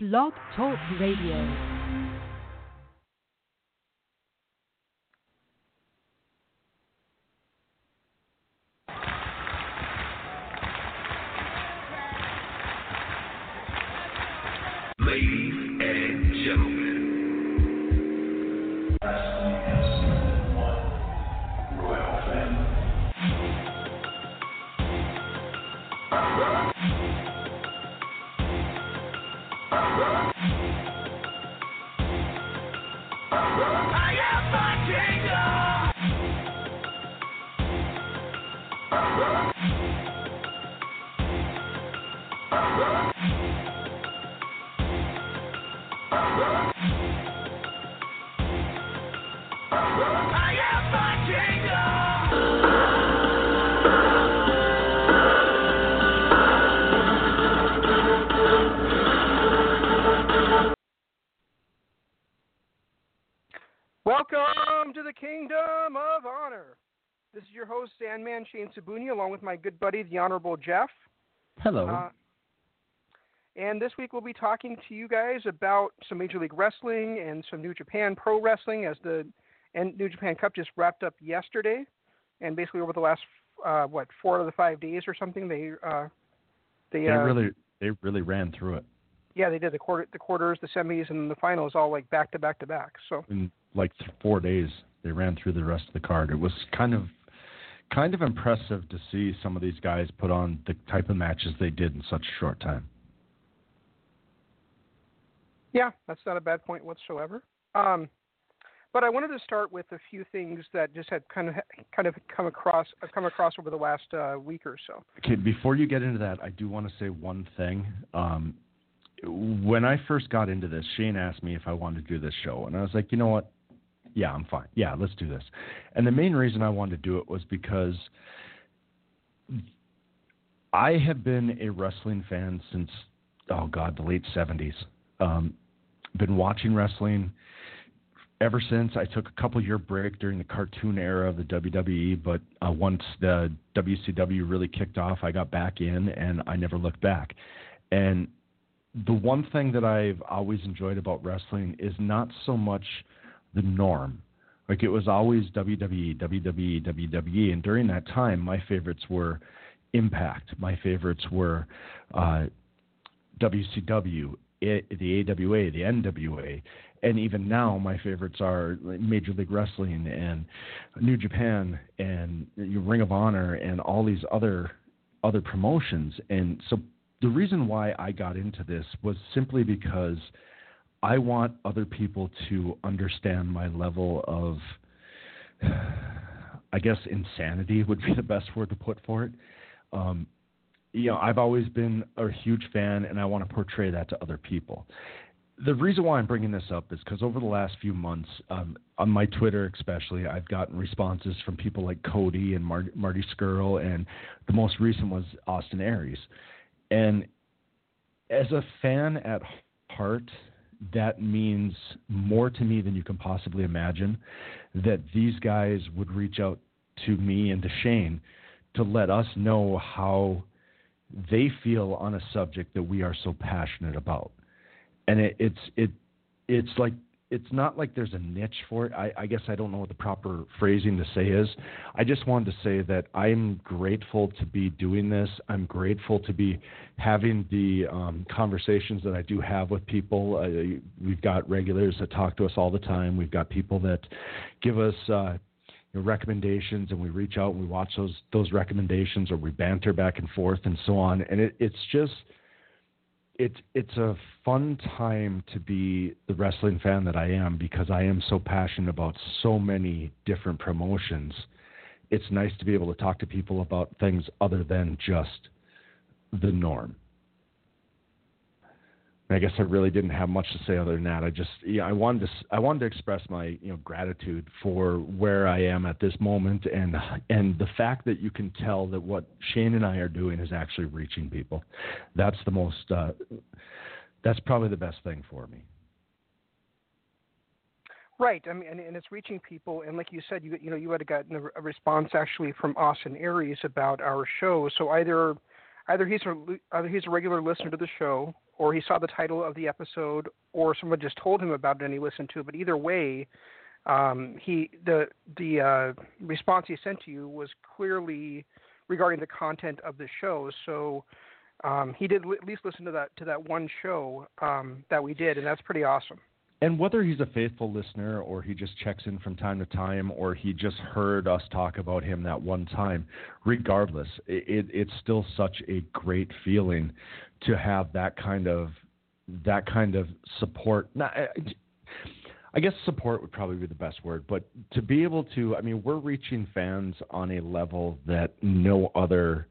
Blog Talk Radio. Sandman Shane Sabuni, along with my good buddy, the Honorable Jeff. Hello. Uh, and this week we'll be talking to you guys about some Major League Wrestling and some New Japan Pro Wrestling as the and New Japan Cup just wrapped up yesterday. And basically over the last uh, what four of the five days or something, they uh, they, they uh, really they really ran through it yeah they did the quarter the quarters, the semis, and the finals all like back to back to back. So in like four days. They ran through the rest of the card. It was kind of kind of impressive to see some of these guys put on the type of matches they did in such a short time. Yeah, that's not a bad point whatsoever. Um, but I wanted to start with a few things that just had kind of kind of come across come across over the last uh, week or so. Okay, before you get into that, I do want to say one thing. Um, when I first got into this, Shane asked me if I wanted to do this show, and I was like, you know what? Yeah, I'm fine. Yeah, let's do this. And the main reason I wanted to do it was because I have been a wrestling fan since oh god, the late 70s. Um, been watching wrestling ever since. I took a couple year break during the cartoon era of the WWE, but uh, once the WCW really kicked off, I got back in and I never looked back. And the one thing that I've always enjoyed about wrestling is not so much the norm. Like it was always WWE, WWE, WWE, and during that time, my favorites were Impact. My favorites were uh, WCW, the AWA, the NWA, and even now my favorites are Major League Wrestling and New Japan and Ring of Honor and all these other other promotions. And so the reason why I got into this was simply because I want other people to understand my level of I guess insanity would be the best word to put for it. Um, you know, I've always been a huge fan, and I want to portray that to other people. The reason why I'm bringing this up is because over the last few months, um, on my Twitter especially, I've gotten responses from people like Cody and Mar- Marty Scurll, and the most recent was Austin Aries. And as a fan at heart, that means more to me than you can possibly imagine that these guys would reach out to me and to Shane to let us know how they feel on a subject that we are so passionate about. And it, it's it it's like it's not like there's a niche for it. I, I guess I don't know what the proper phrasing to say is. I just wanted to say that I'm grateful to be doing this. I'm grateful to be having the um, conversations that I do have with people. Uh, we've got regulars that talk to us all the time. We've got people that give us uh, you know, recommendations, and we reach out and we watch those those recommendations, or we banter back and forth, and so on. And it, it's just it's it's a fun time to be the wrestling fan that I am because I am so passionate about so many different promotions. It's nice to be able to talk to people about things other than just the norm. And I guess I really didn't have much to say other than that. I just yeah, I wanted to I wanted to express my you know gratitude for where I am at this moment and and the fact that you can tell that what Shane and I are doing is actually reaching people. That's the most uh, that's probably the best thing for me. Right. I mean, and, and it's reaching people. And like you said, you you know you had gotten a, a response actually from Austin Aries about our show. So either either he's a either he's a regular listener to the show, or he saw the title of the episode, or someone just told him about it and he listened to it. But either way, um, he the the uh, response he sent to you was clearly regarding the content of the show. So um, he did at least listen to that to that one show um, that we did, and that's pretty awesome. And whether he's a faithful listener or he just checks in from time to time or he just heard us talk about him that one time, regardless, it, it's still such a great feeling to have that kind of that kind of support. Not, I guess support would probably be the best word, but to be able to, I mean, we're reaching fans on a level that no other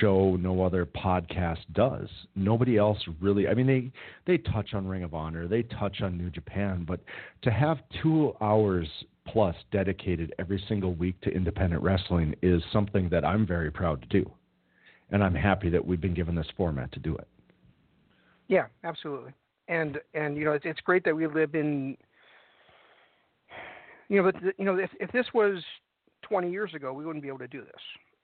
show, no other podcast does. Nobody else really. I mean, they they touch on Ring of Honor, they touch on New Japan, but to have two hours plus dedicated every single week to independent wrestling is something that I'm very proud to do, and I'm happy that we've been given this format to do it. Yeah, absolutely. And and you know, it's, it's great that we live in you know, but you know, if if this was 20 years ago, we wouldn't be able to do this.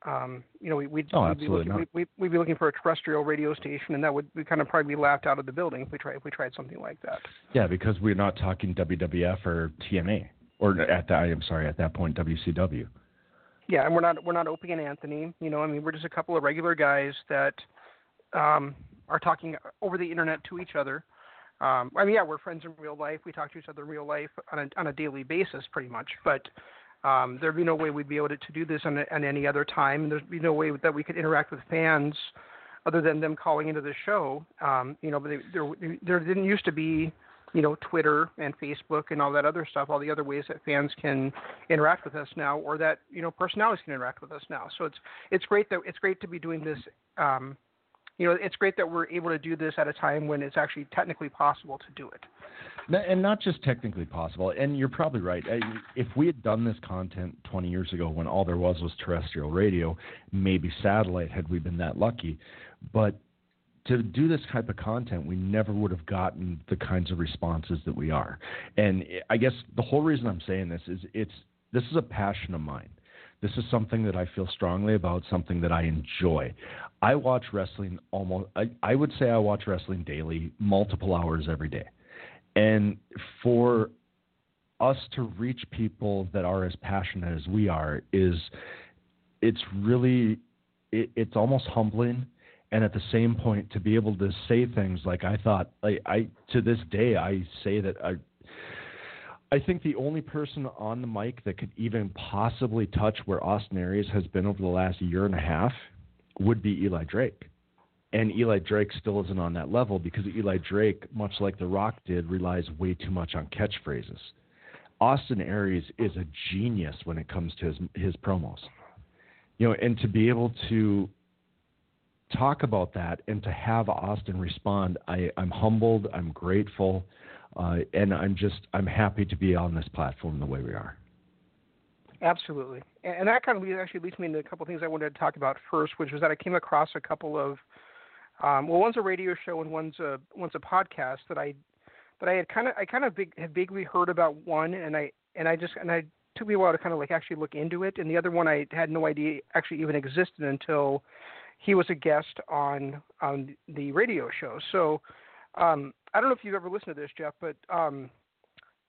Um, you know, we, we'd, oh, we'd be looking, not. we, we'd be looking for a terrestrial radio station, and that would we kind of probably be laughed out of the building if we tried if we tried something like that. Yeah, because we're not talking WWF or TNA, or at that I'm sorry, at that point WCW. Yeah, and we're not we're not Opie and Anthony. You know, I mean, we're just a couple of regular guys that um, are talking over the internet to each other um, I mean, yeah, we're friends in real life. We talk to each other in real life on a on a daily basis, pretty much. But um, there'd be no way we'd be able to, to do this on, on any other time. And there'd be no way that we could interact with fans other than them calling into the show. Um, you know, but they, there there didn't used to be, you know, Twitter and Facebook and all that other stuff, all the other ways that fans can interact with us now, or that you know personalities can interact with us now. So it's it's great that it's great to be doing this. Um, you know, it's great that we're able to do this at a time when it's actually technically possible to do it. And not just technically possible. And you're probably right. If we had done this content 20 years ago when all there was was terrestrial radio, maybe satellite, had we been that lucky. But to do this type of content, we never would have gotten the kinds of responses that we are. And I guess the whole reason I'm saying this is it's this is a passion of mine. This is something that I feel strongly about, something that I enjoy. I watch wrestling almost, I, I would say I watch wrestling daily, multiple hours every day. And for us to reach people that are as passionate as we are is, it's really, it, it's almost humbling. And at the same point, to be able to say things like I thought, like I to this day, I say that I I think the only person on the mic that could even possibly touch where Austin Aries has been over the last year and a half would be Eli Drake. And Eli Drake still isn't on that level because Eli Drake, much like The Rock did, relies way too much on catchphrases. Austin Aries is a genius when it comes to his his promos. You know, and to be able to talk about that and to have Austin respond, I, I'm humbled, I'm grateful. Uh, and I'm just I'm happy to be on this platform the way we are. Absolutely, and, that kind of leads, actually leads me into a couple of things I wanted to talk about first, which was that I came across a couple of um, well, one's a radio show and one's a one's a podcast that I that I had kind of I kind of big, had vaguely heard about one, and I and I just and I took me a while to kind of like actually look into it, and the other one I had no idea actually even existed until he was a guest on on the radio show. So um, I don't know if you've ever listened to this, Jeff, but um,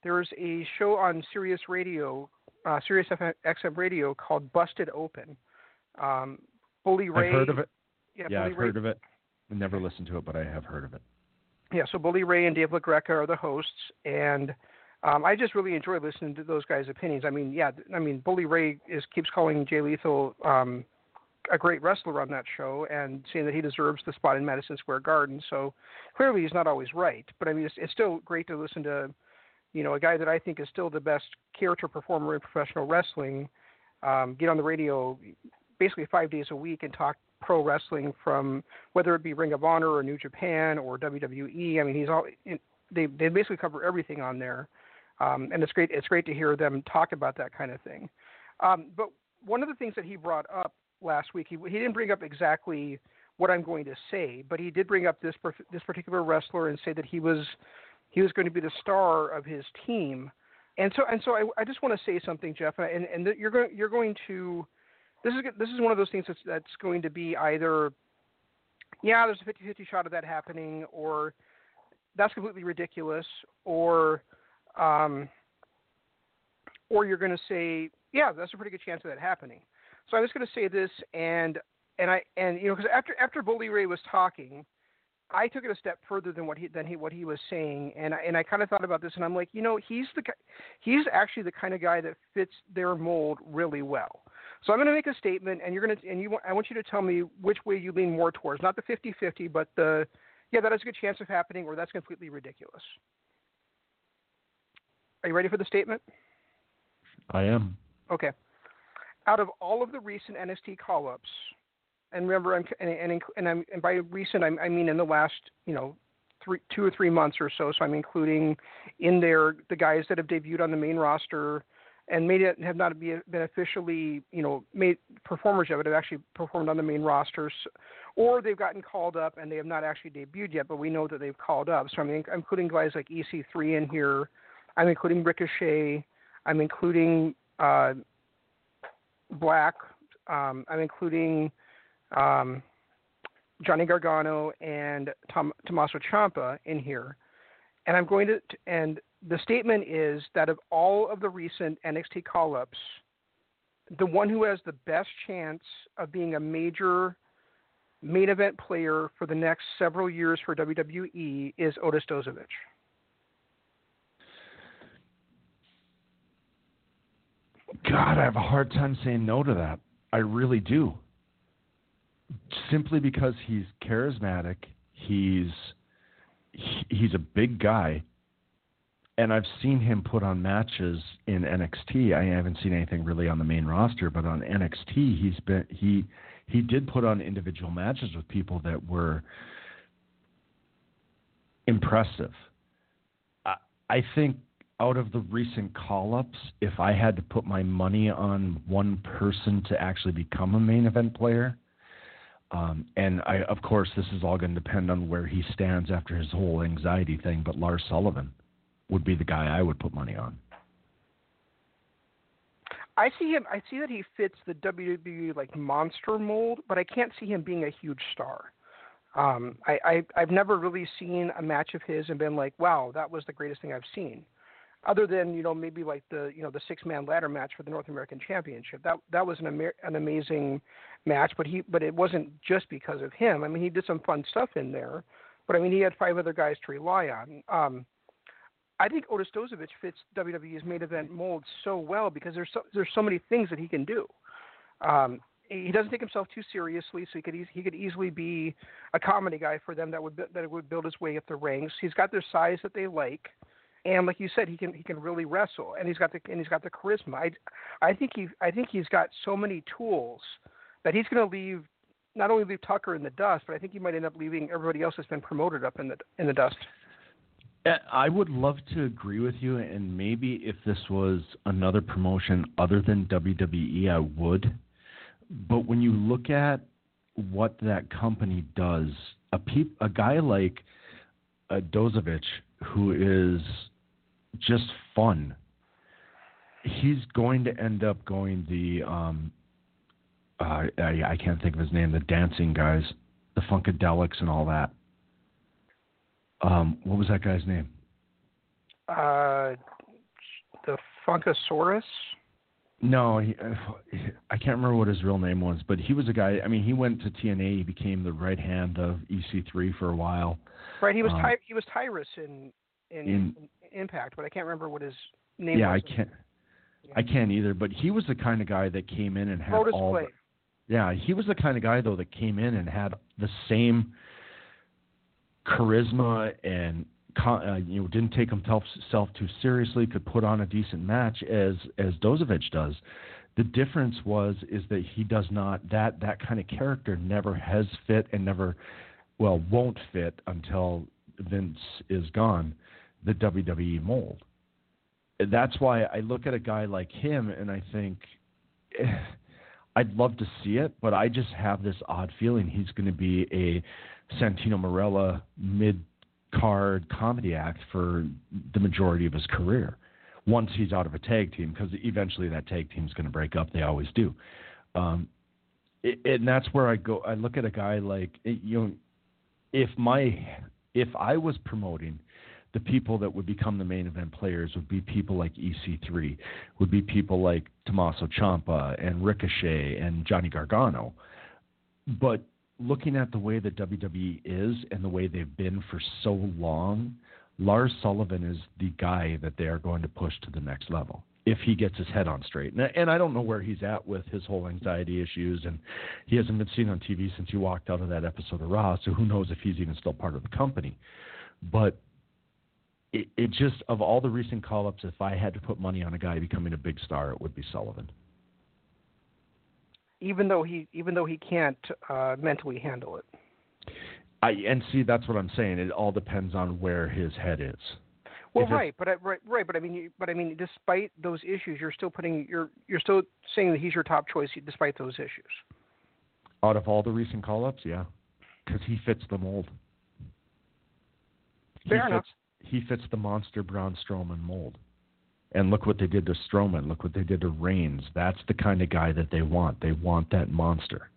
there's a show on Sirius Radio, uh, Sirius XM Radio called Busted Open. Um, Bully Ray. I've heard of it. Yeah, yeah I've Ray, heard of it. Never listened to it, but I have heard of it. Yeah, so Bully Ray and Dave LaGreca are the hosts, and um, I just really enjoy listening to those guys' opinions. I mean, yeah, I mean, Bully Ray is keeps calling Jay Lethal um, a great wrestler on that show and saying that he deserves the spot in Madison Square Garden. So clearly he's not always right, but I mean it's, it's still great to listen to, you know, a guy that I think is still the best character performer in professional wrestling. Um, get on the radio basically five days a week and talk pro wrestling from whether it be Ring of Honor or New Japan or WWE. I mean he's all they they basically cover everything on there, um, and it's great it's great to hear them talk about that kind of thing. Um, but one of the things that he brought up last week. He, he didn't bring up exactly what I'm going to say, but he did bring up this this particular wrestler and say that he was he was going to be the star of his team. And so and so I, I just want to say something, Jeff, and and you're going you're going to this is this is one of those things that's that's going to be either yeah, there's a 50-50 shot of that happening, or that's completely ridiculous, or um, or you're going to say, yeah, that's a pretty good chance of that happening. So I'm just going to say this, and and I and you know because after after Bully Ray was talking, I took it a step further than what he than he what he was saying, and I, and I kind of thought about this, and I'm like, you know, he's the he's actually the kind of guy that fits their mold really well. So I'm going to make a statement, and you're going to and you I want you to tell me which way you lean more towards, not the 50-50, but the yeah, that has a good chance of happening, or that's completely ridiculous. Are you ready for the statement? I am. Okay. Out of all of the recent NXT call-ups, and remember, I'm and and, and, I'm, and by recent I'm, I mean in the last you know three, two or three months or so. So I'm including in there the guys that have debuted on the main roster and made it have not been officially you know made performers yet, but have actually performed on the main rosters, or they've gotten called up and they have not actually debuted yet, but we know that they've called up. So I'm, I'm including guys like EC3 in here. I'm including Ricochet. I'm including uh, Black. Um, I'm including um, Johnny Gargano and Tom, Tommaso Ciampa in here, and I'm going to and the statement is that of all of the recent NXT call-ups, the one who has the best chance of being a major main event player for the next several years for WWE is Otis Dozovic. God, I have a hard time saying no to that. I really do. Simply because he's charismatic, he's he's a big guy, and I've seen him put on matches in NXT. I haven't seen anything really on the main roster, but on NXT, he's been he he did put on individual matches with people that were impressive. I, I think out of the recent call ups, if I had to put my money on one person to actually become a main event player, um, and I, of course, this is all going to depend on where he stands after his whole anxiety thing, but Lars Sullivan would be the guy I would put money on. I see him. I see that he fits the WWE like monster mold, but I can't see him being a huge star. Um, I, I I've never really seen a match of his and been like, wow, that was the greatest thing I've seen other than you know maybe like the you know the six man ladder match for the North American Championship. That that was an ama- an amazing match, but he but it wasn't just because of him. I mean, he did some fun stuff in there, but I mean, he had five other guys to rely on. Um, I think Otis Dozovic fits WWE's main event mold so well because there's so, there's so many things that he can do. Um, he doesn't take himself too seriously, so he could he could easily be a comedy guy for them that would that would build his way up the ranks. He's got their size that they like and like you said, he can he can really wrestle, and he's got the and he's got the charisma. I, I think he I think he's got so many tools that he's going to leave not only leave Tucker in the dust, but I think he might end up leaving everybody else that's been promoted up in the in the dust. I would love to agree with you, and maybe if this was another promotion other than WWE, I would. But when you look at what that company does, a peop, a guy like uh, Dozovic, who is just fun. He's going to end up going the um, uh, I, I can't think of his name. The dancing guys, the Funkadelics, and all that. Um, what was that guy's name? Uh, the Funkasaurus. No, he, I can't remember what his real name was, but he was a guy. I mean, he went to TNA. He became the right hand of EC3 for a while. Right. He was Um, Ty- he was Tyrus in in, in- Impact, but I can't remember what his name Yeah, I can't. I can't either. But he was the kind of guy that came in and had Brodus all. The, yeah, he was the kind of guy though that came in and had the same charisma and uh, you know didn't take himself self too seriously. Could put on a decent match as as Dozovic does. The difference was is that he does not that that kind of character never has fit and never well won't fit until Vince is gone the WWE mold. That's why I look at a guy like him and I think eh, I'd love to see it, but I just have this odd feeling he's going to be a Santino Marella mid card comedy act for the majority of his career once he's out of a tag team because eventually that tag team's going to break up. They always do. Um, it, and that's where I go. I look at a guy like you know if my if I was promoting the people that would become the main event players would be people like EC3, would be people like Tommaso Ciampa and Ricochet and Johnny Gargano. But looking at the way that WWE is and the way they've been for so long, Lars Sullivan is the guy that they are going to push to the next level if he gets his head on straight. And, I don't know where he's at with his whole anxiety issues, and he hasn't been seen on TV since he walked out of that episode of Raw. So who knows if he's even still part of the company? But it, it just of all the recent call ups, if I had to put money on a guy becoming a big star, it would be Sullivan. Even though he even though he can't uh, mentally handle it. I and see that's what I'm saying. It all depends on where his head is. Well, If right, but I, right, right, but I mean, you- but I mean, despite those issues, you're still putting you're you're still saying that he's your top choice despite those issues. Out of all the recent call ups, yeah, because he fits the mold. He Fair fits, enough. He fits the monster Braun Strowman mold. And look what they did to Strowman. Look what they did to Reigns. That's the kind of guy that they want. They want that monster.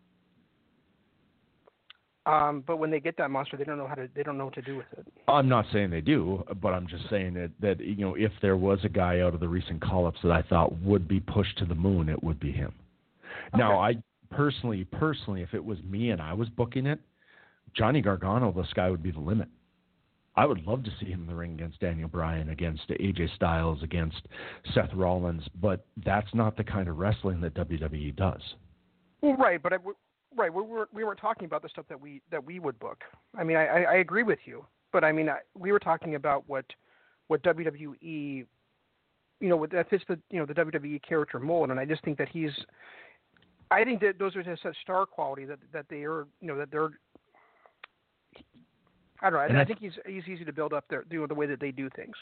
Um, but when they get that monster, they don't know how to they don't know what to do with it. I'm not saying they do, but I'm just saying that that you know if there was a guy out of the recent call-ups that I thought would be pushed to the moon, it would be him. Now, I personally, personally, if it was me and I was booking it, Johnny Gargano, the sky would be the limit. I would love to see him in the ring against Daniel Bryan, against AJ Styles, against Seth Rollins, but that's not the kind of wrestling that WWE does. Well, right, but I, right, we were we weren't talking about the stuff that we that we would book. I mean, I, I, agree with you, but I mean, I, we were talking about what what WWE, you know, what that fits the you know the WWE character mold, and I just think that he's, I think that those are just such star quality that that they are you know that they're. I don't know. And I, I- think he's he's easy to build up you know, the way that they do things.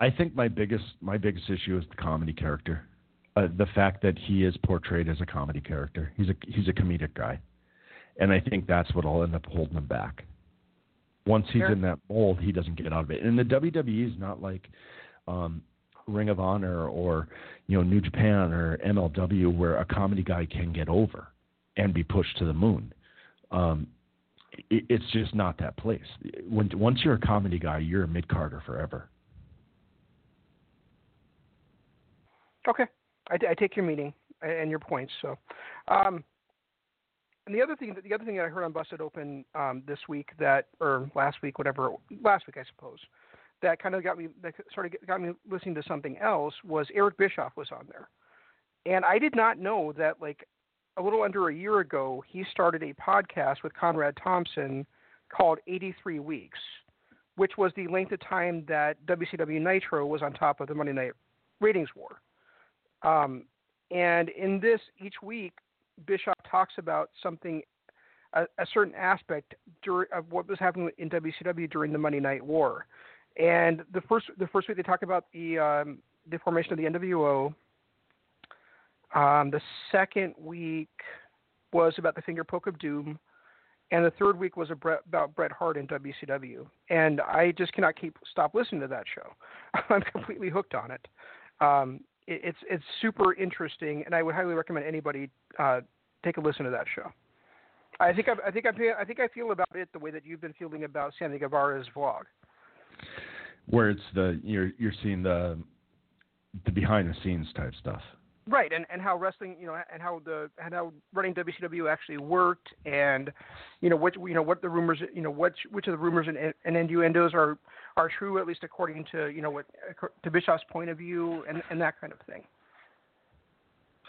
I think my biggest my biggest issue is the comedy character. Uh, the fact that he is portrayed as a comedy character. He's a he's a comedic guy, and I think that's what will end up holding him back. Once he's Fair. in that mold, he doesn't get out of it. And the WWE is not like um, Ring of Honor or you know New Japan or MLW, where a comedy guy can get over and be pushed to the moon. Um, it, it's just not that place. When once you're a comedy guy, you're a mid carder forever. Okay, I, I take your meaning and your points. So, um, and the other thing, the other thing that I heard on Busted Open um, this week that, or last week, whatever, last week I suppose, that kind of got me, that sort of got me listening to something else was Eric Bischoff was on there, and I did not know that like a little under a year ago he started a podcast with Conrad Thompson called 83 Weeks, which was the length of time that WCW Nitro was on top of the Monday Night Ratings War. Um, and in this, each week, Bischoff talks about something, a, a certain aspect dur- of what was happening in WCW during the Monday Night War. And the first, the first week they talk about the um, the formation of the NWO. Um, the second week was about the finger poke of doom, and the third week was about Bret Hart and WCW. And I just cannot keep stop listening to that show. I'm completely hooked on it. Um, it, it's it's super interesting, and I would highly recommend anybody uh, take a listen to that show. I think I, I think I I think I feel about it the way that you've been feeling about Sammy Guevara's vlog. where it's the you're you're seeing the the behind the scenes type stuff. Right, and, and how wrestling, you know, and how the and how running WCW actually worked, and you know what you know what the rumors, you know, which which of the rumors and, and innuendos are are true, at least according to you know what to Bischoff's point of view, and and that kind of thing.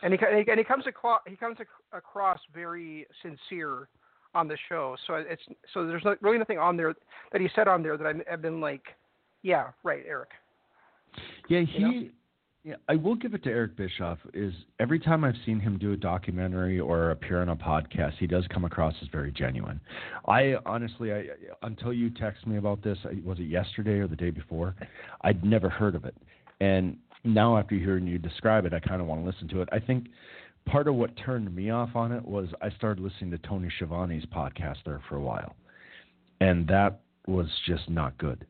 And he and he comes across he comes across very sincere on the show, so it's so there's really nothing on there that he said on there that I've been like, yeah, right, Eric. Yeah, he. know? Yeah, I will give it to Eric Bischoff. Is every time I've seen him do a documentary or appear on a podcast, he does come across as very genuine. I honestly, I until you text me about this, was it yesterday or the day before? I'd never heard of it, and now after hearing you describe it, I kind of want to listen to it. I think part of what turned me off on it was I started listening to Tony Schiavone's podcast there for a while, and that was just not good.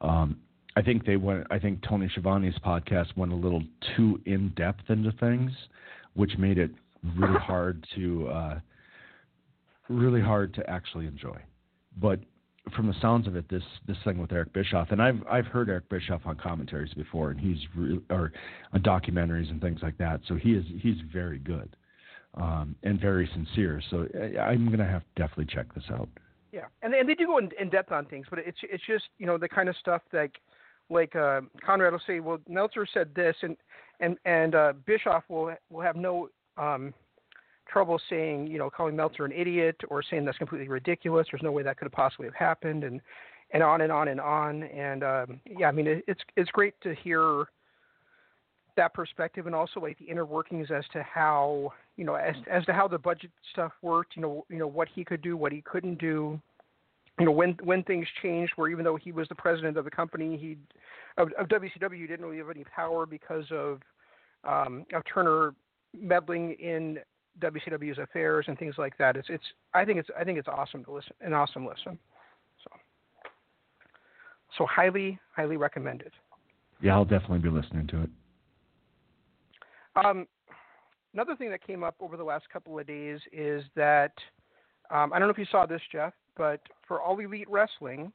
Um, I think they went. I think Tony Schiavone's podcast went a little too in depth into things, which made it really hard to uh, really hard to actually enjoy. But from the sounds of it, this this thing with Eric Bischoff, and I've I've heard Eric Bischoff on commentaries before, and he's re- or on documentaries and things like that. So he is he's very good um, and very sincere. So I, I'm gonna have to definitely check this out. Yeah, and and they do go in, in depth on things, but it's it's just you know the kind of stuff like like uh, Conrad will say, well, Meltzer said this, and and and uh, Bischoff will will have no um, trouble saying you know calling Meltzer an idiot or saying that's completely ridiculous. There's no way that could have possibly have happened, and and on and on and on. And um, yeah, I mean it, it's it's great to hear that perspective and also like the inner workings as to how you know as as to how the budget stuff worked. You know you know what he could do, what he couldn't do. You know when when things changed, where even though he was the president of the company, he of, of WCW didn't really have any power because of um, of Turner meddling in WCW's affairs and things like that. It's it's I think it's I think it's awesome to listen an awesome listen. So so highly highly recommended. Yeah, I'll definitely be listening to it. Um, another thing that came up over the last couple of days is that um, I don't know if you saw this, Jeff, but for All Elite Wrestling,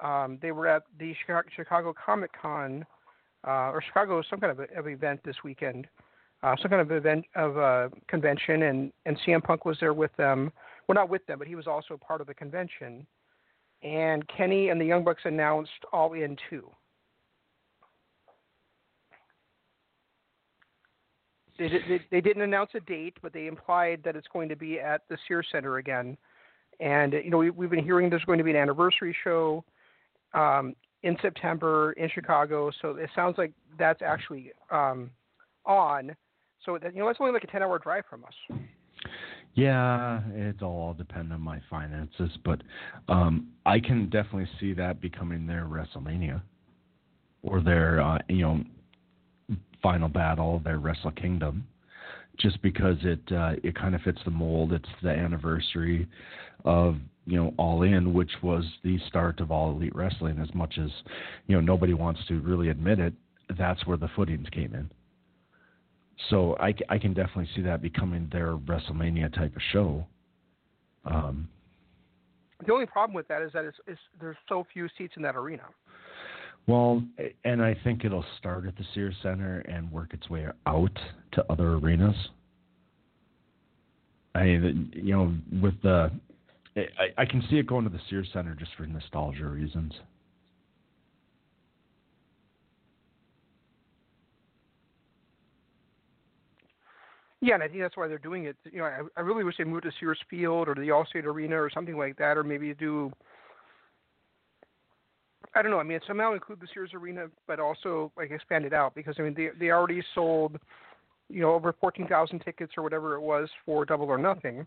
um, they were at the Chicago, Comic Con uh, or Chicago some kind of, a, of event this weekend, uh, some kind of event of a convention, and and CM Punk was there with them. Well, not with them, but he was also part of the convention. And Kenny and the Young Bucks announced All In Two. They, they, they didn't announce a date, but they implied that it's going to be at the Sears Center again. And you know, we, we've been hearing there's going to be an anniversary show um, in September in Chicago. So it sounds like that's actually um, on. So that, you know, it's only like a 10-hour drive from us. Yeah, it's all depend on my finances, but um, I can definitely see that becoming their WrestleMania or their uh, you know final battle, their Wrestle Kingdom, just because it uh, it kind of fits the mold. It's the anniversary of you know All In, which was the start of All Elite Wrestling. As much as you know nobody wants to really admit it, that's where the footings came in. So I, I can definitely see that becoming their WrestleMania type of show. Um, the only problem with that is that it's, it's, there's so few seats in that arena. Well, and I think it'll start at the Sears Center and work its way out to other arenas. I you know, with the, I, I can see it going to the Sears Center just for nostalgia reasons. Yeah, and I think that's why they're doing it. You know, I, I really wish they moved to Sears Field or the Allstate Arena or something like that, or maybe do. I don't know. I mean, somehow include the Sears Arena, but also like expand it out because I mean they they already sold, you know, over fourteen thousand tickets or whatever it was for Double or Nothing.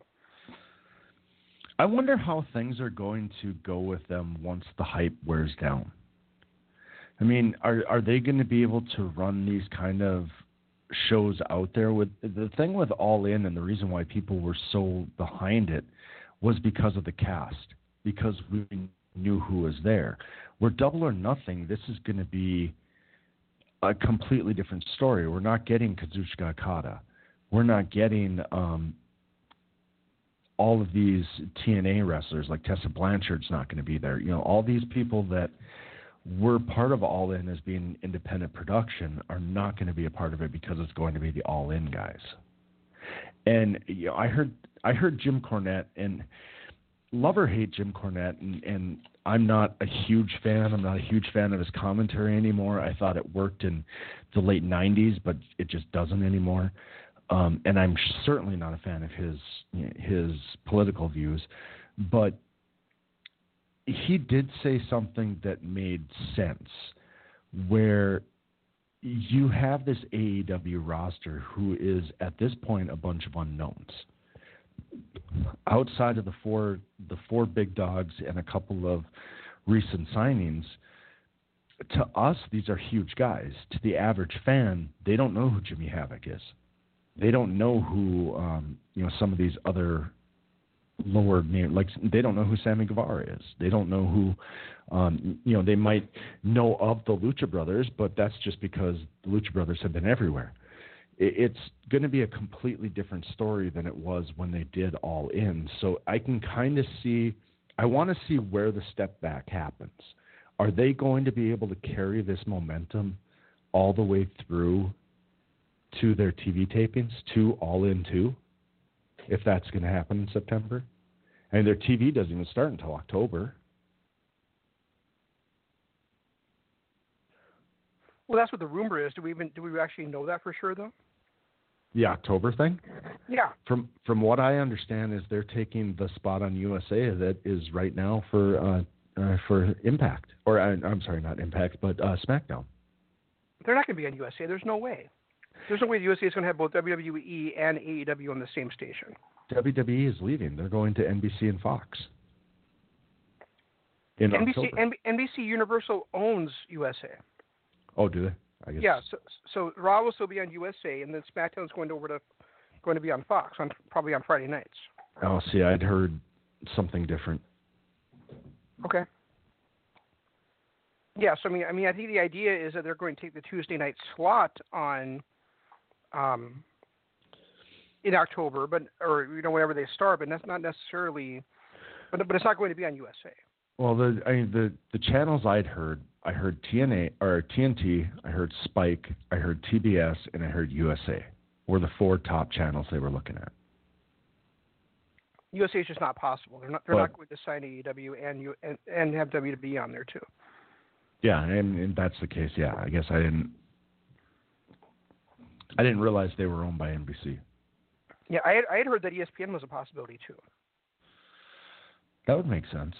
I wonder how things are going to go with them once the hype wears down. I mean, are are they going to be able to run these kind of shows out there with the thing with All In and the reason why people were so behind it was because of the cast, because we knew who was there. We're Double or Nothing, this is going to be a completely different story. We're not getting Kazuchika Okada. We're not getting um, all of these TNA wrestlers like Tessa Blanchard's not going to be there. You know, all these people that we're part of All In as being independent production are not going to be a part of it because it's going to be the All In guys. And you know, I heard I heard Jim Cornette and love or hate Jim Cornette, and, and I'm not a huge fan. I'm not a huge fan of his commentary anymore. I thought it worked in the late '90s, but it just doesn't anymore. Um, and I'm certainly not a fan of his his political views, but he did say something that made sense where you have this AEW roster who is at this point a bunch of unknowns. Outside of the four the four big dogs and a couple of recent signings, to us these are huge guys. To the average fan, they don't know who Jimmy Havoc is. They don't know who um, you know some of these other lower name like they don't know who Sammy Guevara is. They don't know who um you know, they might know of the Lucha Brothers, but that's just because the Lucha Brothers have been everywhere. It's going to be a completely different story than it was when they did All In. So I can kind of see I want to see where the step back happens. Are they going to be able to carry this momentum all the way through to their TV tapings, to All In 2, if that's going to happen in September? And their TV doesn't even start until October. Well, that's what the rumor is. Do we even do we actually know that for sure though? The October thing? Yeah. From from what I understand, is they're taking the spot on USA that is right now for uh, uh, for Impact, or uh, I'm sorry, not Impact, but uh, SmackDown. They're not going to be on USA. There's no way. There's no way the USA is going to have both WWE and AEW on the same station. WWE is leaving. They're going to NBC and Fox. In NBC. NBC Universal owns USA. oh, do they? I guess. Yeah. So so Raw will still be on USA, and then SmackDown's going over to going to be on Fox on probably on Friday nights. Oh, see, I'd heard something different. Okay. Yeah, so I mean, I mean, I think the idea is that they're going to take the Tuesday night slot on, um, in October, but or you know whenever they start, but that's not necessarily, but but it's not going to be on USA. Well, the I mean the the channels I'd heard, I heard TNA or TNT, I heard Spike, I heard TBS, and I heard USA were the four top channels they were looking at. USA is just not possible. They're not they're Well- not going to sign AEW and you and, and have WWE on there too. Yeah, and, and that's the case. Yeah, I guess I didn't. I didn't realize they were owned by NBC. Yeah, I had, I had heard that ESPN was a possibility too. That would make sense.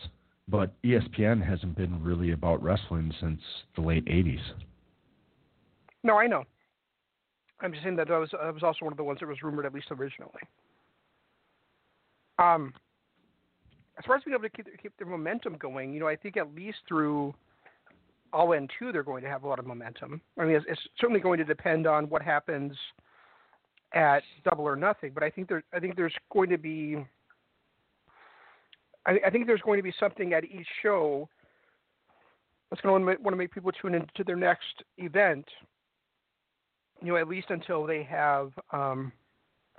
But ESPN hasn't been really about wrestling since the late '80s. No, I know. I'm just saying that that was that was also one of the ones that was rumored at least originally. Um, as far as being able to keep keep their momentum going, you know, I think at least through all in two, they're going to have a lot of momentum. I mean, it's, it's certainly going to depend on what happens at Double or Nothing, but I think there I think there's going to be I, I think there's going to be something at each show that's going to want to make people tune into their next event you know, at least until they have um,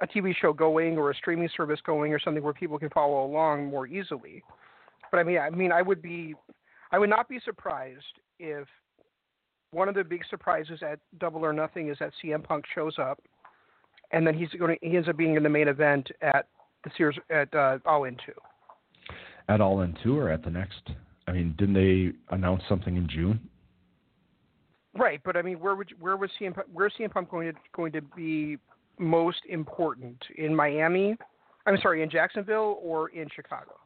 a TV show going or a streaming service going or something where people can follow along more easily. But I mean, I mean, I would be, I would not be surprised if one of the big surprises at Double or Nothing is that CM Punk shows up, and then he's going to, he ends up being in the main event at the Sears at uh, All In Two. At All In Two or at the next? I mean, didn't they announce something in June? Right, but I mean, where would you, where was CM where's CM Punk going to going to be most important in Miami? I'm sorry, in Jacksonville or in Chicago?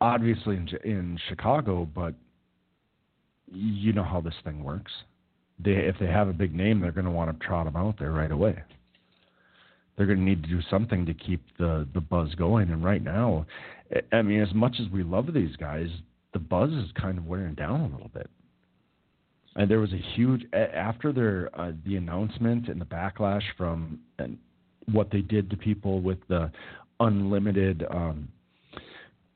Obviously in in Chicago, but you know how this thing works. They if they have a big name, they're going to want to trot them out there right away. They're going to need to do something to keep the the buzz going. And right now, I- mean, as much as we love these guys, the buzz is kind of wearing down a little bit. And there was a huge after their uh, the announcement and the backlash from and what they did to people with the unlimited um,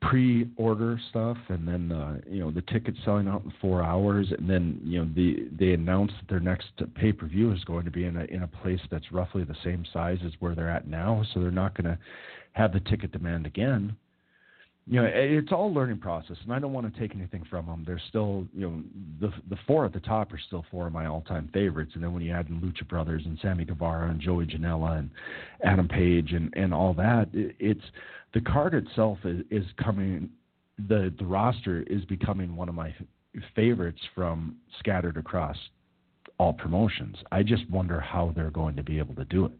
pre-order stuff, and then uh, you know the tickets selling out in four hours, and then you know the they announced that their next pay-per-view is going to be in a in a place that's roughly the same size as where they're at now, so they're not going to have the ticket demand again. You know, it's all learning process, and I don't want to take anything from them. They're still, you know, the the four at the top are still four of my all-time favorites, and then when you add in Lucha Brothers and Sammy Guevara and Joey Janela and Adam Page and and all that, it, it's the card itself is, is coming. The the roster is becoming one of my favorites from scattered across all promotions. I just wonder how they're going to be able to do it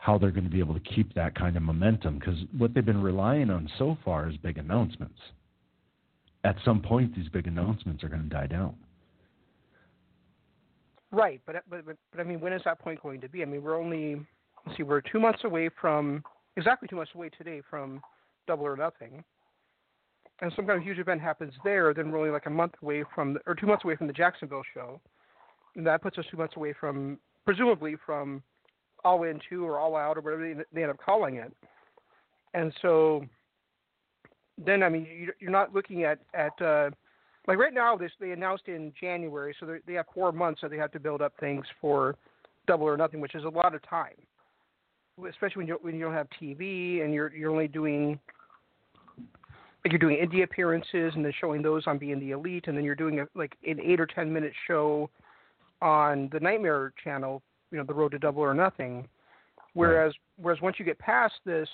how they're going to be able to keep that kind of momentum because what they've been relying on so far is big announcements. At some point, these big announcements are going to die down. Right, but, but but but I mean, when is that point going to be? I mean, we're only let's see, we're two months away from exactly two months away today from Double or Nothing, and some kind of huge event happens there. Then we're only like a month away from, the, or two months away from the Jacksonville show, and that puts us two months away from, presumably from All In Two or All Out or whatever they, end up calling it. And so, then I mean, you, you're not looking at at uh, like right now, this they announced in January, so they they have four months that they have to build up things for Double or Nothing, which is a lot of time, especially when you when you don't have TV and you're you're only doing like you're doing indie appearances and then showing those on being the elite, and then you're doing a, like an eight or ten minute show on the Nightmare channel, you know, the Road to Double or Nothing. Whereas whereas once you get past this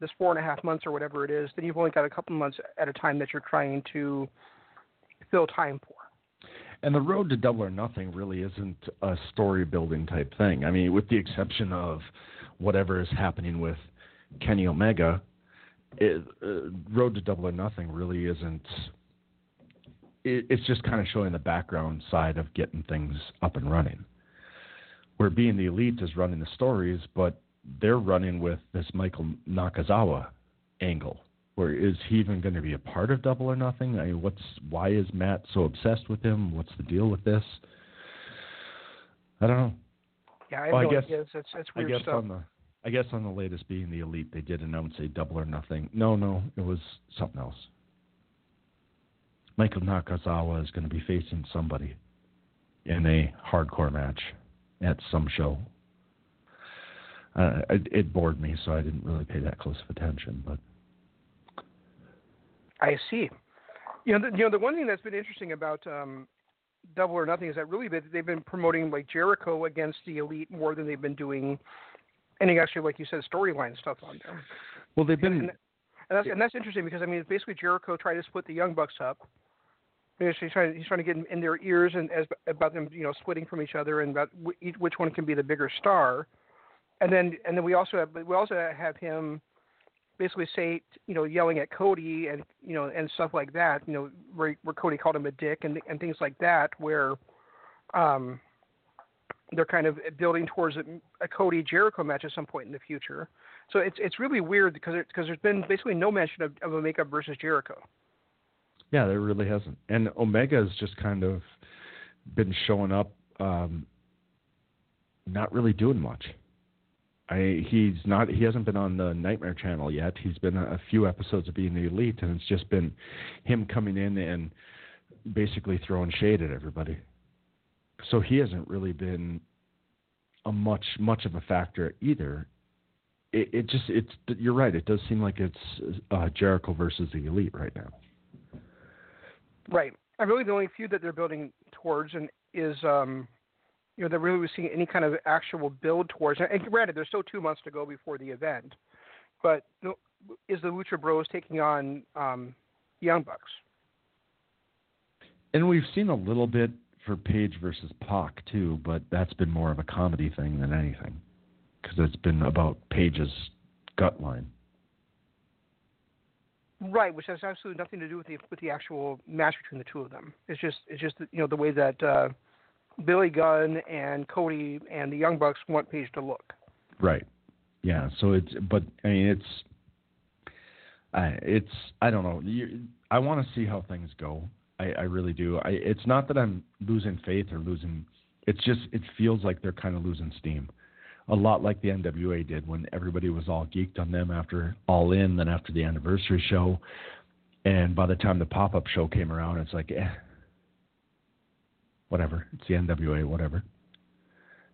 this four and a half months or whatever it is, then you've only got a couple months at a time that you're trying to fill time for. And the road to double or nothing really isn't a story building type thing. I mean, with the exception of whatever is happening with Kenny Omega, it, uh, road to double or nothing really isn't. It, it's just kind of showing the background side of getting things up and running. Where being the elite is running the stories, but they're running with this Michael Nakazawa angle Where is he even going to be a part of Double or Nothing? I mean, what's why is Matt so obsessed with him? What's the deal with this? I don't know. Yeah, Well, I guess-. It's, it's, it's I weird guess stuff. on the I guess on the latest being the elite, they did announce a Double or Nothing. No, no, it was something else. Michael Nakazawa is going to be facing somebody in a hardcore match at some show. Uh, it, it bored me, so I didn't really pay that close of attention. But I see. You know, the, you know, the one thing that's been interesting about um, Double or Nothing is that really they, they've been promoting like Jericho against the Elite more than they've been doing any actually, like you said, storyline stuff on there. well, they've been and that's and that's interesting because I mean, basically Jericho tried to split the Young Bucks up. He's he's trying he's trying to get in, in their ears and as about them you know splitting from each other and about wh- which one can be the bigger star. And then and then we also have we also have him basically say you know yelling at Cody and you know and stuff like that you know where where Cody called him a dick and and things like that where um they're kind of building towards a, a Cody Jericho match at some point in the future. So it's it's really weird because because there's been basically no mention of, of a makeup versus Jericho. Yeah, there really hasn't. And Omega has just kind of been showing up, um, not really doing much. I he's not he hasn't been on the Nightmare Channel yet. He's been a, few episodes of being the elite, and it's just been him coming in and basically throwing shade at everybody. So he hasn't really been a much much of a factor either. It, it just it's you're right. It does seem like it's uh, Jericho versus the elite right now. Right. I really the only feud that they're building towards and is um you know they're really seeing any kind of actual build towards. And granted, there's still two months to go before the event, but the, is the Lucha Bros taking on um Young Bucks? And we've seen a little bit for Page versus Pac too, but that's been more of a comedy thing than anything, because it's been about Page's gut line. Right, which has absolutely nothing to do with the with the actual match between the two of them. It's just it's just you know the way that uh, Billy Gunn and Cody and the Young Bucks want Page to look. Right. Yeah. So it's, but I mean, it's, I it's, I don't know. You, I want to see how things go. I, I really do. I, it's not that I'm losing faith or losing. It's just it feels like they're kind of losing steam, a lot like the NWA did when everybody was all geeked on them after All In, then after the anniversary show, and by the time the pop up show came around, it's like, eh, whatever. It's the NWA, whatever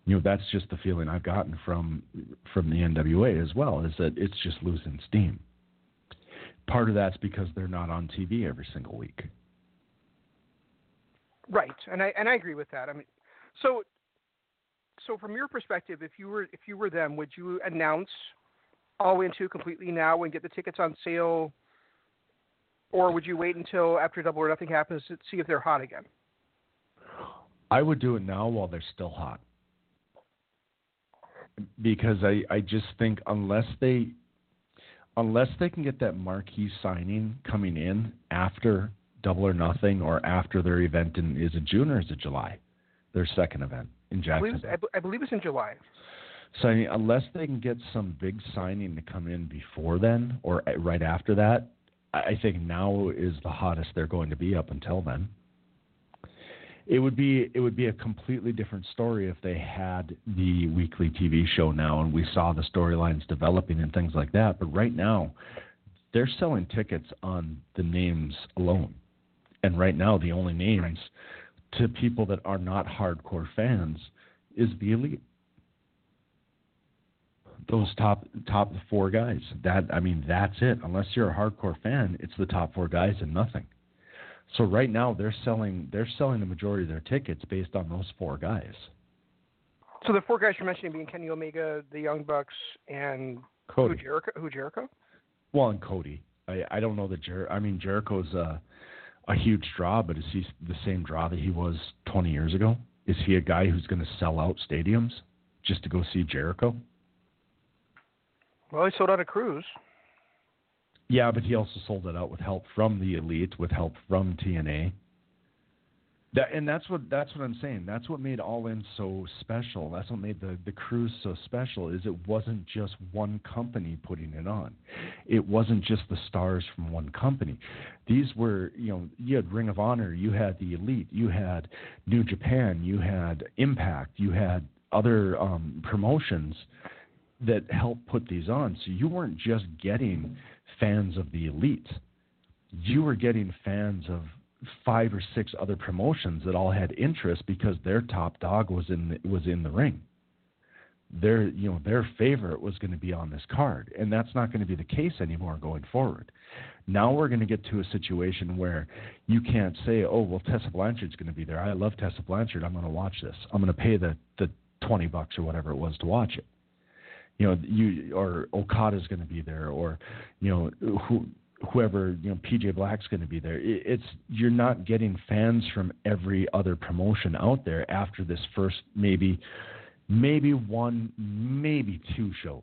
you know that's just the feeling I've gotten from from the NWA as well is that it's just losing steam. Part of that's because they're not on TV every single week. Right, and I and I agree with that. I mean, so so from your perspective, if you were if you were them, would you announce All In Two completely now and get the tickets on sale, or would you wait until after Double or Nothing happens to see if they're hot again? I would do it now while they're still hot. Because I, I just think unless they unless they can get that marquee signing coming in after Double or Nothing or after their event in is it June or is it July? Their second event in believe, Jacksonville. I, be- I believe it's in July. So I mean, unless they can get some big signing to come in before then or right after that, I think now is the hottest they're going to be up until then. It would be it would be a completely different story if they had the weekly TV show now and we saw the storylines developing and things like that. But right now, they're selling tickets on the names alone, and right now the only names to people that are not hardcore fans is the elite. those top top four guys. That I mean, that's it. Unless you're a hardcore fan, it's the top four guys and nothing. So right now they're selling they're selling the majority of their tickets based on those four guys. So the four guys you're mentioning being Kenny Omega, the Young Bucks, and Cody. who Jericho? Who Jericho? Well, and Cody. I I don't know that Jer. I mean Jericho's a a huge draw, but is he the same draw that he was 20 years ago? Is he a guy who's going to sell out stadiums just to go see Jericho? Well, he sold out a cruise. Yeah, but he also sold it out with help from the elite, with help from TNA. That and that's what that's what I'm saying. That's what made All In so special. That's what made the the cruise so special. Is it wasn't just one company putting it on. It wasn't just the stars from one company. These were you know you had Ring of Honor, you had the Elite, you had New Japan, you had Impact, you had other um, promotions that helped put these on. So you weren't just getting fans of the Elite. You were getting fans of five or six other promotions that all had interest because their top dog was in the, was in the ring. Their you know their favorite was going to be on this card, and that's not going to be the case anymore going forward. Now we're going to get to a situation where you can't say, "Oh, well, Tessa Blanchard's going to be there. I love Tessa Blanchard. I'm going to watch this. I'm going to pay the the twenty bucks or whatever it was to watch it." You know, you or Okada's going to be there, or you know who whoever you know PJ Black's going to be there. It's you're not getting fans from every other promotion out there after this first maybe maybe one maybe two shows.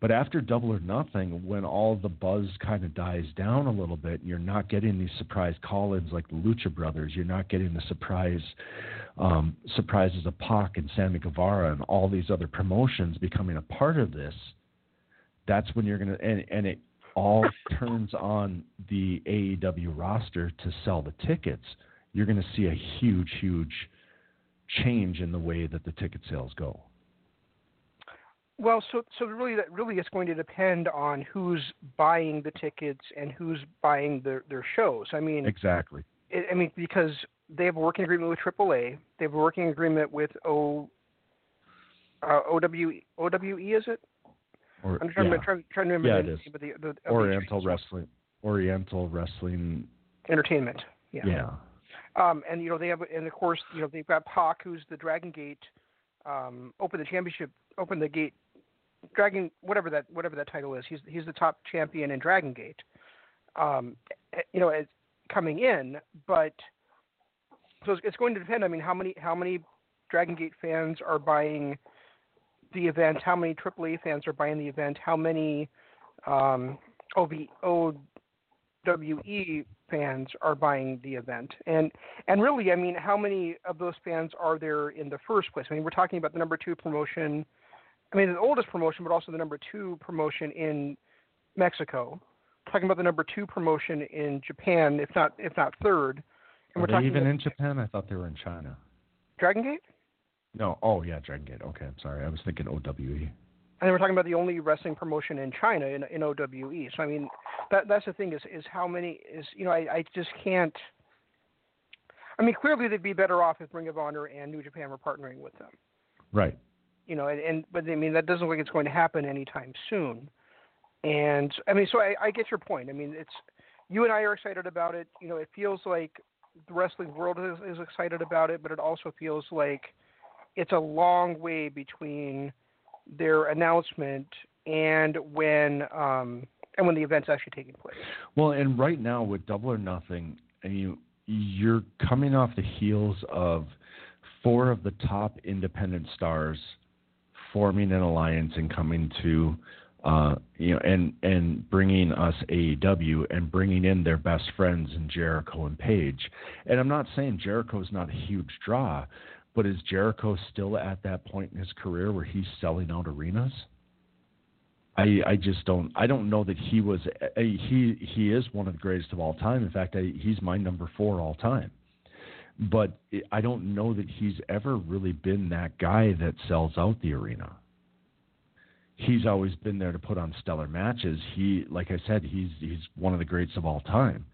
But after Double or Nothing, when all the buzz kind of dies down a little bit, you're not getting these surprise call-ins like the Lucha Brothers. You're not getting the surprise um, surprises of Pac and Sammy Guevara and all these other promotions becoming a part of this. That's when you're gonna and, and it all turns on the AEW roster to sell the tickets, you're going to see a huge, huge change in the way that the ticket sales go. Well, so so really, that really is going to depend on who's buying the tickets and who's buying their their shows. I mean, exactly. It, I mean, because they have a working agreement with AAA, they have a working agreement with O uh, OW, OWE, is it? Or, I'm trying, yeah. to, trying, trying to remember Yeah, the it is. name of the, the, the Oriental. Wrestling. Oriental Wrestling. Entertainment. Yeah. Yeah. Um, and you know they have, and of course you know they've got Pac, who's the Dragon Gate, um, open the championship, open the gate, Dragon, whatever that whatever that title is. He's he's the top champion in Dragon Gate. Um, eh, you know, coming in, but so it's, going to depend. I mean, how many how many Dragon Gate fans are buying the event? How many AAA fans are buying the event? How many um, fans are buying the event? And and really, I mean, how many of those fans are there in the first place? I mean, we're talking about the number two promotion. I mean, the oldest promotion, but also the number two promotion in Mexico. talking about the number two promotion in Japan, if not if not third. And Are we're talking even about in Japan? I thought they were in China. Dragon Gate. No. Oh, yeah, Dragon Gate. Okay, I'm sorry. I was thinking OWE. And then we're talking about the only wrestling promotion in China in, in OWE. So I mean, that that's the thing is is how many is you know I I just can't. I mean, clearly they'd be better off if Ring of Honor and New Japan were partnering with them. Right. You know, and, and but I mean that doesn't look like it's going to happen anytime soon. And I mean, so I, I get your point. I mean, it's you and I are excited about it. You know, it feels like the wrestling world is, is excited about it, but it also feels like it's a long way between their announcement and when um, and when the event's actually taking place. Well, and right now with Double or Nothing, and you you're coming off the heels of four of the top independent stars forming an alliance and coming to uh, you know and and bringing us AEW and bringing in their best friends in Jericho and Page. And I'm not saying Jericho is not a huge draw, but is Jericho still at that point in his career where he's selling out arenas? I, I just don't I don't know that he was he he is one of the greatest of all time. In fact, I, he's my number four all time. But I don't know that he's ever really been that guy that sells out the arena. He's always been there to put on stellar matches. He, like I said, he's he's one of the greats of all time.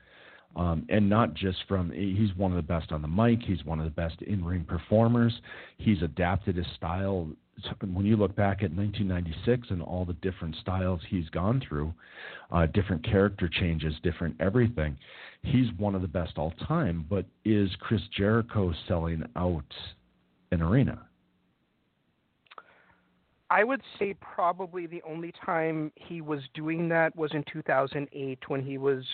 Um, and not just from he's one of the best on the mic he's one of the best in-ring performers he's adapted his style when you look back at 1996 and all the different styles he's gone through uh, different character changes different everything he's one of the best all time but is chris jericho selling out an arena I would say probably the only time he was doing that was in 2008 when he was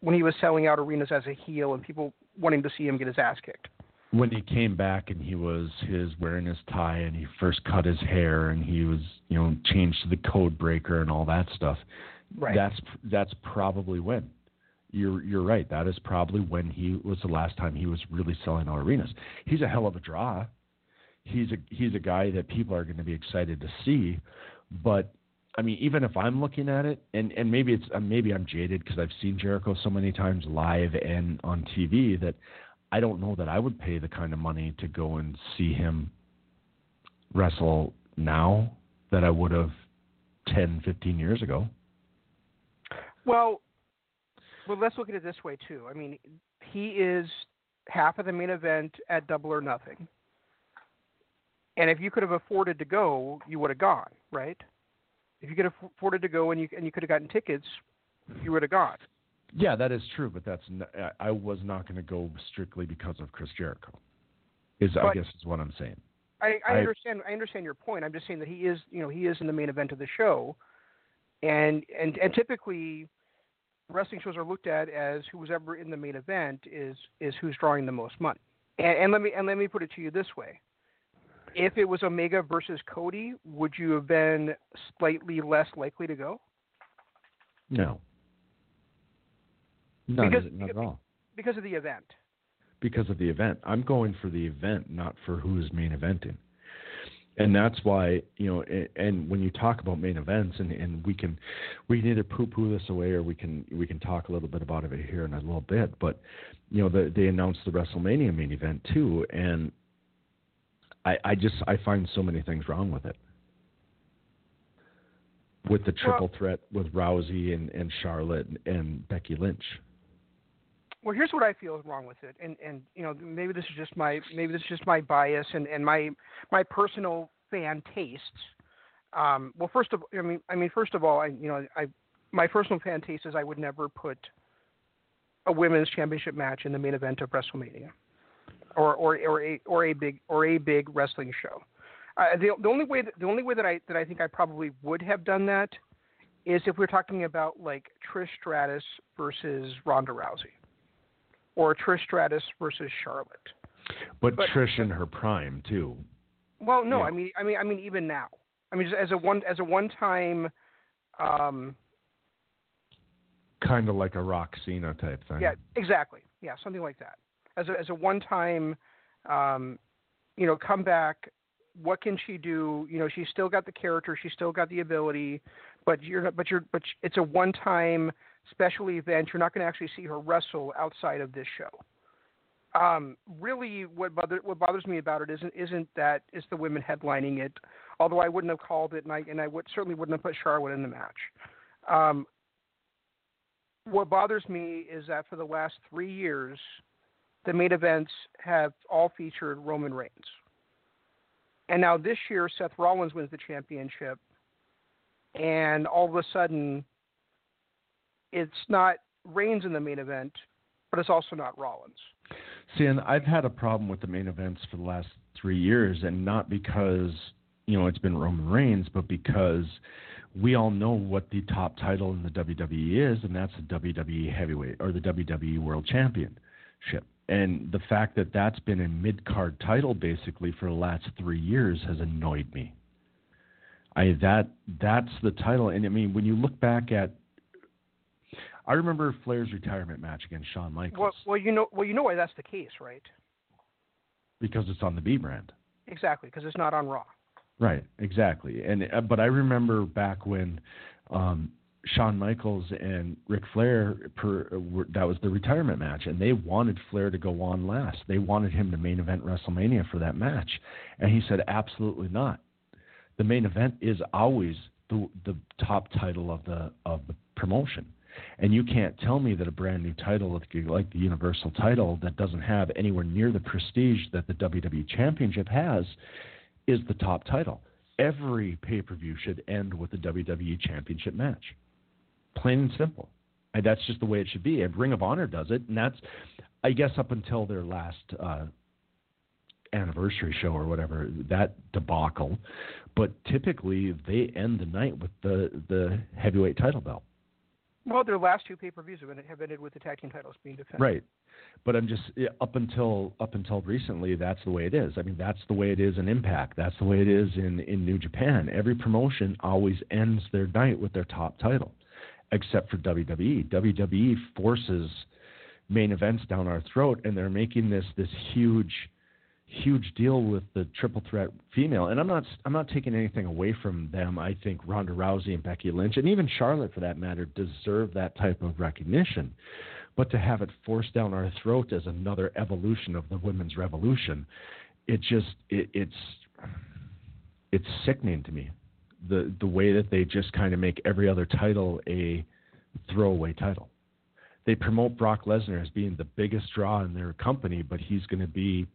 when he was selling out arenas as a heel and people wanting to see him get his ass kicked. When he came back and he was his wearing his tie and he first cut his hair and he was you know changed to the code breaker and all that stuff. Right. That's that's probably when. You're you're right. That is probably when he was the last time he was really selling out arenas. He's a hell of a draw he's a he's a guy that people are going to be excited to see. But I mean, even if I'm looking at it, and and maybe it's uh, maybe I'm jaded because I've seen Jericho so many times live and on TV that I don't know that I would pay the kind of money to go and see him wrestle now that I would have 10, 15 years ago. Well, well, let's look at it this way too. I mean, he is half of the main event at Double or Nothing. And if you could have afforded to go, you would have gone, right? If you could have afforded to go and you and you could have gotten tickets, you would have gone. Yeah, that is true, but that's not, I was not going to go strictly because of Chris Jericho. Is But- I guess is what I'm saying. I, I I- understand. I understand your point. I'm just saying that he is, you know, he is in the main event of the show, and and and typically, wrestling shows are looked at as who's ever in the main event is is who's drawing the most money. And, and let me and let me put it to you this way: if it was Omega versus Cody, would you have been slightly less likely to go? No. Not, Because- not at all. Because of the event. Because of the event. I'm going for the event, not for who's main eventing. And that's why, you know, and when you talk about main events, and, and we can, we can either poo-poo this away, or we can we can talk a little bit about it here in a little bit. But, you know, the, they announced the WrestleMania main event too, and I, I just I find so many things wrong with it. With the triple threat with Rousey and, and Charlotte and, and Becky Lynch. Well, here's what I feel is wrong with it, and and you know maybe this is just my maybe this is just my bias and and my my personal fan tastes. Um, well, first of I mean I mean first of all I you know I my personal fan taste is I would never put a women's championship match in the main event of WrestleMania, or or or a or a big or a big wrestling show. Uh, the the only way that, the only way that I that I think I probably would have done that is if we're talking about like Trish Stratus versus Ronda Rousey or Trish Stratus versus Charlotte. But, But- Trish in her prime too. Well, no, Yeah. I mean, I mean, I mean, even now, I mean, just as a one as a one time, um, Kind of like a Rock Cena type thing. yeah, exactly, yeah, something like that. As a as a one time, um, you know, comeback. What can she do? You know, she's still got the character, she's still got the ability, but you're but you're but it's a one time special event. You're not going to actually see her wrestle outside of this show. Um, really, what bother, what bothers me about it isn't isn't that it's the women headlining it. Although I wouldn't have called it, and I and I would certainly wouldn't have put Charlotte in the match. Um, what bothers me is that for the last three years, the main events have all featured Roman Reigns. And now this year, Seth Rollins wins the championship, and all of a sudden, it's not Reigns in the main event, but it's also not Rollins. See, and I've had a problem with the main events for the last three years, and not because you know it's been Roman Reigns, but because we all know what the top title in the WWE is, and that's the WWE Heavyweight or the WWE World Championship. And the fact that that's been a mid card title basically for the last three years has annoyed me. I that that's the title, and I mean when you look back at, I remember Flair's retirement match against Shawn Michaels Well, well, you know, well, you know why that's the case, right? because it's on the B brand. Exactly, because it's not on Raw. Right, exactly. And uh, but I remember back when um, Shawn Michaels and Ric Flair per, uh, were, that was the retirement match, and they wanted Flair to go on last. They wanted him to main event WrestleMania for that match, and he said absolutely not. The main event is always the the top title of the of the promotion. And you can't tell me that a brand new title like, the Universal title that doesn't have anywhere near the prestige that the WWE Championship has is the top title. Every pay per view should end with a WWE Championship match. Plain and simple. And that's just the way it should be. And Ring of Honor does it, and that's, I guess, up until their last uh, anniversary show or whatever that debacle. But typically, they end the night with the the heavyweight title belt. Well, their last two pay per views have, have ended with the tag team titles being defended. Right. But I'm just up until up until recently, that's the way it is. I mean, that's the way it is in Impact. That's the way it is in in New Japan. Every promotion always ends their night with their top title, except for WWE. WWE forces main events down our throat, and they're making this this huge huge deal with the triple threat female. And I'm not I'm not taking anything away from them. I think Ronda Rousey and Becky Lynch and even Charlotte for that matter deserve that type of recognition. But to have it forced down our throat as another evolution of the women's revolution, it just it, it's it's sickening to me. The the way that they just kind of make every other title a throwaway title. They promote Brock Lesnar as being the biggest draw in their company, but he's going to be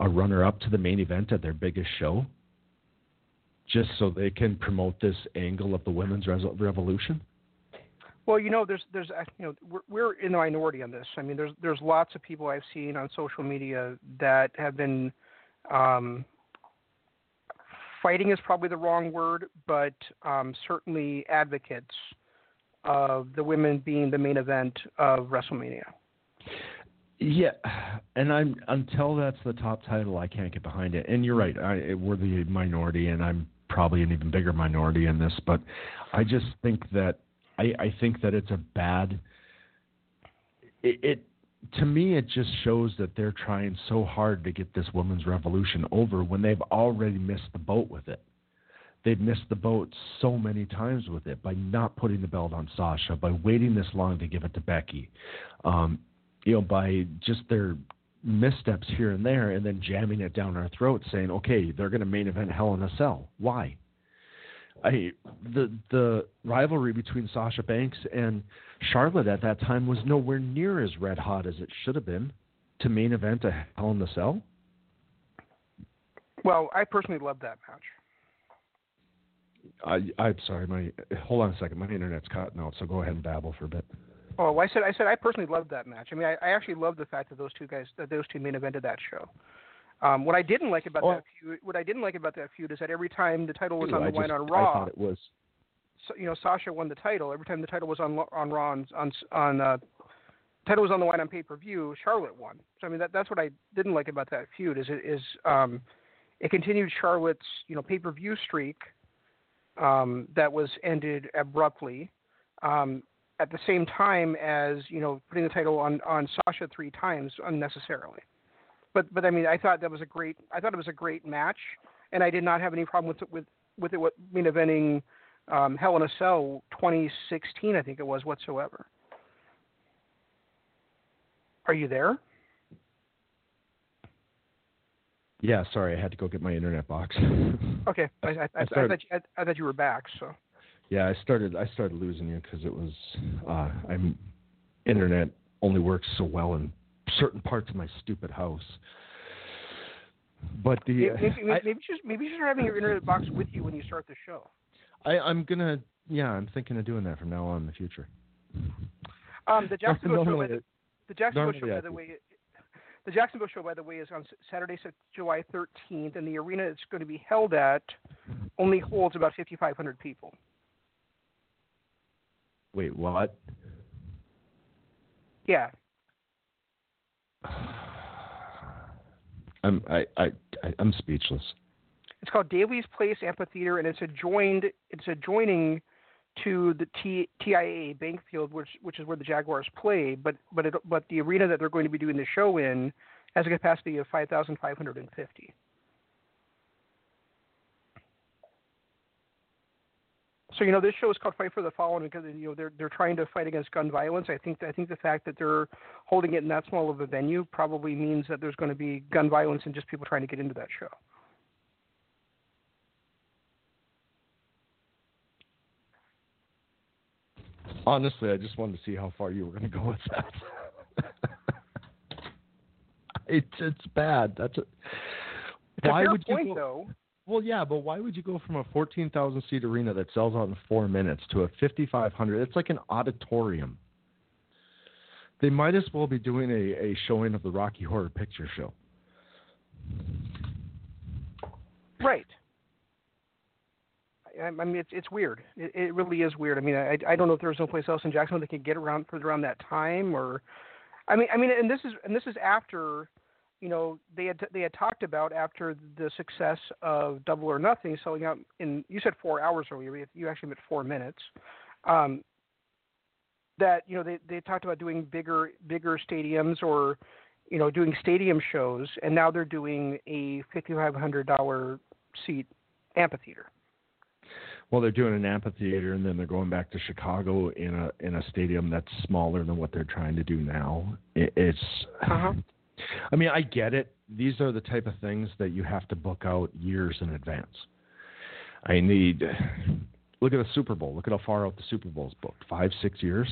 a runner up to the main event at their biggest show just so they can promote this angle of the women's revolution? Well, you know, there's there's uh, you know we're, we're in the minority on this. I mean, there's there's lots of people I've seen on social media that have been um, fighting is probably the wrong word, but um, certainly advocates of the women being the main event of WrestleMania. Yeah, and I'm until that's the top title, I can't get behind it. And you're right, I, we're the minority, and I'm probably an even bigger minority in this. But I just think that I, I think that it's a bad. It, it to me, it just shows that they're trying so hard to get this women's revolution over when they've already missed the boat with it. They've missed the boat so many times with it by not putting the belt on Sasha, by waiting this long to give it to Becky. Um, you know, by just their missteps here and there, and then jamming it down our throats, saying, "Okay, they're going to main event Hell in a Cell." Why? I the the rivalry between Sasha Banks and Charlotte at that time was nowhere near as red hot as it should have been to main event a Hell in the Cell. Well, I personally love that match. I I'm sorry, my hold on a second, my internet's cutting out, so go ahead and babble for a bit. Oh, I said I said I personally loved that match. I mean, I, I actually loved the fact that those two guys, that those two main evented that show. Um, what I didn't like about that feud, what I didn't like about that feud is that every time the title was on I the line just, on Raw, I thought it was. So, you know, Sasha won the title. Every time the title was on on Raw on on, on uh, title was on the line on pay per view, Charlotte won. So I mean, that that's what I didn't like about that feud is it is um, it continued Charlotte's you know pay per view streak um, that was ended abruptly. Um, at the same time as you know putting the title on on Sasha three times unnecessarily. But but I mean I thought that was a great I thought it was a great match, and I did not have any problem with it, with with it what main eventing um, Hell in a Cell 2016 I think it was whatsoever. Are you there? Yeah, sorry, I had to go get my internet box. okay, I, I, I, I, thought you, I, I thought you were back. So yeah, I started I started losing you because it was uh, I'm internet only works so well in certain parts of my stupid house. But the maybe, uh, maybe, I, maybe just maybe you should having your internet box with you when you start the show. I, I'm gonna yeah I'm thinking of doing that from now on in the future. Um, the Jacksonville show, by the, the Jacksonville show, by the way, the Jacksonville show, by the way, is on Saturday, July 13th, and the arena it's going to be held at only holds about 5,500 people. Wait, what? Yeah, I'm I, I I I'm speechless. it's called Daly's Place Amphitheater, and it's adjoined. It's adjoining to the T, TIAA Bank Field, which which is where the Jaguars play. But but it, but the arena that they're going to be doing the show in has a capacity of 5,550. So you know this show is called Fight for the Fallen because you know they're they're trying to fight against gun violence. I think I think the fact that they're holding it in that small of a venue probably means that there's going to be gun violence and just people trying to get into that show. Honestly, I just wanted to see how far you were going to go with that. it's it's bad. That's a, why would you point, go, though. Well, yeah, but why would you go from a 14,000 seat arena that sells out in four minutes to a 5,500? It's like an auditorium. They might as well be doing a, a showing of the Rocky Horror Picture Show. Right. I, I mean, it's it's weird. It, it really is weird. I mean, I I don't know if there's no place else in Jacksonville that could get around for around that time, or, I mean, I mean, and this is and this is after, you know, they had they had talked about after the success of Double or Nothing selling out in you said four hours earlier. You actually meant four minutes. Um, that you know they they talked about doing bigger bigger stadiums or you know doing stadium shows and now they're doing a fifty five hundred dollar seat amphitheater Well, they're doing an amphitheater, and then they're going back to Chicago in a in a stadium that's smaller than what they're trying to do now. It, it's, Uh-huh. I mean, I get it. These are the type of things that you have to book out years in advance. I need. Look at the Super Bowl. Look at how far out the Super Bowl's booked. Five, six years.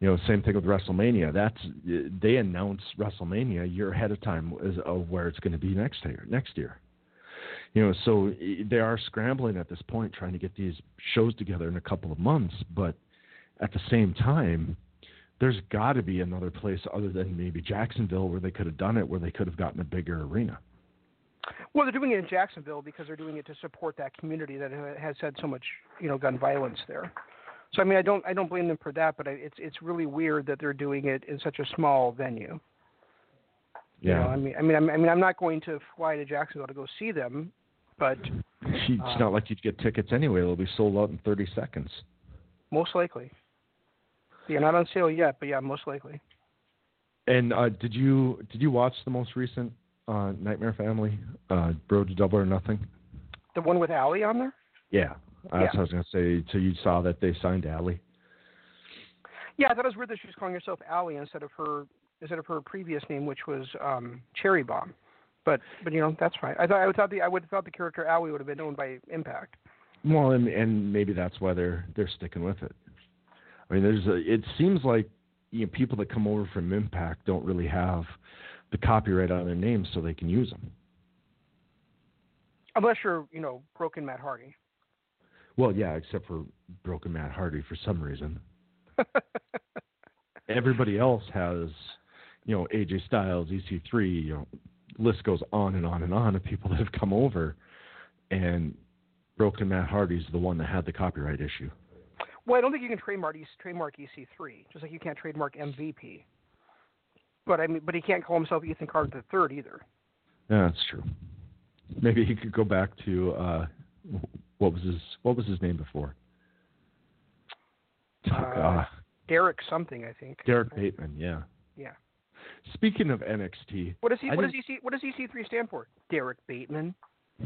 You know, same thing with WrestleMania. That's they announce WrestleMania a year ahead of time of where it's going to be next year. Next year. You know, so eh, they are scrambling at this point, trying to get these shows together in a couple of months. But at the same time, there's got to be another place other than maybe Jacksonville where they could have done it, where they could have gotten a bigger arena. well they're doing it in jacksonville because they're doing it to support that community that has had so much you know gun violence there so i mean i don't i don't blame them for that but I, it's it's really weird that they're doing it in such a small venue You know, I mean, I mean, I'm, I mean, I'm not going to fly to Jacksonville to go see them, but it's uh, not like you'd get tickets anyway. They'll be sold out in 30 seconds. most likely. Yeah, not on sale yet, but yeah, most likely. And uh, did you did you watch the most recent uh, Nightmare Family, uh, Road to Double or Nothing? The one with Allie on there? Yeah, that's Yeah. what I was gonna say. So you saw that they signed Allie. Yeah, I thought it was weird that she was calling herself Allie instead of her instead of her previous name, which was um, Cherry Bomb. But but you know that's fine. I thought I would thought the I would have thought the character Allie would have been owned by Impact. Well, and and maybe that's why they're they're sticking with it. I mean, there's a. It seems like you know, people that come over from Impact don't really have the copyright on their names, so they can use them. Unless you're you know Broken Matt Hardy. Well, yeah, except for Broken Matt Hardy for some reason. Everybody else has, you know, AJ Styles, EC3. You know, list goes on and on and on of people that have come over, and Broken Matt Hardy's the one that had the copyright issue. Well, I don't think you can trademark trademark EC3, just like you can't trademark MVP. But I mean, but he can't call himself Ethan Carter the third either. Yeah, that's true. Maybe he could go back to uh, what was his what was his name before? Uh, Uh, Derrick something, I think. Derrick Bateman. Yeah. Yeah. Speaking of NXT, What does he? I What does EC? What does EC3 stand for? Derrick Bateman.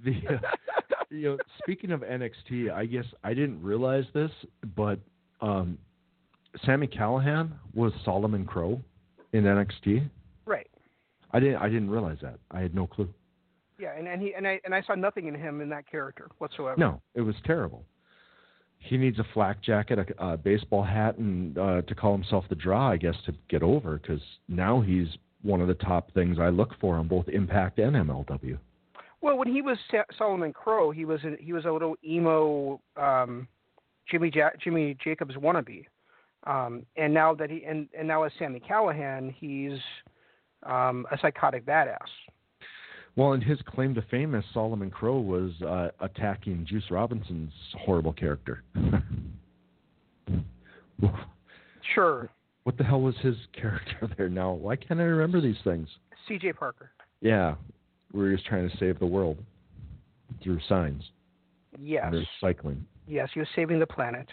the uh, you know speaking of NXT, I guess I didn't realize this, but um, Sami Callihan was Solomon Crowe in NXT. Right. I didn't I didn't realize that. I had no clue. Yeah, and, and he and I and I saw nothing in him in that character whatsoever. No, it was terrible. He needs a flak jacket, a, a baseball hat, and uh, to call himself the Draw, I guess, to get over. Because now he's one of the top things I look for on both Impact and MLW. Well, when he was Solomon Crowe, he was a, he was a little emo um, Jimmy ja- Jimmy Jacobs wannabe, um, and now that he and, and now as Sami Callihan, he's um, a psychotic badass. Well, and his claim to fame as Solomon Crowe was uh, attacking Juice Robinson's horrible character. Sure, what the hell was his character there now? Why can't I remember these things? C.J. Parker. Yeah, he was trying to save the world through signs Yes, recycling. yes, was saving the planet.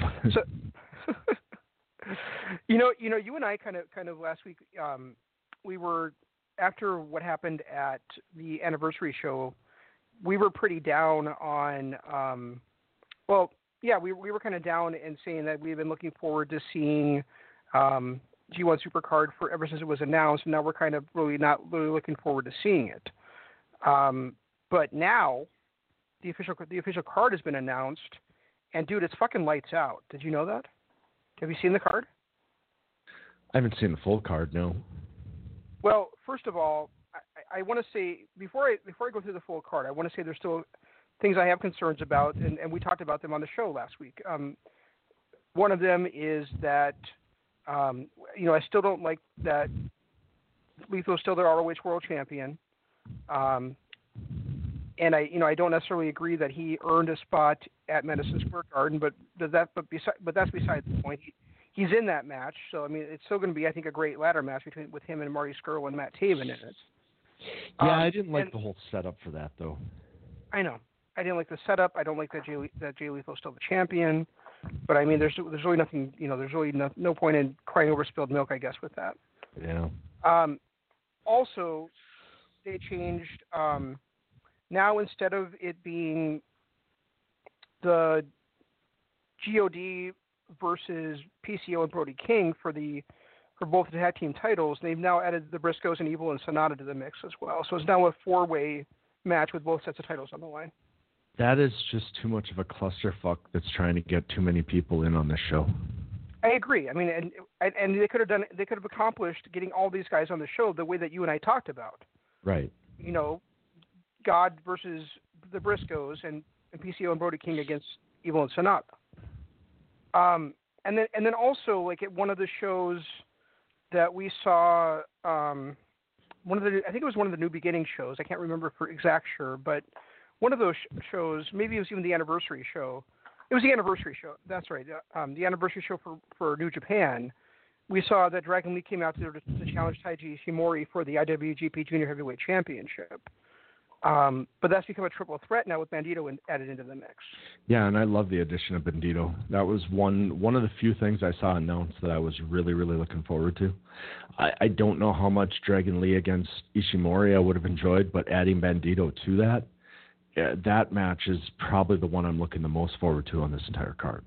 So, you know, you know, you and I kind of, kind of last week, um, we were after what happened at the anniversary show, we were pretty down on, um, well, yeah, we we were kind of down and saying that we've been looking forward to seeing um, G1 Supercard for ever since it was announced, and now we're kind of really not really looking forward to seeing it. Um, but now, the official the official card has been announced, and dude, it's fucking lights out. Did you know that? Have you seen the card? I haven't seen the full card. No. Well, first of all, I, I want to say before I before I go through the full card, I want to say there's still things I have concerns about, and, and we talked about them on the show last week. Um, one of them is that um, you know I still don't like that Lethal's still the ROH World Champion, um, and I you know I don't necessarily agree that he earned a spot at Madison Square Garden, but does that but besi- but that's beside the point. He, he's in that match, so I mean it's still going to be I think a great ladder match between with him and Marty Scurll and Matt Taven in it. Yeah, Um, I didn't like and- the whole setup for that though. I know. I didn't like the setup. I don't like that Jay that Jay Lethal's still the champion. But I mean, there's there's really nothing. You know, there's really no, no point in crying over spilled milk. I guess with that. Yeah. Um, also, they changed. Um, now instead of it being the God versus PCO and Brody King for the for both the tag team titles, they've now added the Briscoes and Evil and Sanada to the mix as well. So it's now a four way match with both sets of titles on the line. That is just too much of a clusterfuck that's trying to get too many people in on this show. I agree. I mean, and and- they could have done they could have accomplished getting all these guys on the show the way that you and I talked about. Right. You know, God versus the Briscoes and, and PCO and Brody King against Evil and Sanada. Um, and then and then also like at one of the shows that we saw, um, one of the I think it was one of the New Beginning shows. I can't remember for exact sure, but one of those sh- shows, maybe it was even the anniversary show. It was the anniversary show. That's right. uh, Um, the anniversary show for, for New Japan. We saw that Dragon Lee came out to, to challenge Taiji Ishimori for the IWGP Junior Heavyweight Championship. Um, but that's become a triple threat now with Bandito in, added into the mix. Yeah, and I love the addition of Bandito. That was one one of the few things I saw announced that I was really really looking forward to. I, I don't know how much Dragon Lee against Ishimori I would have enjoyed, but adding Bandito to that, uh, that match is probably the one I'm looking the most forward to on this entire card.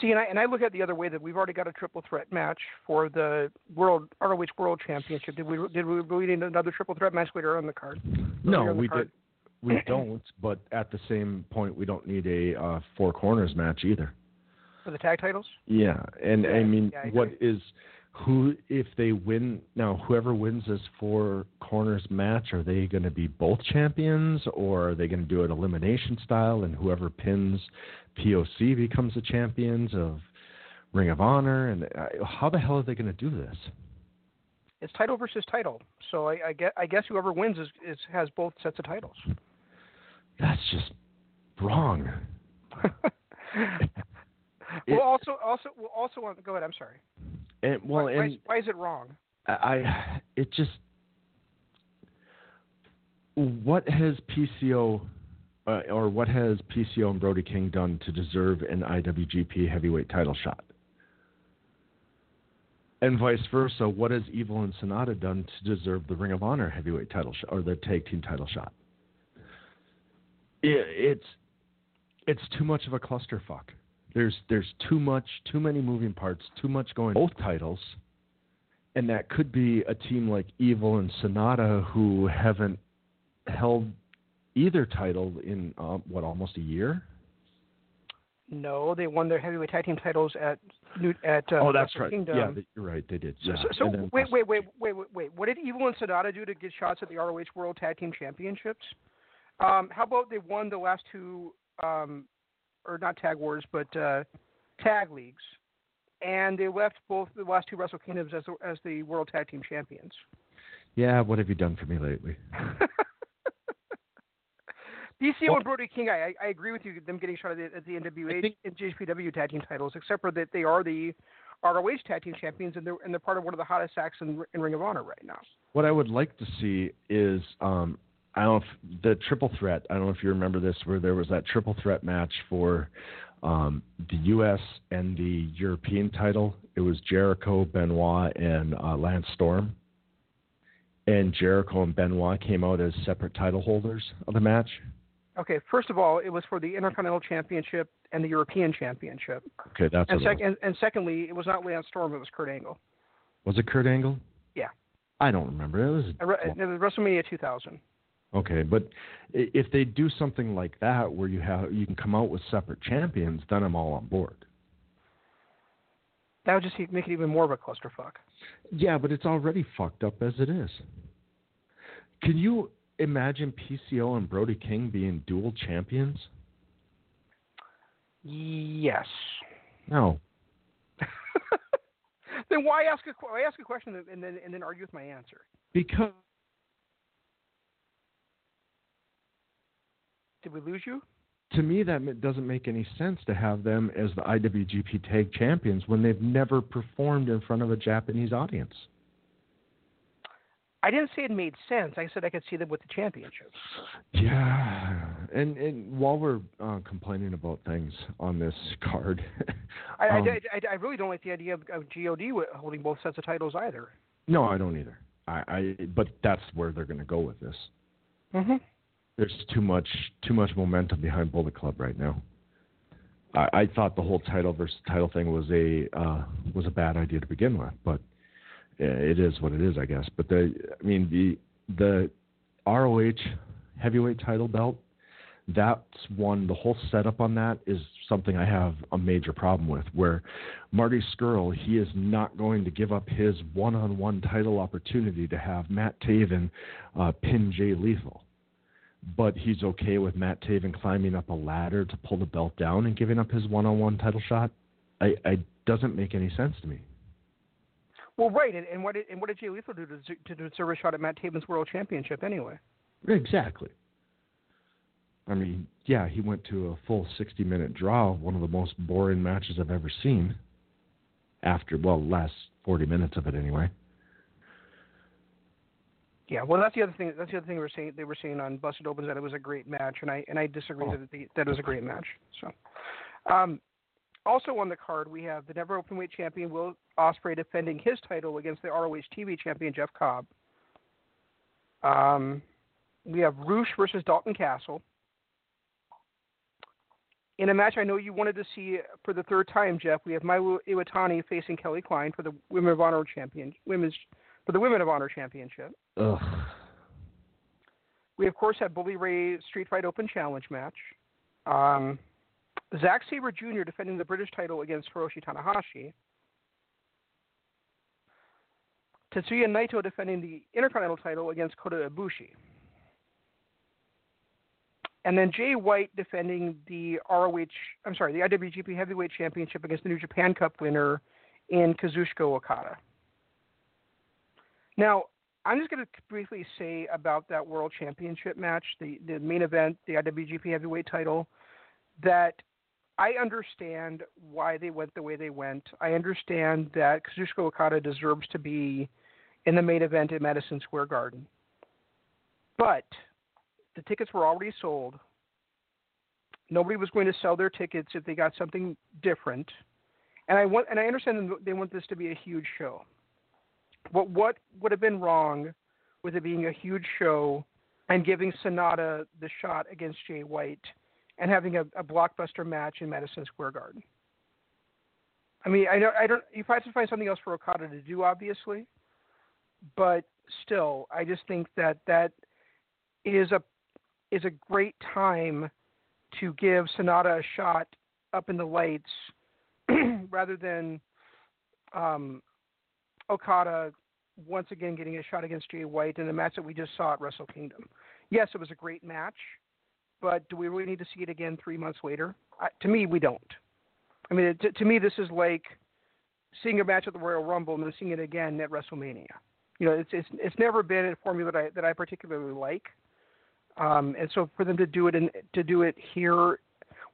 See, and I, and I look at it the other way that we've already got a triple threat match for the world ROH World Championship. Did we did we really need another triple threat match later on the card? No, the we card? did. We don't, but at the same point, we don't need a uh, four corners match either. for the tag titles. Yeah, and I mean, yeah, I what is who if they win now? Whoever wins this four corners match, are they going to be both champions, or are they going to do it elimination style? And whoever pins PCO becomes the champions of Ring of Honor. And uh, how the hell are they going to do this? It's title versus title. So I, I guess I guess whoever wins is, is has both sets of titles. That's just wrong. It- well, also also well, also on, go ahead. I'm sorry. And well, why, why and is, why is it wrong? I, I it just what has PCO uh, or what has PCO and Brody King done to deserve an IWGP Heavyweight Title shot? And vice versa, what has Evil and Sanada done to deserve the Ring of Honor Heavyweight Title shot or the Tag Team Title shot? It, it's it's too much of a clusterfuck. There's there's too much, too many moving parts, too much going. Both titles and that could be a team like Evil and Sanada who haven't held either title in uh, what almost a year. No, they won their heavyweight tag team titles at New, at uh, oh, that's Wrestle right. Kingdom. Yeah, you're right. They did. So, yeah. so, so And wait, wait, wait, wait, wait, wait. What did Evil and Sanada do to get shots at the ROH World Tag Team Championships? Um, how about they won the last two, um, or not tag wars, but uh, tag leagues, and they left both the last two Wrestle Kingdoms as the, as the World Tag Team Champions. Yeah, what have you done for me lately? PCO and Brody King, I, I agree with you. Them getting shot at the, at the NWA think- and JPW tag team titles, except for that they are the ROH tag team champions, and they're and they're part of one of the hottest acts in, in Ring of Honor right now. What I would like to see is um, I don't know if the triple threat. I don't know if you remember this, where there was that triple threat match for um, the U.S. and the European title. It was Jericho, Benoit, and uh, Lance Storm. And Jericho and Benoit came out as separate title holders of the match. Okay, first of all, it was for the Intercontinental Championship and the European Championship, Okay, that's and, sec- and, and secondly, it was not Lance Storm; it was Kurt Angle. was. It Kurt Angle? Yeah. I don't remember. It was. It was WrestleMania 2000. Okay, but if they do something like that where you have you can come out with separate champions, then I'm all on board. That would just make it even more of a clusterfuck. Yeah, but it's already fucked up as it is. Can you imagine PCO and Brody King being dual champions? Yes. No. then why ask a why ask a question and then and then argue with my answer? Because Did we lose you? to me that doesn't make any sense to have them as the IWGP Tag Champions when they've never performed in front of a Japanese audience. I didn't say it made sense. I said I could see them with the championship. Yeah, and and while we're uh, complaining about things on this card, I, um, I, I, I really don't like the idea of, of God holding both sets of titles either. no, I don't either. I, I but that's where they're going to go with this. Mm-hmm. There's too much too much momentum behind Bullet Club right now. I, I thought the whole title versus title thing was a uh, was a bad idea to begin with, but it is what it is, I guess. But the I mean the the ROH heavyweight title belt, that's one. The whole setup on that is something I have a major problem with. Where Marty Scurll, he is not going to give up his one-on-one title opportunity to have Matt Taven uh, pin Jay Lethal but he's okay with Matt Taven climbing up a ladder to pull the belt down and giving up his one-on-one title shot. I, I doesn't make any sense to me. Well, right, and, and what did and what did Jay Lethal do to, to deserve a shot at Matt Taven's World Championship anyway? Exactly. I mean, yeah, he went to a full 60-minute draw, one of the most boring matches I've ever seen. After well, last 40 minutes of it anyway. Yeah, well, that's the other thing. That's the other thing they were saying. They were saying on Busted Opens that it was a great match, and I and I disagree Oh. that, the, that it was a great match. So, um, also on the card we have the never openweight champion Will Ospreay defending his title against the ROH TV champion Jeff Cobb. Um, we have Rush versus Dalton Castle. In a match I know you wanted to see for the third time, Jeff, we have Mayu Iwatani facing Kelly Klein for the Women of Honor champion, women's for the Women of Honor championship. Ugh. We of course have Bully Ray Street Fight Open Challenge match. Um, Zack Sabre Jr. defending the British title against Hiroshi Tanahashi. Tetsuya Naito defending the Intercontinental title against Kota Ibushi. And then Jay White defending the ROH, I'm sorry, the IWGP Heavyweight Championship against the New Japan Cup winner in Kazuchika Okada. Now, I'm just going to briefly say about that World Championship match, the, the main event, the IWGP Heavyweight title, that I understand why they went the way they went. I understand that Kazuchika Okada deserves to be in the main event at Madison Square Garden. But the tickets were already sold. Nobody was going to sell their tickets if they got something different. And I want and I understand they want this to be a huge show. But what would have been wrong with it being a huge show and giving Sanada the shot against Jay White and having a, a blockbuster match in Madison Square Garden? I mean, I know I don't. You have to find something else for Okada to do, obviously, but still, I just think that that is a is a great time to give Sanada a shot up in the lights rather than um, Okada once again getting a shot against Jay White in the match that we just saw at Wrestle Kingdom. Yes, it was a great match, but do we really need to see it again three months later? I, to me, we don't. I mean, to, to me, this is like seeing a match at the Royal Rumble and then seeing it again at WrestleMania. You know, it's it's it's never been a formula that I that I particularly like. Um, and so for them to do it in, to do it here,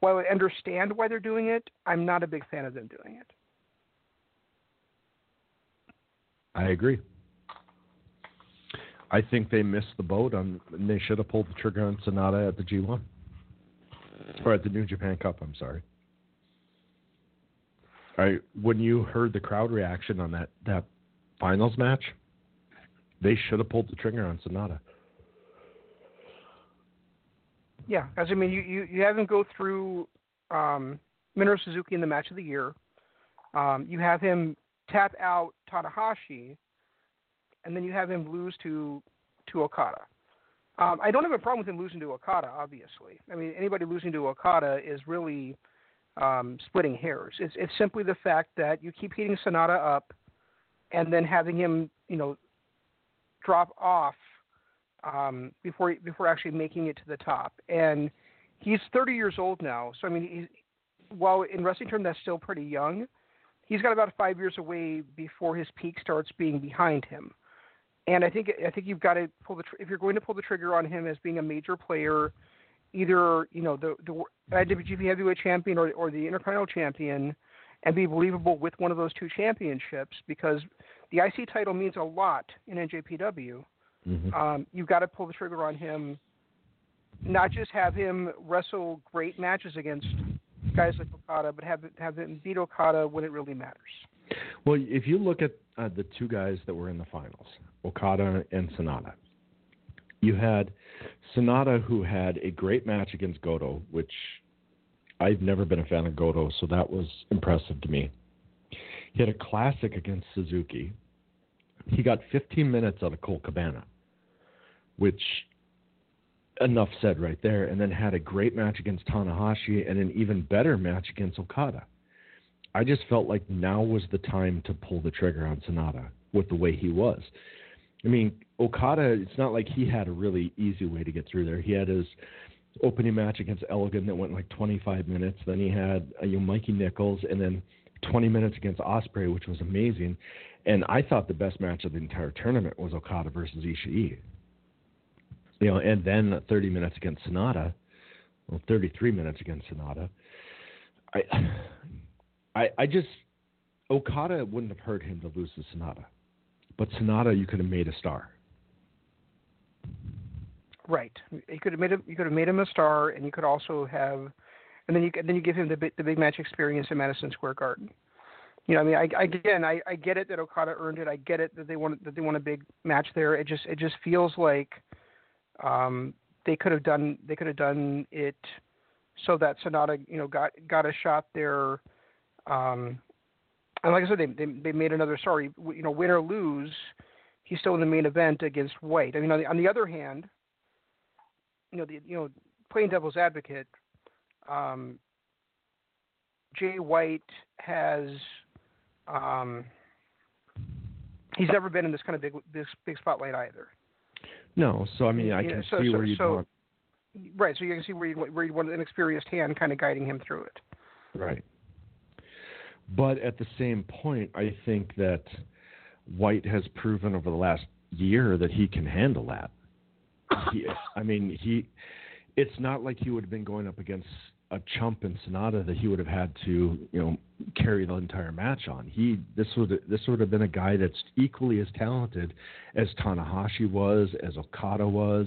while I understand why they're doing it, I'm not a big fan of them doing it. I agree. I think they missed the boat on. and They should have pulled the trigger on Sanada at the G1 or at the New Japan Cup. I'm sorry. I when you heard the crowd reaction on that that finals match, they should have pulled the trigger on Sanada. Yeah, as I mean, you you, you have him go through um, Minoru Suzuki in the match of the year. Um, you have him tap out Tanahashi, and then you have him lose to to Okada. Um, I don't have a problem with him losing to Okada. Obviously, I mean anybody losing to Okada is really um, splitting hairs. It's it's simply the fact that you keep heating Sanada up, and then having him, you know, drop off um, before before actually making it to the top. And he's 30 years old now, so I mean, he's, while in wrestling terms that's still pretty young, he's got about five years away before his peak starts being behind him. And I think I think you've got to pull the tr- if you're going to pull the trigger on him as being a major player, either you know the the IWGP Heavyweight Champion or or the Intercontinental Champion, and be believable with one of those two championships because the IC title means a lot in NJPW. Mhm. Um, you've got to pull the trigger on him, not just have him wrestle great matches against guys like Okada, but have have him beat Okada when it really matters. Well, if you look at uh, the two guys that were in the finals, Okada and Sanada, you had Sanada who had a great match against Goto, which I've never been a fan of Goto, so that was impressive to me. He had a classic against Suzuki. He got 15 minutes out of Colt Cabana, which enough said right there, and then had a great match against Tanahashi and an even better match against Okada. I just felt like now was the time to pull the trigger on Sanada with the way he was. I mean, Okada, it's not like he had a really easy way to get through there. He had his opening match against Elgin that went like 25 minutes. Then he had uh, you know, Mikey Nicholls, and then 20 minutes against Osprey, which was amazing. And I thought the best match of the entire tournament was Okada versus Ishii. You know, and then 30 minutes against Sanada, well, 33 minutes against Sanada. I, I, I just Okada wouldn't have hurt him to lose to Sanada, but Sanada you could have made a star. Right. You could have made him. You could have made him a star, and you could also have, and then you then you give him the big, the big match experience in Madison Square Garden. You know, I mean, I, I again, I, I get it that Okada earned it. I get it that they want that they want a big match there. It just it just feels like um, they could have done they could have done it so that Sanada you know got got a shot there. Um, and like I said, they, they they made another sorry you know win or lose, he's still in the main event against White. I mean, on the on the other hand, you know the you know playing devil's advocate, um, Jay White has um, he's never been in this kind of big this big spotlight either. No, so I mean I can so- see so- where you'd so- want Right, so you can see where you where you want an experienced hand kind of guiding him through it. right. But at the same point, I think that White has proven over the last year that he can handle that. He, I mean, he. It's not like he would have been going up against a chump in Sanada that he would have had to, you know, carry the entire match on. He this would this would have been a guy that's equally as talented as Tanahashi was, as Okada was.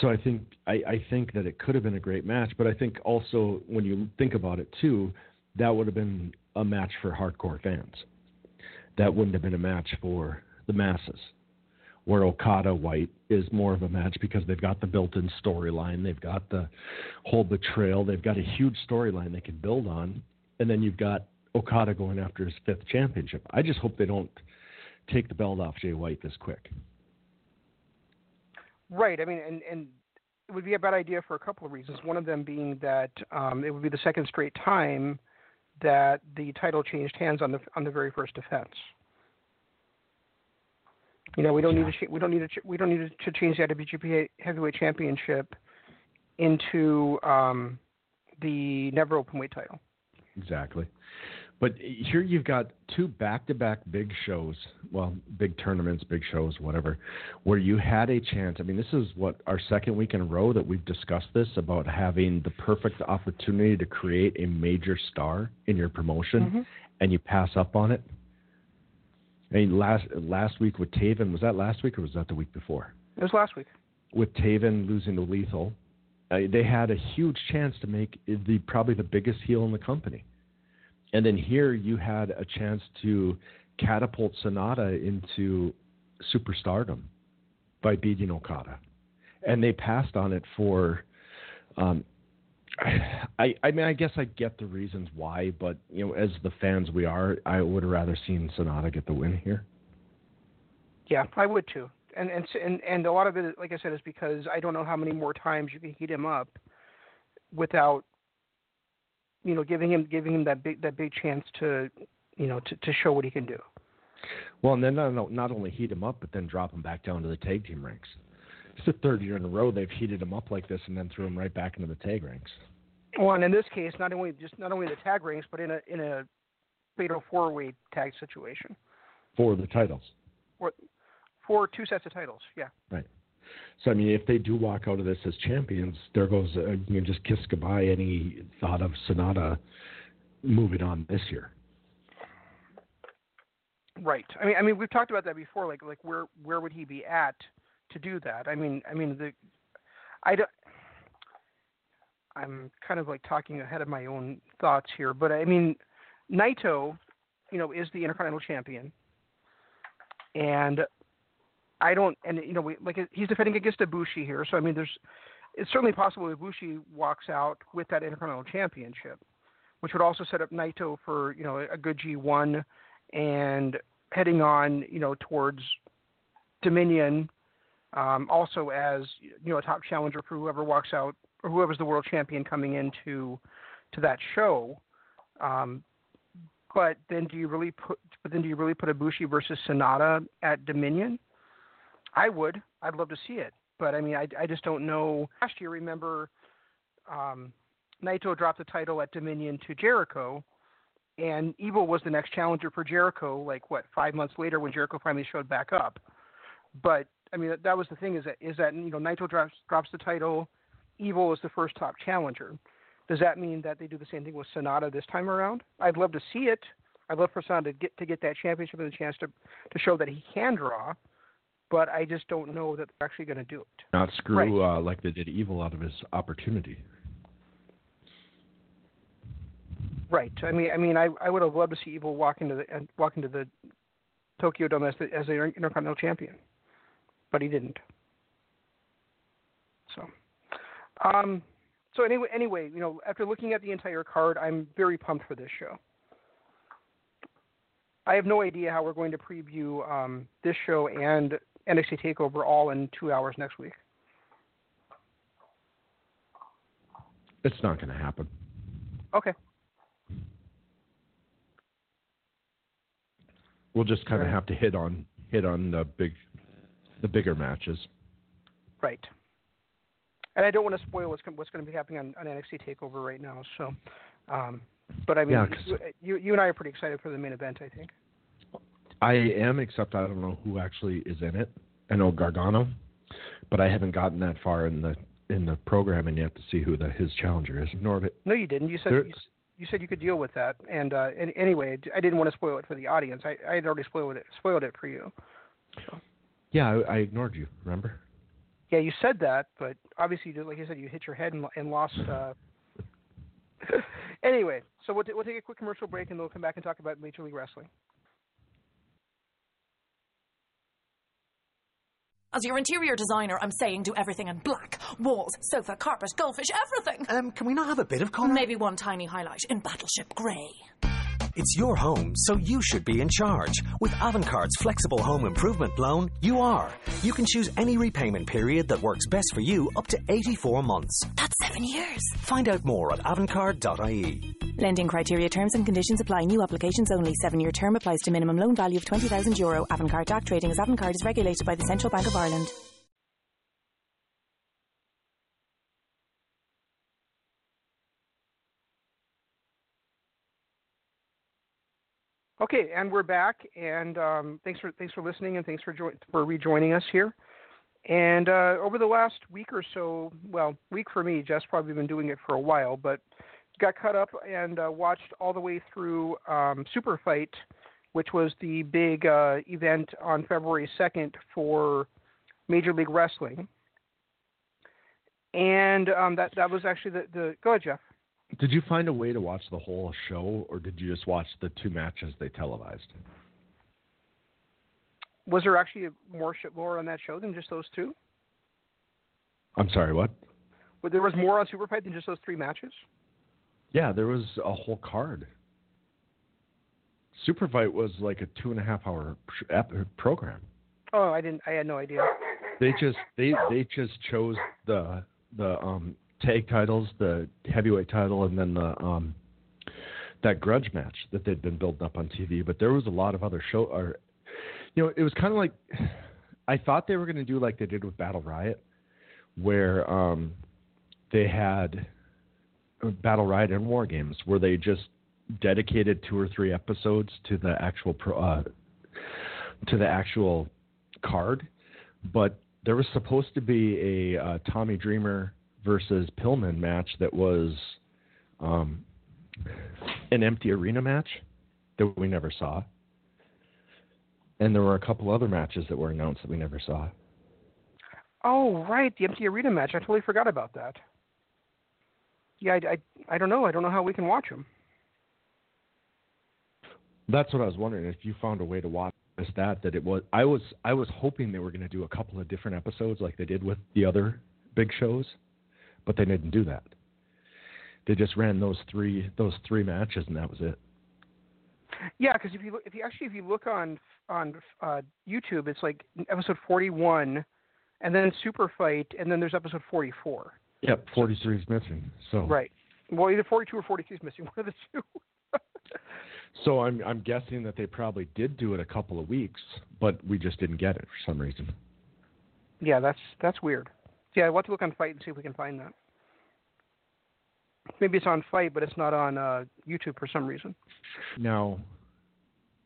So I think I, I think that it could have been a great match, but I think also when you think about it too, that would have been a match for hardcore fans. That wouldn't have been a match for the masses. Where Okada White is more of a match because they've got the built-in storyline, they've got the whole betrayal, they've got a huge storyline they can build on, and then you've got Okada going after his fifth championship. I just hope they don't take the belt off Jay White this quick. Right. I mean, and and it would be a bad idea for a couple of reasons. One of them being that um, it would be the second straight time that the title changed hands on the on the very first defense. You know, we don't need to we don't need to we don't need to change the IWGP Heavyweight Championship into um, the never open weight title. Exactly. But here you've got two back-to-back big shows, well, big tournaments, big shows, whatever, where you had a chance. I mean, this is what our second week in a row that we've discussed this about having the perfect opportunity to create a major star in your promotion, Mhm. and you pass up on it. I mean, last last week with Taven, was that last week or was that the week before? It was last week. with Taven losing to Lethal, uh, they had a huge chance to make the probably the biggest heel in the company. And then here you had a chance to catapult Sanada into superstardom by beating Okada, and they passed on it for. Um, I, I mean, I guess I get the reasons why, but you know, as the fans we are, I would have rather seen Sanada get the win here. Yeah, I would too. and and and and a lot of it, like I said, is because I don't know how many more times you can heat him up without, you know, giving him giving him that big that big chance to, you know, to to show what he can do. Well, and then not, not only heat him up, but then drop him back down to the tag team ranks. It's the third year in a row they've heated him up like this and then threw him right back into the tag ranks. Well, and in this case, not only just not only the tag rings, but in a in a fatal four way tag situation for the titles. for for two sets of titles. Yeah. Right. So I mean, if they do walk out of this as champions, there goes uh, you can just kiss goodbye any thought of Sanada moving on this year. Right. I mean, I mean, we've talked about that before. Like, like where where would he be at to do that? I mean, I mean, the I don't. I'm kind of like talking ahead of my own thoughts here, but I mean, Naito, you know, is the Intercontinental Champion, and I don't, and you know, we, like he's defending against Ibushi here, so I mean, there's, it's certainly possible Ibushi walks out with that Intercontinental Championship, which would also set up Naito for you know a good G1 and heading on, you know, towards Dominion, um, also as you know a top challenger for whoever walks out or whoever's the world champion coming into to that show. Um, but then do you really put? But then do you really put Ibushi versus Sanada at Dominion? I would. I'd love to see it, but I mean, I, I just don't know. Last year, remember, um, Naito dropped the title at Dominion to Jericho, and Evil was the next challenger for Jericho. Like what, five months later when Jericho finally showed back up. But I mean, that, that was the thing is that is that you know Naito drops drops the title, Evil is the first top challenger. Does that mean that they do the same thing with Sanada this time around? I'd love to see it. I'd love for Sanada to get to get that championship and the chance to to show that he can draw. But I just don't know that they're actually going to do it. Not screw uh, like they did Evil out of his opportunity. Right. I mean, I mean, I I would have loved to see Evil walk into the and walk into the Tokyo Dome as the as the Intercontinental Champion, but he didn't. So, um, so anyway, anyway, you know, after looking at the entire card, I'm very pumped for this show. I have no idea how we're going to preview um, this show and NXT Takeover all in two hours next week. It's not going to happen. Okay. We'll just kind of Right. have to hit on hit on the big, the bigger matches. Right. And I don't want to spoil what's what's going to be happening on, on NXT Takeover right now. So, um, but I mean, Yeah, you, you and I are pretty excited for the main event. I think. I am, except I don't know who actually is in it. I know Gargano, but I haven't gotten that far in the in the programming yet to see who the his challenger is. Nor No, you didn't. You said There- you, you said you could deal with that. And uh, any, anyway, I didn't want to spoil it for the audience. I I had already spoiled it spoiled it for you. Yeah, I, I ignored you. Remember? Yeah, you said that, but obviously, you did- like you said, you hit your head and, and lost. Uh... anyway, so we'll, t- we'll take a quick commercial break and then we'll come back and talk about Major League Wrestling. As your interior designer, I'm saying do everything in black. Walls, sofa, carpet, goldfish, everything. Um, can we not have a bit of colour? Maybe one tiny highlight in Battleship Grey. It's your home, so you should be in charge. With Avantcard's flexible home improvement loan, you are. You can choose any repayment period that works best for you up to 84 months. That's seven years. Find out more at avantcard.ie. Lending criteria, terms and conditions apply. New applications only. Seven-year term applies to minimum loan value of twenty thousand euro. Avantcard DAC trading as Avantcard is regulated by the Central Bank of Ireland. Okay, and we're back, and um, thanks for thanks for listening, and thanks for join, for rejoining us here. And uh, over the last week or so, well, week for me, Jess probably been doing it for a while, but got caught up and uh, watched all the way through um, Super Fight, which was the big uh, event on February second for Major League Wrestling. And um, that that was actually the, the go ahead, Jeff. Did you find a way to watch the whole show, or did you just watch the two matches they televised? Was there actually more more on that show than just those two? I'm sorry, what? Well, There was more on Super Fight than just those three matches. Yeah, there was a whole card. Super Fight was like a two and a half hour ep- program. Oh, I didn't. I had no idea. They just they they just chose the the um tag titles, the heavyweight title, and then the um that grudge match that they'd been building up on TV. But there was a lot of other show or you know, it was kind of like I thought they were going to do like they did with Battle Riot, where um they had Battle Riot and War Games, where they just dedicated two or three episodes to the actual pro, uh, to the actual card, but there was supposed to be a uh, Tommy Dreamer versus Pillman match that was um, an empty arena match that we never saw, and there were a couple other matches that were announced that we never saw. Oh, right, the empty arena match. I totally forgot about that. Yeah, I, I, I don't know. I don't know how we can watch them. That's what I was wondering if you found a way to watch this that that it was I was I was hoping they were going to do a couple of different episodes like they did with the other big shows, but they didn't do that. They just ran those three those three matches and that was it. Yeah, because if you look, if you actually if you look on on uh, YouTube, it's like episode forty one, and then Super Fight, and then there's episode forty four. Yep, 43 is missing. So Right. Well, either forty two or forty three is missing. One of the two. So I'm I'm guessing that they probably did do it a couple of weeks, but we just didn't get it for some reason. yeah, that's that's weird. Yeah, we'll have to look on FITE and see if we can find that. Maybe it's on FITE, but it's not on uh, YouTube for some reason. Now,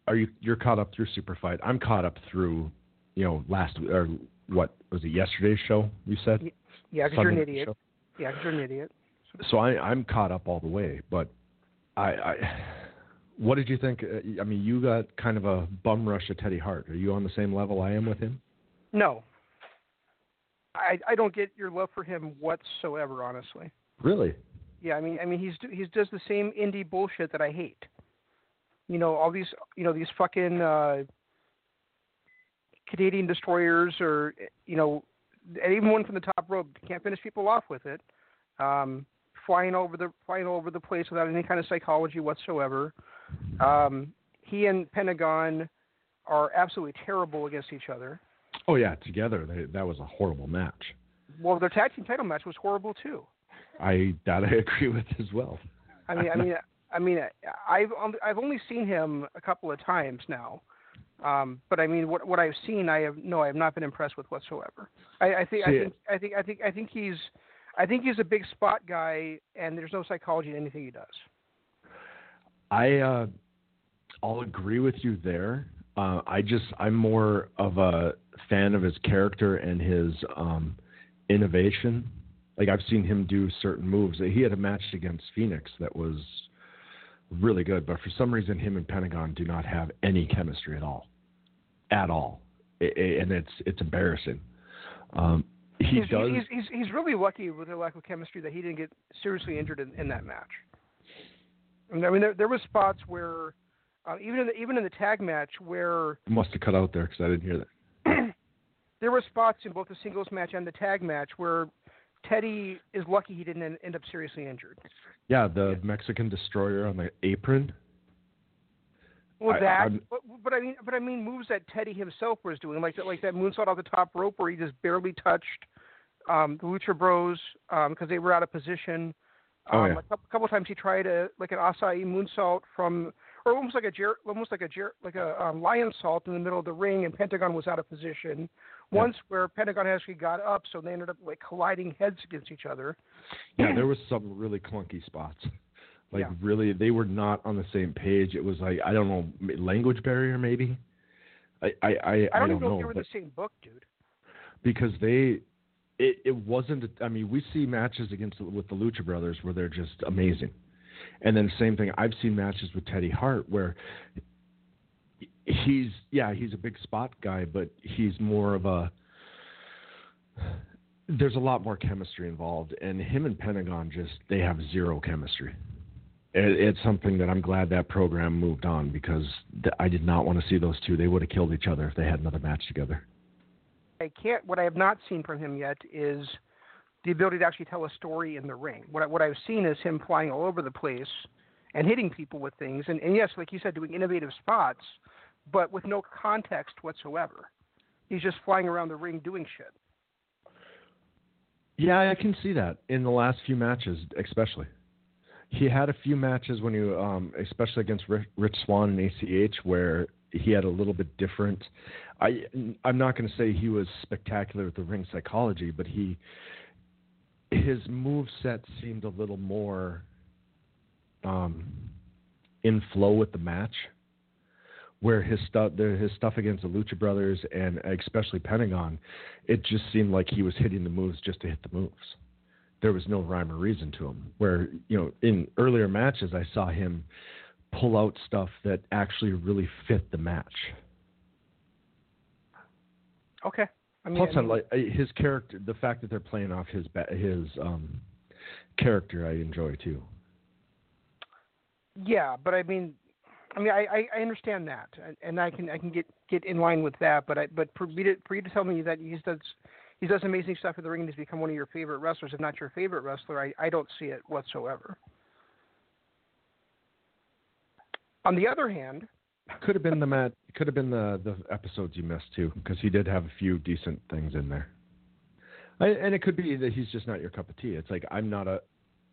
are you you're caught up through Super Fight? I'm caught up through, you know, last or what was it yesterday's show? You said. Yeah, because you're an idiot. show? Yeah, because you're an idiot. So I I'm caught up all the way, but I I. What did you think? uh, I mean, you got kind of a bum rush of Teddy Hart. Are you on the same level I am with him? No. I I don't get your love for him whatsoever, honestly. Really? Yeah, I mean, I mean, he's he's does the same indie bullshit that I hate. You know, all these, you know, these fucking uh, Canadian destroyers, or you know, even one from the top rope can't finish people off with it. Um, flying over the flying over the place without any kind of psychology whatsoever. Um, he and Pentagon are absolutely terrible against each other. Oh yeah, together they, that was a horrible match. Well, their tag team title match was horrible too. I that I agree with as well. I mean, I mean, I mean, I've I've only seen him a couple of times now, um, but I mean, what what I've seen, I have no, I have not been impressed with whatsoever. I, I think, I think, I think, I think, I think he's, I think he's a big spot guy, and there's no psychology in anything he does. I uh, I'll agree with you there. Uh, I just I'm more of a fan of his character and his um, innovation. Like I've seen him do certain moves. He had a match against Fénix that was really good, but for some reason, him and Pentagon do not have any chemistry at all, at all, I- I- and it's it's embarrassing. Um, he he's, does. He's, he's he's really lucky with the lack of chemistry that he didn't get seriously injured in, in that match. I mean, I mean, there, there was spots where, uh, even in the, even in the tag match where must have cut out there because I didn't hear that. there were spots in both the singles match and the tag match where Teddy is lucky he didn't end up seriously injured. Yeah, the Mexican destroyer on the apron. Well, that, I'm- but, but I mean, but I mean, moves that Teddy himself was doing, like that, like that moonsault off the top rope where he just barely touched um, the Lucha Bros because they were out of position. Oh, Um, yeah. A couple, couple times he tried a like an Asai moonsault from, almost like a Jer- almost like a Jer- like a um, lion salt in the middle of the ring, and Pentagon was out of position. Yeah. Once where Pentagon actually got up, so they ended up like colliding heads against each other. Yeah, there was some really clunky spots. Like Yeah. really, they were not on the same page. It was like I don't know, language barrier maybe. I I I, I don't, I don't even know, if they were the same book, dude. because they, it it wasn't. I mean, we see matches against with the Lucha Brothers where they're just amazing, and then same thing. I've seen matches with Teddy Hart where he's yeah he's a big spot guy, but he's more of a there's a lot more chemistry involved, and him and Pentagon just they have zero chemistry. It, it's something that I'm glad that program moved on because I did not want to see those two. They would have killed each other if they had another match together. I can't. What I have not seen from him yet is the ability to actually tell a story in the ring. What what I've seen is him flying all over the place and hitting people with things, and, and yes, like you said, doing innovative spots, but with no context whatsoever. he's just flying around the ring doing shit. Yeah, I can see that in the last few matches, especially. He had a few matches when he, um, especially against Rich, Swann and ACH, where he had a little bit different. I I'm not going to say he was spectacular with the ring psychology, but he his move set seemed a little more um, in flow with the match. Where his stuff, his stuff against the Lucha Brothers and especially Pentagon, it just seemed like he was hitting the moves just to hit the moves. There was no rhyme or reason to him. Where you know in earlier matches I saw him pull out stuff that actually really fit the match. Okay. I mean, Plus, I mean, like his character. The fact that they're playing off his his um, character, I enjoy too. yeah, but I mean, I mean, I, I, understand that, and- and I can I can get get in line with that. But I but for me to for you to tell me that he does he does amazing stuff in the ring and he's become one of your favorite wrestlers, if not your favorite wrestler, I, I don't see it whatsoever. On the other hand, Could have been the mat. Could have been the the episodes you missed too, because he did have a few decent things in there. I, and it could be that he's just not your cup of tea. It's like I'm not a,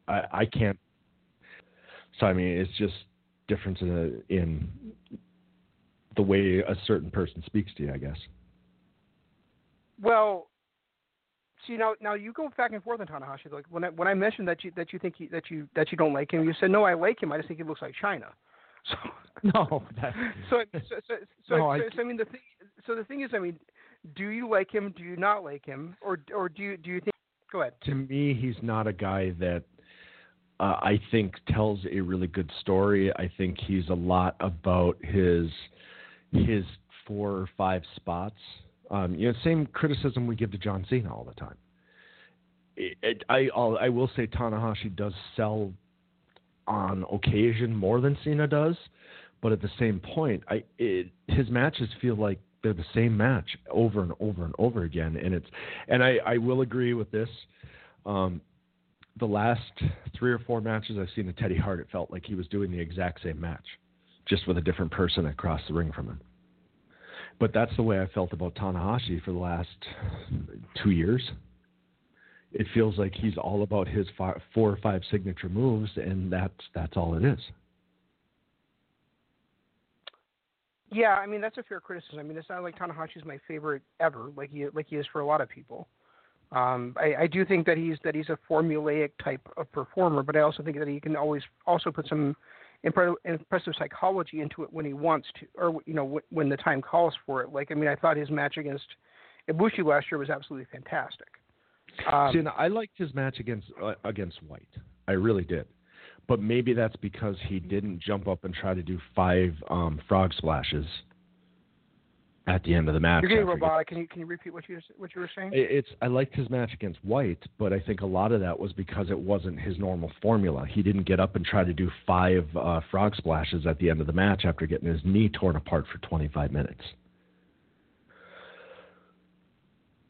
I, I can't. So I mean, it's just difference in in the way a certain person speaks to you, I guess. well, see now now you go back and forth on Tanahashi. Like when I when I mentioned that you that you think he, that you that you don't like him, you said no, I like him. I just think he looks like China. So No, so so so, so, No, I- so I mean the thing so the thing is I mean do you like him do you not like him or or do you do you think go ahead to me, he's not a guy that uh, I think tells a really good story. I think he's a lot about his his four or five spots. Um, you know, same criticism we give to John Cena all the time. It, it, I I'll, I will say Tanahashi does sell on occasion more than Cena does, but at the same point, I it, his matches feel like they're the same match over and over and over again, and it's and I I will agree with this. Um, the last three or four matches I've seen of Teddy Hart, it felt like he was doing the exact same match, just with a different person across the ring from him. But that's the way I felt about Tanahashi for the last two years. It feels like he's all about his fi four or five signature moves, and that's that's all it is. yeah I mean that's a fair criticism. I mean it's not like Tanahashi's my favorite ever like he like he is for a lot of people. Um I, I do think that he's that he's a formulaic type of performer but I also think that he can always also put some impre- impressive psychology into it when he wants to or you know when the time calls for it. Like I mean I thought his match against Ibushi last year was absolutely fantastic um, See, I liked his match against uh, against White. I really did. But maybe that's because he didn't jump up and try to do five um, frog splashes at the end of the match. You're getting robotic. Can you can you repeat what you what you were saying? It's I liked his match against White, but I think a lot of that was because it wasn't his normal formula. He didn't get up and try to do five uh, frog splashes at the end of the match after getting his knee torn apart for 25 minutes.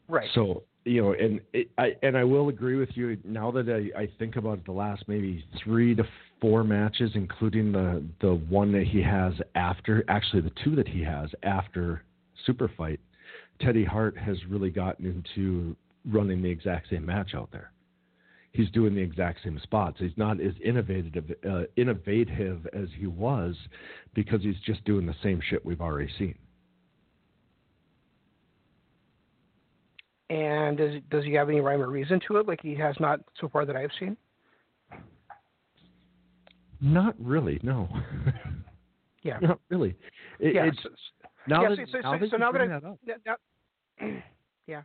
Right. So you know, and it, I and I will agree with you. Now that I, I think about it, the last maybe three to four matches, including the the one that he has after, actually the two that he has after Super Fight, Teddy Hart has really gotten into running the exact same match out there. He's doing the exact same spots. He's not as innovative uh, innovative as he was because he's just doing the same shit we've already seen. And does does he have any rhyme or reason to it? Like he has not so far that I've seen. Not really, no. Yeah. Not really. It, yeah. it's, now yeah, that, so, so, now so, that you now that bring I, that up, now- yeah.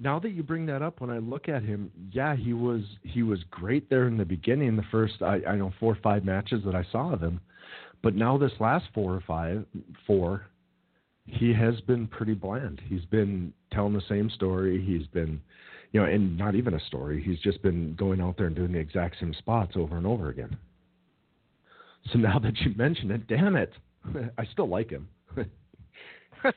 now that you bring that up, when I look at him, yeah, he was he was great there in the beginning, the first I, I know four or five matches that I saw of him, but now this last four or five four, he has been pretty bland. He's been telling the same story. He's been, you know, and not even a story. He's just been going out there and doing the exact same spots over and over again. So now that you mention it, damn it, I still like him. but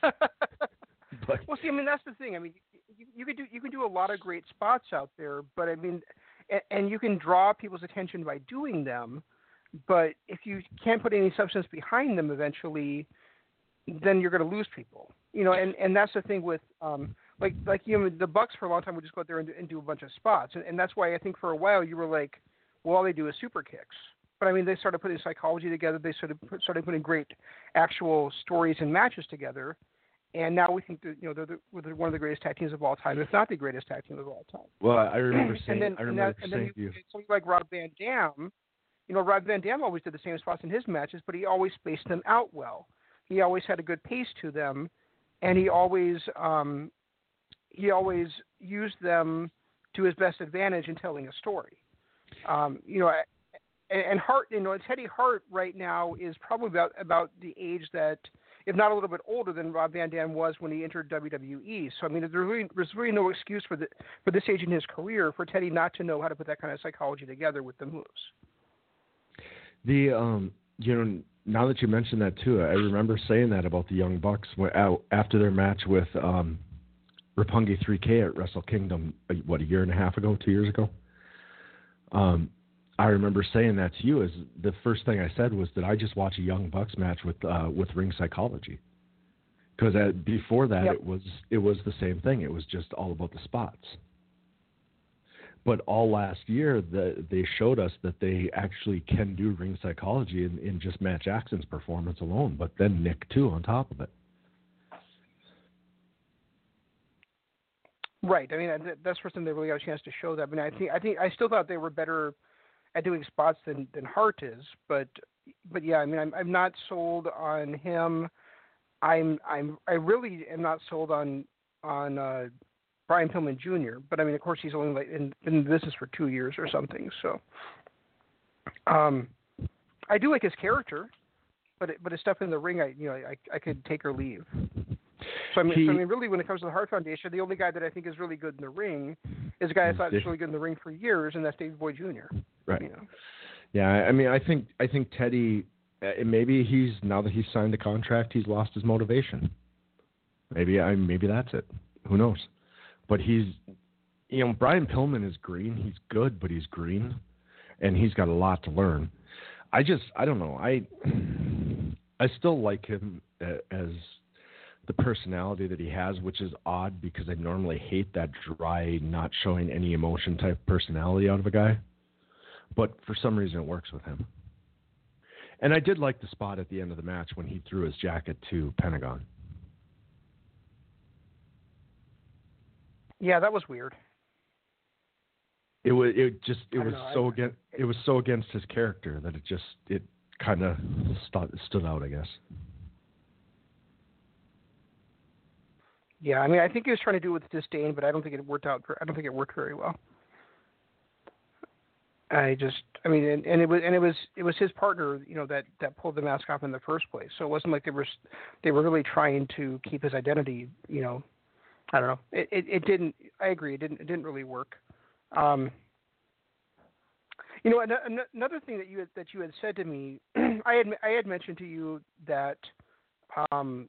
well, see, I mean that's the thing. I mean, you, you could do you can do a lot of great spots out there, but I mean, and, and you can draw people's attention by doing them. But if you can't put any substance behind them, eventually, then you're going to lose people. You know, and and that's the thing with um like like you know the Bucks for a long time would just go out there and, do- and do a bunch of spots, and, and that's why I think for a while you were like, well, all they do is super kicks. But I mean, they started putting psychology together. They started put, started putting great actual stories and matches together, and now we think that you know they're, the, they're one of the greatest tag teams of all time, if not the greatest tag team of all time. Well, I remember saying, and then, I and, remember that, and then saying to you, you, somebody like Rob Van Dam, you know, Rob Van Dam always did the same spots in his matches, but he always spaced them out well. He always had a good pace to them, and he always um, he always used them to his best advantage in telling a story. Um, you know, and, and Hart, you know, Teddy Hart right now is probably about about the age that, if not a little bit older than Rob Van Dam was when he entered WWE. So I mean, there's really there's really no excuse for the for this age in his career for Teddy not to know how to put that kind of psychology together with the moves. The um, you know, now that you mentioned that too, I remember saying that about the Young Bucks uh, after their match with um, Roppongi 3K at Wrestle Kingdom. uh, What a year and a half ago, two years ago. Um, I remember saying that to you. Is the first thing I said was that I just watched a Young Bucks match with uh, with Ring Psychology. Because before that, Yep. it was it was the same thing. It was just all about the spots. But all last year, the, they showed us that they actually can do ring psychology in, in just Matt Jackson's performance alone, but then Nick too on top of it. Right. I mean, that's first time they really got a chance to show that. I mean, I think I think I still thought they were better at doing spots than than Hart is, but but yeah, I mean, I'm I'm not sold on him. I'm I'm I really am not sold on on uh, Brian Pillman Jr. But I mean, of course, he's only like in, been in the business for two years or something. So, um, I do like his character, but it, but his stuff in the ring, I you know, I I could take or leave. So I mean, He- so, I mean, really, when it comes to the Hart Foundation, the only guy that I think is really good in the ring is a guy I thought was really good in the ring for years, and that's Davey Boy Jr. Right. You know. Yeah, I I mean, I think I think Teddy, uh, maybe he's now that he's signed the contract, he's lost his motivation. Maybe I maybe that's it. Who knows? But he's, you know, Brian Pillman is green. He's good, but he's green, and he's got a lot to learn. I just I don't know. I I still like him as the personality that he has, which is odd because I normally hate that dry, not showing any emotion type personality out of a guy but for some reason it works with him. And I did like the spot at the end of the match when he threw his jacket to Pentagon. Yeah, that was weird. It was it just it was know, so I- against it was so against his character that it just it kind of stood stood out, I guess. Yeah, I mean, I think he was trying to do it with disdain, but I don't think it worked out. I don't think it worked very well. I just, I mean, and, and it was, and it was, it was his partner, you know, that that pulled the mask off in the first place. So it wasn't like they were, they were really trying to keep his identity. You know, I don't know. It, it, it didn't. I agree. It didn't. It didn't really work. Um, you know, an, an, another thing that you had, that you had said to me, I had I had mentioned to you that um,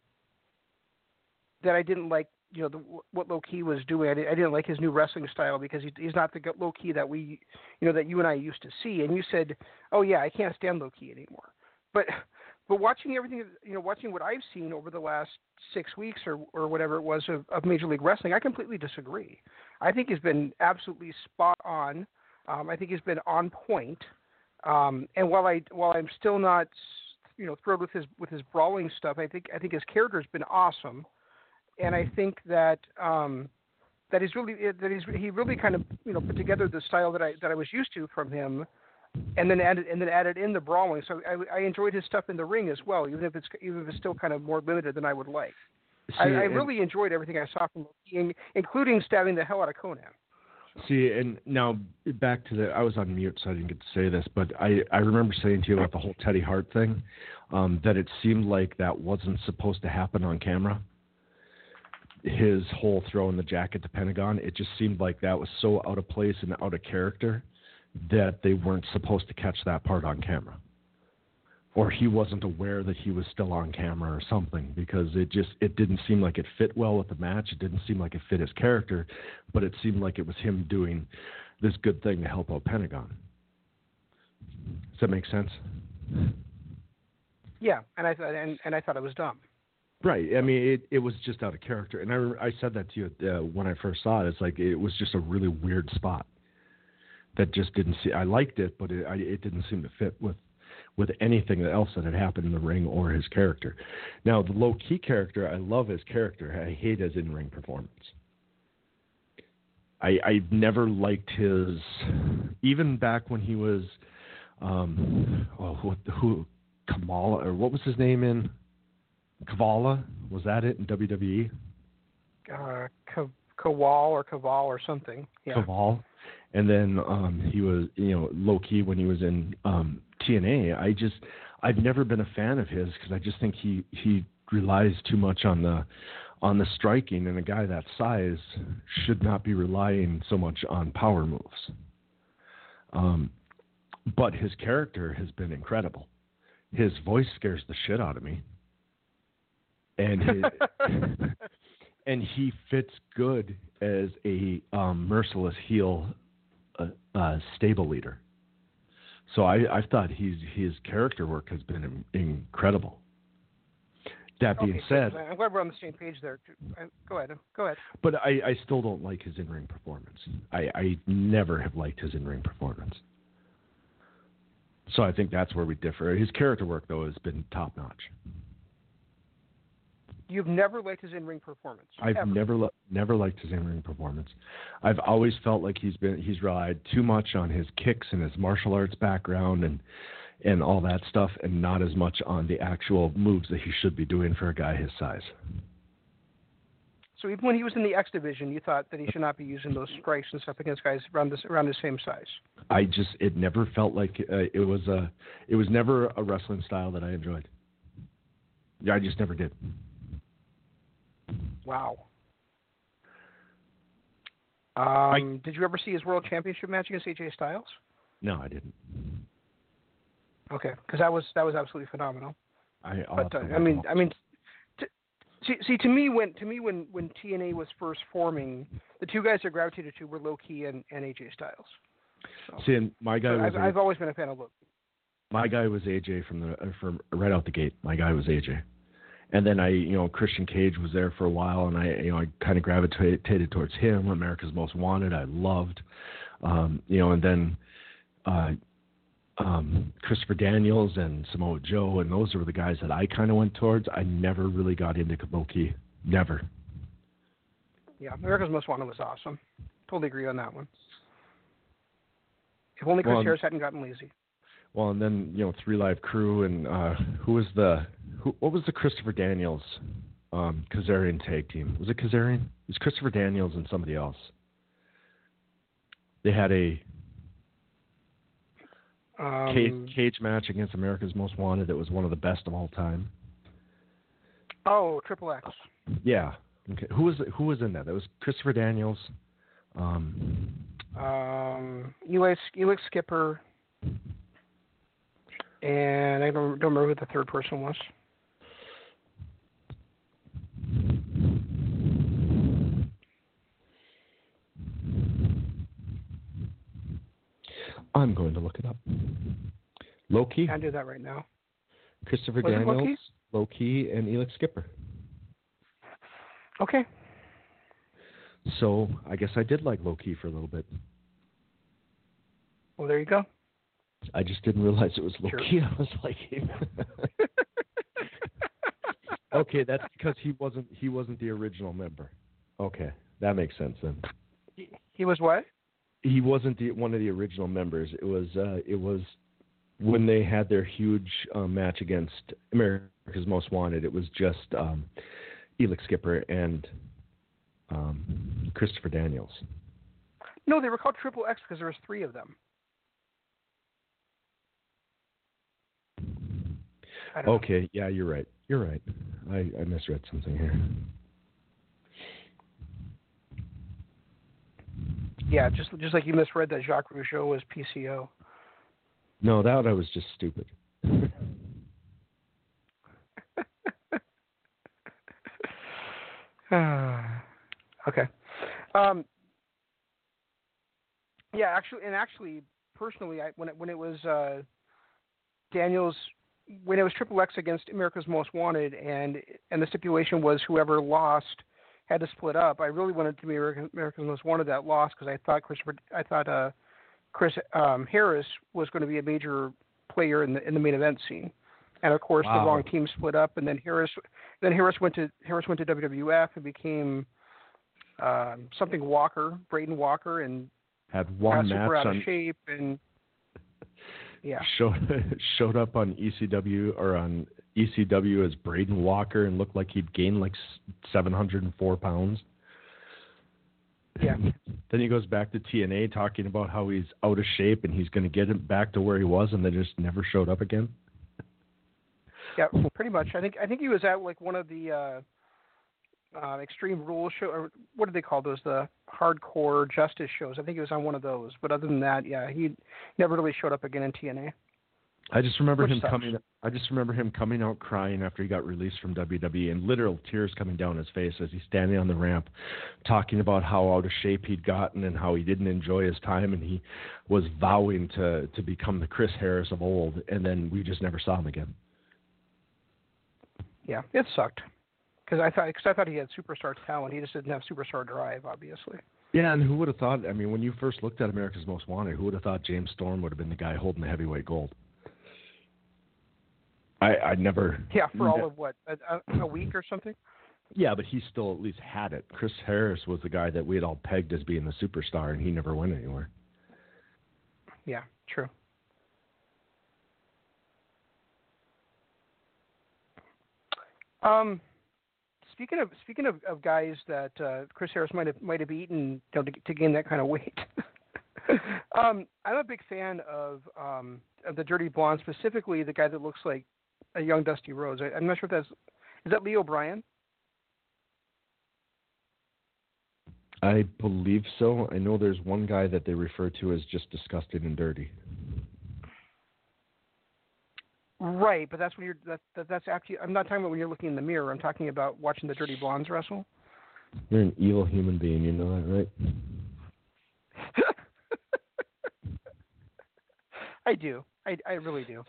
that I didn't like, you know, the, what Low Ki was doing. I, did, I didn't like his new wrestling style because he, he's not the Low Ki that we, you know, that you and I used to see. And you said, "Oh yeah, I can't stand Low Ki anymore." But but watching everything, you know, watching what I've seen over the last six weeks or or whatever it was of, of Major League Wrestling, I completely disagree. I think he's been absolutely spot on. Um, I think he's been on point. Um, and while I while I'm still not, you know, thrilled with his with his brawling stuff, I think I think his character's been awesome and I think that um, that he's really that he's he really kind of you know put together the style that I that I was used to from him, and then added and then added in the brawling. So I, I enjoyed his stuff in the ring as well, even if it's even if it's still kind of more limited than I would like. I, See, I and- really enjoyed everything I saw from him, including stabbing the hell out of Konnan. See, and now back to the. I was on mute, so I didn't get to say this, but I I remember saying to you about the whole Teddy Hart thing, um, that it seemed like that wasn't supposed to happen on camera. His whole throwing the jacket to Pentagon, it just seemed like that was so out of place and out of character that they weren't supposed to catch that part on camera. Or he wasn't aware that he was still on camera or something because it just it didn't seem like it fit well with the match. It didn't seem like it fit his character, but it seemed like it was him doing this good thing to help out Pentagon. Does that make sense? Yeah, and I thought and, and I thought it was dumb. Right. I mean, it, it was just out of character, and I, I said that to you uh, when I first saw it. It's like it was just a really weird spot that just didn't see. I liked it, but it, I, it didn't seem to fit with with anything else that had happened in the ring or his character. Now, the Low Ki character, I love his character. I hate his in ring performance. I I never liked his, even back when he was, um, oh, who, who Kamala or what was his name in Kavala? Was that it in WWE? Uh, or Kaval or something. Yeah. Kaval. And then um, he was, you know, Low Ki when he was in um, TNA. I just, I've never been a fan of his because I just think he he relies too much on the on the striking, and a guy that size should not be relying so much on power moves. Um, but his character has been incredible. His voice scares the shit out of me, and his, and he fits good as a um, merciless heel, uh, uh, stable leader. So I, I thought he's his character work has been incredible. That being Okay, said, I'm glad we're on the same page there. Uh, Go ahead. Go ahead. but I, I still don't like his in ring performance. I, I never have liked his in ring performance. So I think that's where we differ. His character work though has been top notch. You've never liked his in-ring performance. I've ever. never never liked his in ring performance. I've always felt like he's been he's relied too much on his kicks and his martial arts background and and all that stuff, and not as much on the actual moves that he should be doing for a guy his size. So even when he was in the X division, you thought that he should not be using those strikes and stuff against guys around this around the same size. I just it never felt like uh, it was a it was never a wrestling style that I enjoyed. Yeah, I just never did. Wow. Um, did you ever see his World Championship match against AJ Styles? No, I didn't. Okay, because that was that was absolutely phenomenal. I But uh, I mean. I mean, t- see, see, to me, when to me when when TNA was first forming, the two guys I gravitated to were Low Ki and, and AJ Styles. So, See, and my guy was I've, A- I've always been a fan of Low. my guy was AJ from the uh, from right out the gate. My guy was AJ, and then I you know Christian Cage was there for a while, and I you know I kind of gravitated towards him. America's Most Wanted, I loved, um, you know, and then uh, um, Christopher Daniels and Samoa Joe, and those were the guys that I kind of went towards. I never really got into Kabuki, never. Yeah, America's Most Wanted was awesome. Totally agree on that one. If only Chris Well, Harris hadn't gotten lazy. Well, and then you know 3Live Kru, and uh, who was the who? What was the Christopher Daniels um, Kazarian tag team? Was it Kazarian? It was Christopher Daniels and somebody else. They had a Um, cage, cage match against America's Most Wanted that was one of the best of all time. Oh, Triple X. Yeah. Okay. Who was who was in that? That was Christopher Daniels. Um, Um, Elix Skipper, and I don't, don't remember who the third person was. I'm going to look it up. Low Ki, Can't do that right now. Christopher Was Daniels, Low Ki? Loki, and Elix Skipper. Okay. So I guess I did like Low Ki for a little bit. Well, there you go. I just didn't realize it was Sure. Low Ki. I was like, okay, that's because he wasn't he wasn't the original member. Okay, that makes sense then. He was what? He wasn't the one of the original members. It was uh, it was when they had their huge um, match against America's Most Wanted. It was just um, Elix Skipper and um, Christopher Daniels. No, they were called Triple X because there was three of them. Don't know. Okay, yeah, you're right. You're right. I, I misread something here. Yeah, just just like you misread that Jacques Rougeau was PCO. No, that I was just stupid. okay. Um, yeah, actually, and actually, personally, I, when it when it was uh, Daniels when it was Triple X against America's Most Wanted, and and the stipulation was whoever lost had to split up. I really wanted to be America's Most Wanted that lost because I thought Christopher, I thought uh, Chris um, Harris was going to be a major player in the in the main event scene. And of course, Wow. the wrong team split up, and then Harris then Harris went to Harris went to WWF and became um, something Walker, Braden Walker, and Had one super match out on shape and yeah. showed showed up on ECW or on ECW as Braden Walker and looked like he'd gained like seven hundred and four pounds. Yeah. Then he goes back to TNA talking about how he's out of shape and he's going to get him back to where he was, and then just never showed up again. Yeah, pretty much. I think I think he was at like one of the uh, uh, Extreme Rules show, or what do they call those? The Hardcore Justice shows. I think he was on one of those. But other than that, yeah, he never really showed up again in TNA. I just remember Which him sucks. coming. I just remember him coming out crying after he got released from WWE, and literal tears coming down his face as he's standing on the ramp, talking about how out of shape he'd gotten and how he didn't enjoy his time, and he was vowing to to become the Chris Harris of old, and then we just never saw him again. Yeah, it sucked because I thought because I thought he had superstar talent. He just didn't have superstar drive, obviously. Yeah, and who would have thought? I mean, when you first looked at America's Most Wanted, who would have thought James Storm would have been the guy holding the heavyweight gold? I I never. Yeah, for all of what a, a, a week or something. Yeah, but he still at least had it. Chris Harris was the guy that we had all pegged as being the superstar, and he never went anywhere. Yeah, true. Um, speaking of speaking of, of guys that uh, Chris Harris might have might have eaten you know, to, to gain that kind of weight. um, I'm a big fan of um, of the Dirty Blonde, specifically the guy that looks like a young Dusty Rhodes. I, I'm not sure if that's is that Leo Brien. I believe so. I know there's one guy that they refer to as just disgusting and dirty. Right, but that's when you're that, that that's. You, I'm not talking about when you're looking in the mirror. I'm talking about watching the Dirty Blondes wrestle. You're an evil human being, you know that, right? I do. I, I really do.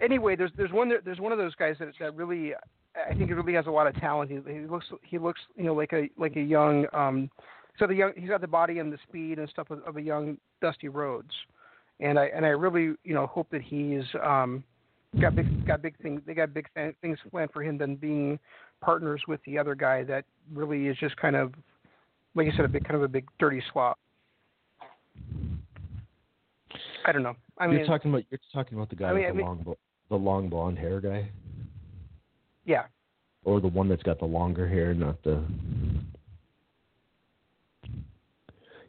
Anyway, there's there's one there's one of those guys that that really I think he really has a lot of talent. He, he looks he looks you know like a like a young um so the young he's got the body and the speed and stuff of, of a young Dusty Rhodes, and I and I really you know hope that he's um got big got big things they got big th- things planned for him than being partners with the other guy that really is just kind of like I said a big kind of a big dirty slop. I don't know. I mean, you're talking about you're talking about the guy I mean, with I the mean- long the long blonde hair guy, yeah, or the one that's got the longer hair, not the.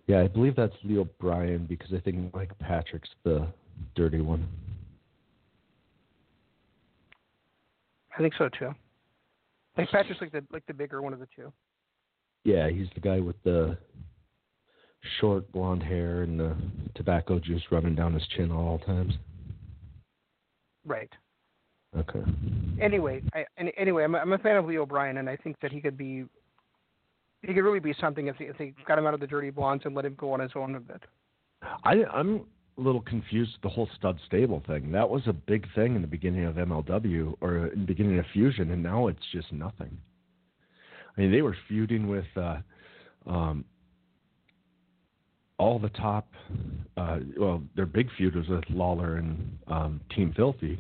Yeah, I believe that's Leo Brien because I think Mike Patrick's the dirty one. I think so too. Like Patrick's like the like the bigger one of the two. Yeah, he's the guy with the short blonde hair and the tobacco juice running down his chin at all times. Right. Okay. Anyway, I anyway, I'm a, I'm a fan of Leo Brien, and I think that he could be he could really be something if they, if they got him out of the dirty blondes and let him go on his own a bit. I, I'm a little confused with the whole stud stable thing. That was a big thing in the beginning of MLW or in the beginning of Fusion, and now it's just nothing. I mean, they were feuding with uh, um, all the top. Uh, well, their big feud was with Lawler and um, Team Filthy,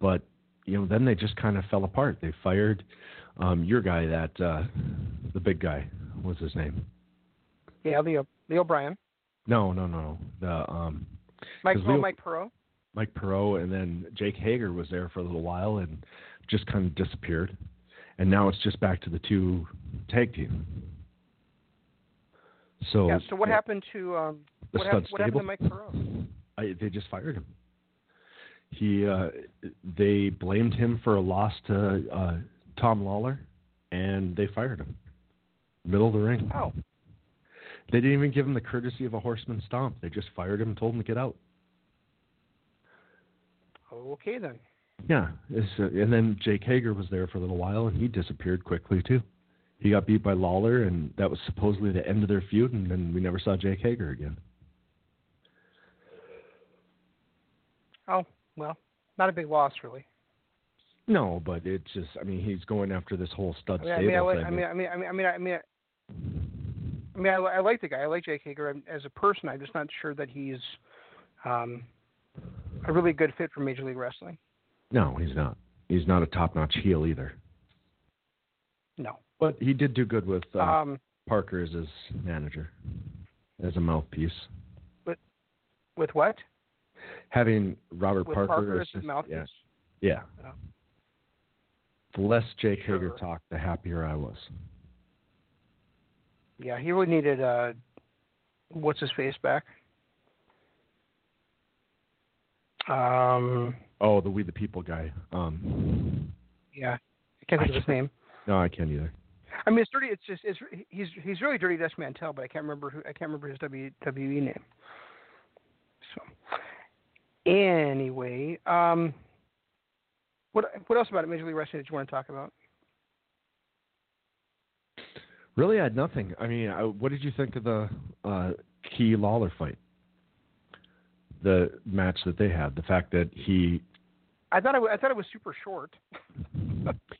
but you know, then they just kind of fell apart. They fired um, your guy, that uh, the big guy. what's his name? Yeah, Leo Leo Brien, No, no, no. The um, Mike 'Cause oh, Mike Parrow. Mike Parrow, and then Jake Hager was there for a little while and just kind of disappeared. And now it's just back to the two tag team. So, yeah. So what happened to um The what, hap- what happened to? Mike Parrow? I, they just fired him. He, uh, they blamed him for a loss to uh, Tom Lawler, and they fired him. Middle of the ring. Oh, They didn't even give him the courtesy of a horseman stomp. They just fired him and told him to get out. okay then. Yeah, uh, and then Jake Hager was there for a little while, and he disappeared quickly too. He got beat by Lawler, and that was supposedly the end of their feud, and then we never saw Jake Hager again. Oh well, not a big loss really. No, but it's just I mean he's going after this whole stud I mean, I mean, I, like. I mean, I mean, I mean, I mean, I mean, I, mean, I, like the guy. I like Jake Hager as a person. I'm just not sure that he's um, a really good fit for Major League Wrestling. no, he's not. He's not a top-notch heel either. No. But he did do good with uh, Um, Parker as his manager, as a mouthpiece. with what? Having Robert With Parker, Parker as his- mouthpiece. Yeah, yeah. Oh. The less Jake Hager Sure. talked, the happier I was. Yeah, he really needed uh, what's his face back. Um, Oh, the We the People guy. Um, yeah, I can't think of his name. no, I can't either. I mean, it's dirty. It's just it's he's he's really dirty Dutch Mantel, but I can't remember who I can't remember his WWE name. So anyway, um, what what else about Major League Wrestling did you want to talk about? Really, I had nothing. I mean, I, what did you think of the uh, Ki Lawler fight? The match that they had. The fact that he, I thought it, I thought it was super short.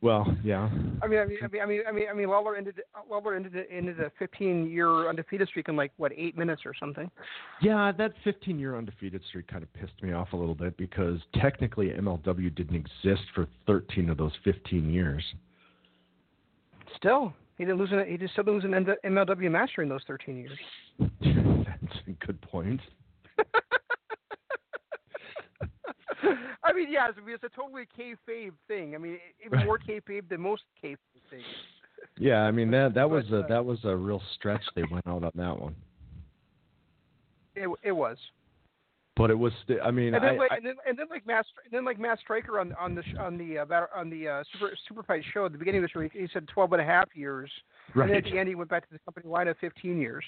well, yeah, I mean, I mean, I mean, I mean, I mean, I mean Lawler ended Lawler ended ended a 15 year undefeated streak in like what eight minutes or something. yeah. That 15-year undefeated streak kind of pissed me off a little bit because technically MLW didn't exist for 13 of those 15 years. Still, he didn't lose an he just still didn't lose an MLW match during those 13 years. That's a good point. I mean, yeah, it's, it's a totally kayfabe thing. I mean, even more kayfabe than most kayfabe things. Yeah, I mean that that was a uh, that was a real stretch they went out on that one. It, it was. But it was, st- I mean, And then, I, like, I- and then, and then like Matt, and then like Matt Striker on on the sh- on the uh, on the uh, super super fight show at the beginning of the show, he, he said 12 and a half years, and then at the end he went back to the company line of 15 years.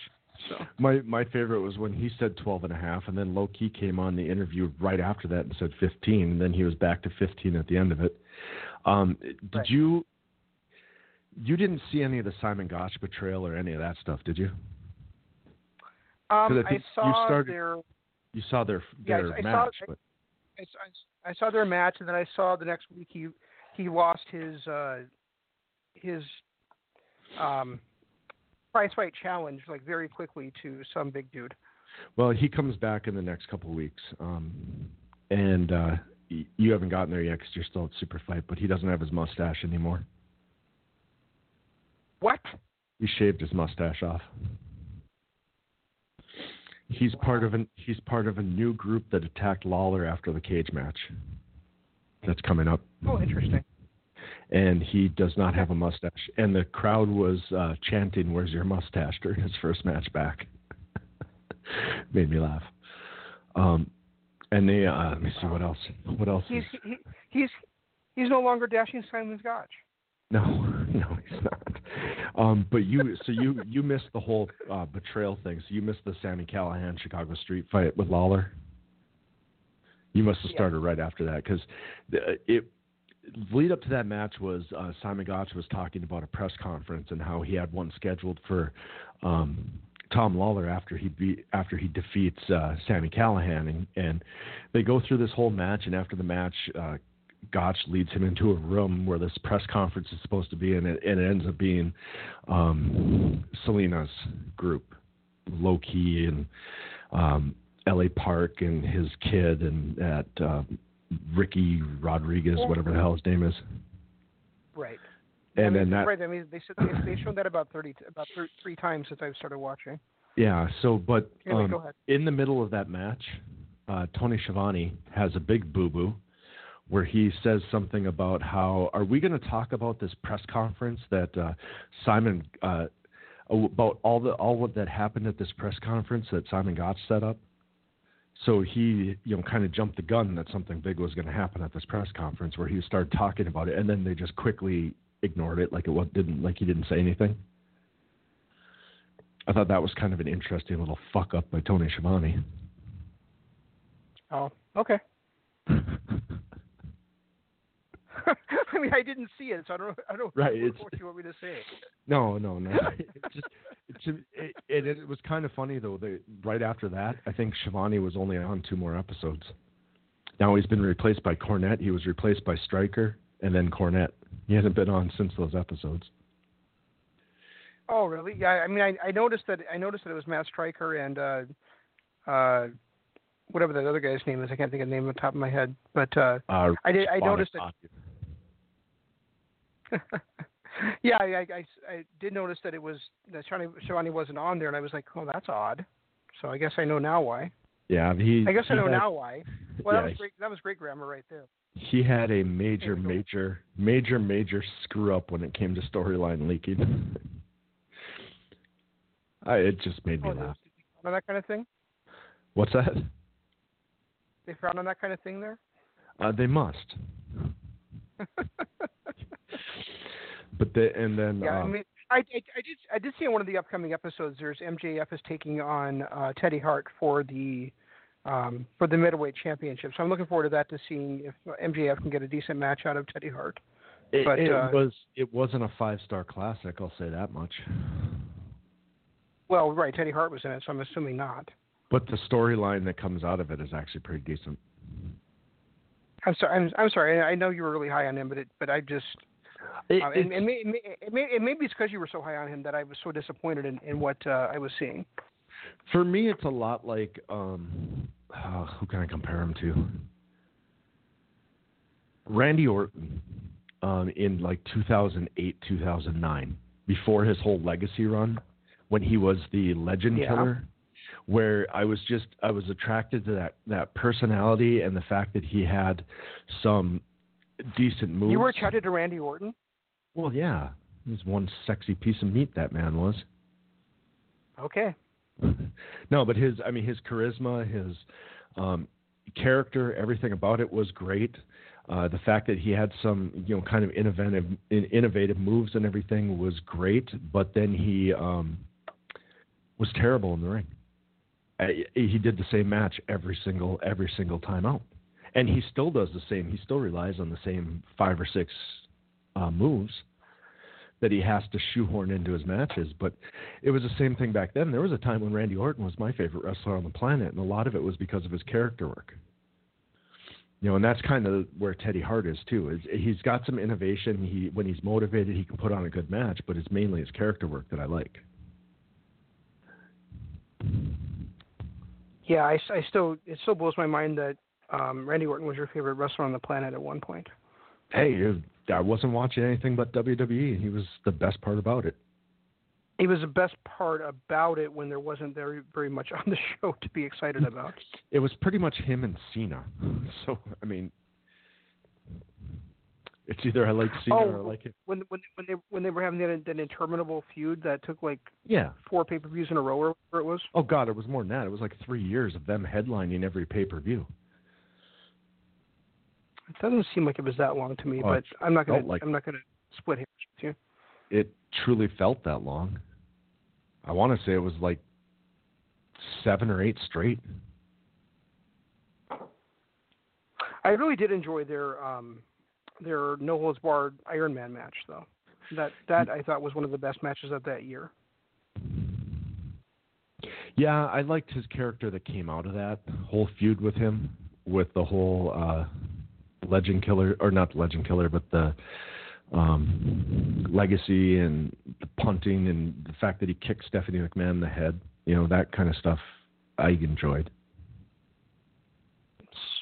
So My my favorite was when he said 12 and a half, and then Low Ki came on the interview right after that and said 15, and then he was back to 15 at the end of it. Um, did Right. you? You didn't see any of the Simon Gotch betrayal or any of that stuff, did you? um, I I, think you saw started- their You saw their Yeah, I- their I saw- match, I- but I, I, I saw their match, and then I saw the next week he he lost his uh, his um, prize fight challenge like very quickly to some big dude. well, he comes back in the next couple of weeks, um, and uh, y- you haven't gotten there yet because you're still at Super Fight, but he doesn't have his mustache anymore. What? He shaved his mustache off. He's part of an he's part of a new group that attacked Lawler after the cage match. That's coming up, Oh, interesting. And he does not have a mustache. And the crowd was uh, chanting, "Where's your mustache?" during his first match back. Made me laugh. Um, and they uh, let me see what else. What else? He's is- he, he's he's no longer dashing Simon Gotch. No, no, he's not. Um, but you, so you you missed the whole uh, betrayal thing. So you missed the Sami Callihan Chicago Street fight with Lawler. You must have Yeah. started right after that because it lead up to that match was uh, Simon Gotch was talking about a press conference and how he had one scheduled for um, Tom Lawler after he beat after he defeats uh, Sami Callihan and, and they go through this whole match and after the match uh, Gotch leads him into a room where this press conference is supposed to be, and it, it ends up being um, Salina's group, Low Ki and um, L.A. Park and his kid, and that uh, Ricky Rodriguez, whatever the hell his name is. Right. And I mean, then that, right. I mean, they said they, they showed that about thirty about thr three times since I've started watching. yeah. So, but Anyway, um, in the middle of that match, uh, Tony Schiavone has a big boo boo where he says something about how are we going to talk about this press conference that uh, Simon uh, about all the all what that happened at this press conference that Simon Gotch set up. So he, you know, kind of jumped the gun that something big was going to happen at this press conference, where he started talking about it, and then they just quickly ignored it, like it didn't, like he didn't say anything. I thought that was kind of an interesting little fuck up by Tony Schiavone. Oh, okay. I mean, I didn't see it, so I don't. I don't. Right, What, it's- what you want me to say? No, no, no. it just it, it, it, it was kind of funny though. That right after that, I think Schiavone was only on two more episodes. Now he's been replaced by Cornette. He was replaced by Striker, and then Cornette. He hasn't been on since those episodes. Oh, really? Yeah. I mean, I, I noticed that I noticed that it was Matt Striker and uh, uh, whatever that other guy's name is. I can't think of the name on the top of my head. But uh, Uh, I did. I noticed. Hockey. yeah, I, I, I, did notice that it was that Shawnee, Shawnee wasn't on there, and I was like, oh, that's odd. So I guess I know now why. Yeah, he. I guess I know had- now why. Well, that was great. That was great grammar right there. He had a major, major, major, major screw up when it came to storyline leaking. I, it just made me Oh, laugh. on that kind of thing. What's that? They frown on that kind of thing there. Uh, they must. But they, and then Yeah, uh, I mean, I, I, I did I did see in one of the upcoming episodes. There's MJF is taking on uh, Teddy Hart for the um, for the middleweight championship. So I'm looking forward to that to seeing if MJF can get a decent match out of Teddy Hart. it, but, it uh, was it wasn't a five star classic. I'll say that much. Well, right, Teddy Hart was in it, so I'm assuming not. But the storyline that comes out of it is actually pretty decent. I'm sorry. I'm, I'm sorry. I I know you were really high on him, but it, but I just It, um, and, may, it, may, it, may, it maybe it's because you were so high on him that I was so disappointed in, in what uh, I was seeing. For me, it's a lot like um, uh, who can I compare him to? Randy Orton um, in like 2008, 2009, before his whole legacy run, when he was the Legend Yeah. Killer, where I was just I was attracted to that that personality and the fact that he had some decent moves. You were attracted to Randy Orton. Well, yeah, he was one sexy piece of meat that man was. Okay. no, but his I mean his charisma, his um, character, everything about it was great. Uh, the fact that he had some you know kind of innovative in, innovative moves and everything was great, but then he um, was terrible in the ring. Uh, he did the same match every single every single time out, and he still does the same. He still relies on the same five or six uh, moves that he has to shoehorn into his matches. But it was the same thing back then. There was a time when Randy Orton was my favorite wrestler on the planet, and a lot of it was because of his character work. You know, and that's kind of where Teddy Hart is too. Is he's got some innovation. He when he's motivated, he can put on a good match. But it's mainly his character work that I like. Yeah, I, I still it still blows my mind that um, Randy Orton was your favorite wrestler on the planet at one point. Hey, I wasn't watching anything but WWE. He was the best part about it. He was the best part about it when there wasn't very very much on the show to be excited about. It was pretty much him and Cena. So I mean, it's either I like Cena or I Oh, like it. when when when they when they were having that, that interminable feud that took like Yeah. four pay per views in a row or whatever it was. Oh God, it was more than that. It was like three years of them headlining every pay per view. It doesn't seem like it was that long to me, Oh, but I'm not gonna like- I'm not gonna split hairs with you. It truly felt that long. I want to say it was like seven or eight straight. I really did enjoy their um their no holds barred Iron Man match though. That that I thought was one of the best matches of that year. Yeah, I liked his character that came out of that whole feud with him, with the whole uh, Legend Killer, or not Legend Killer, but the um, legacy and the punting and the fact that he kicked Stephanie McMahon in the head. You know that kind of stuff. I enjoyed.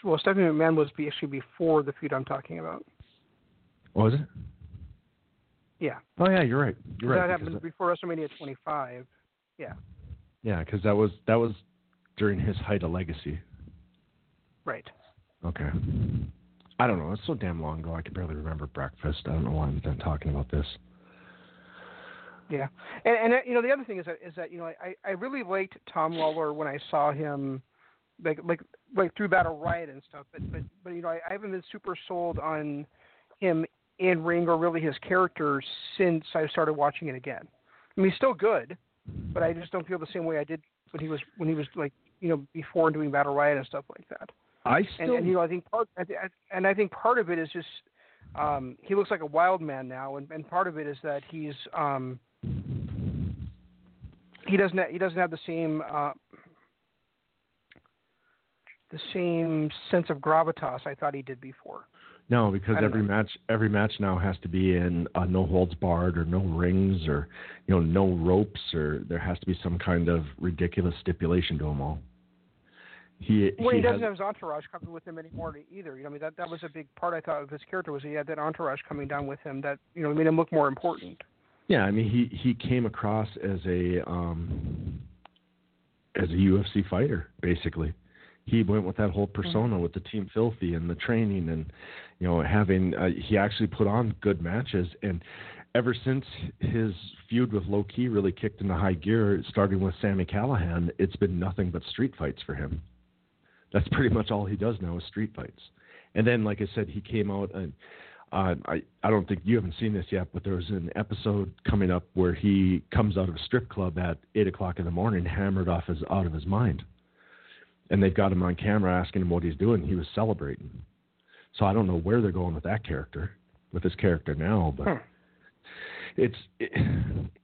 Well, Stephanie McMahon was actually before the feud I'm talking about. Was it? Yeah, Oh yeah, you're right. You're right. that happened before WrestleMania 25. Yeah, Yeah, because that was that was during his height of legacy. right. Okay. I don't know. It's so damn long ago. I can barely remember breakfast. I don't know why I'm talking about this. Yeah, and and uh, you know the other thing is that is that you know I I really liked Tom Lawler when I saw him, like like like through Battle Riot and stuff. But but but you know I, I haven't been super sold on him in ring or really his character since I started watching it again. I mean he's still good, but I just don't feel the same way I did when he was when he was like you know before doing Battle Riot and stuff like that. I And, still and you know I think part and I think part of it is just um, he looks like a wild man now, and, and part of it is that he's um, he doesn't ha- he doesn't have the same uh, the same sense of gravitas I thought he did before. No, because every know. match every match now has to be in uh, no holds barred or no rings or you know no ropes or there has to be some kind of ridiculous stipulation to them all. He Well, he, he doesn't has, have his entourage coming with him anymore either. You know, I mean that that was a big part I thought of his character was he had that entourage coming down with him that you know made him look more important. yeah, I mean he he came across as a um as a UFC fighter basically. He went with that whole persona with the team filthy and the training and you know having uh, he actually put on good matches and ever since his feud with Low Ki really kicked into high gear, starting with Sami Callihan, it's been nothing but street fights for him. That's pretty much all he does now is street fights. And then, like I said, he came out and uh, I I don't think you haven't seen this yet, but there was an episode coming up where he comes out of a strip club at eight o'clock in the morning, hammered off his out of his mind, and they've got him on camera asking him what he's doing. He was celebrating. So I don't know where they're going with that character, with his character now, but Hmm. it's it,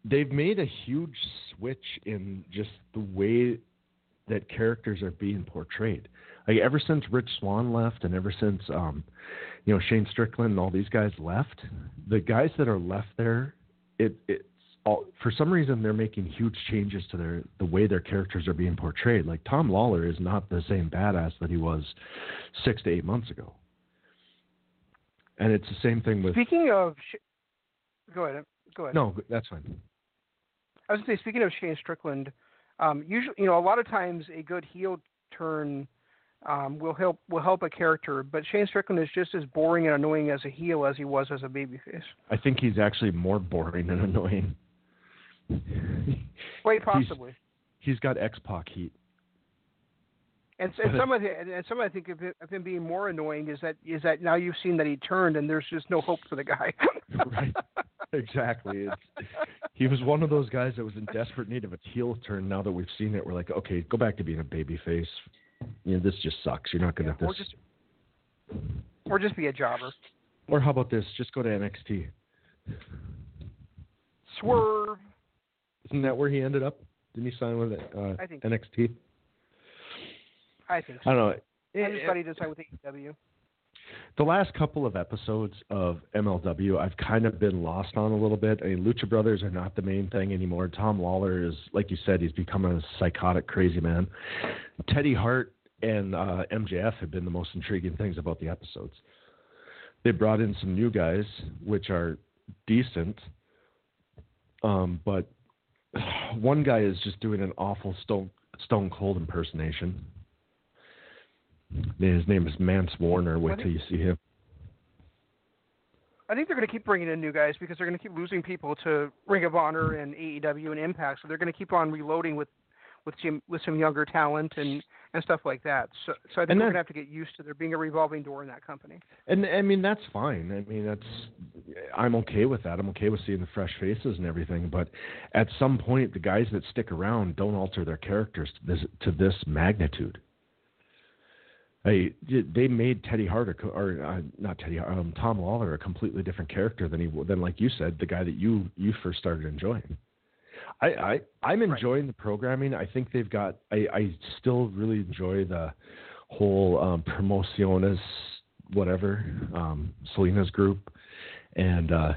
they've made a huge switch in just the way that characters are being portrayed. Like ever since Rich Swann left, and ever since um, you know Shane Strickland and all these guys left, the guys that are left there, it it's all for some reason they're making huge changes to their the way their characters are being portrayed. Like Tom Lawler is not the same badass that he was six to eight months ago. And it's the same thing with Speaking of, Sh- go ahead, go ahead. no, that's fine. I was gonna say, speaking of Shane Strickland, um, usually, you know, a lot of times a good heel turn um, will help will help a character, but Shane Strickland is just as boring and annoying as a heel as he was as a babyface. I think he's actually more boring and annoying. Quite He's- possibly. He's got X Pac heat. And, and some of the, and some I think of, it- of him being more annoying is that is that now you've seen that he turned and there's just no hope for the guy. Right. Exactly. It's, he was one of those guys that was in desperate need of a heel turn. Now that we've seen it, we're like, okay, go back to being a baby face. You know, this just sucks. You're not good at this. or just or just be a jobber. Or how about this? Just go to NXT. Swerve. Isn't that where he ended up? Didn't he sign with uh, I think- NXT? I think I don't know. I just thought he did sign with AEW. The last couple of episodes of MLW, I've kind of been lost on a little bit. I mean, Lucha Brothers are not the main thing anymore. Tom Lawler is, like you said, he's become a psychotic, crazy man. Teddy Hart and uh, MJF have been the most intriguing things about the episodes. They brought in some new guys, which are decent, um, but one guy is just doing an awful Stone Stone Cold impersonation. His name is Mance Warner. Wait till you see him. I think they're going to keep bringing in new guys because they're going to keep losing people to Ring of Honor and AEW and Impact. So they're going to keep on reloading with with some with some younger talent and and stuff like that. So so I think And we're that- going to have to get used to there being a revolving door in that company. And I mean that's fine. I mean that's I'm okay with that. I'm okay with seeing the fresh faces and everything. But at some point, the guys that stick around don't alter their characters to this to this magnitude. Hey, they made Teddy Hart, a or uh, not Teddy, um, Tom Lawler, a completely different character than he than like you said, the guy that you you first started enjoying. I, I I'm enjoying the programming. I think they've got. I I still really enjoy the whole um, promociones whatever um, Salina's group and uh,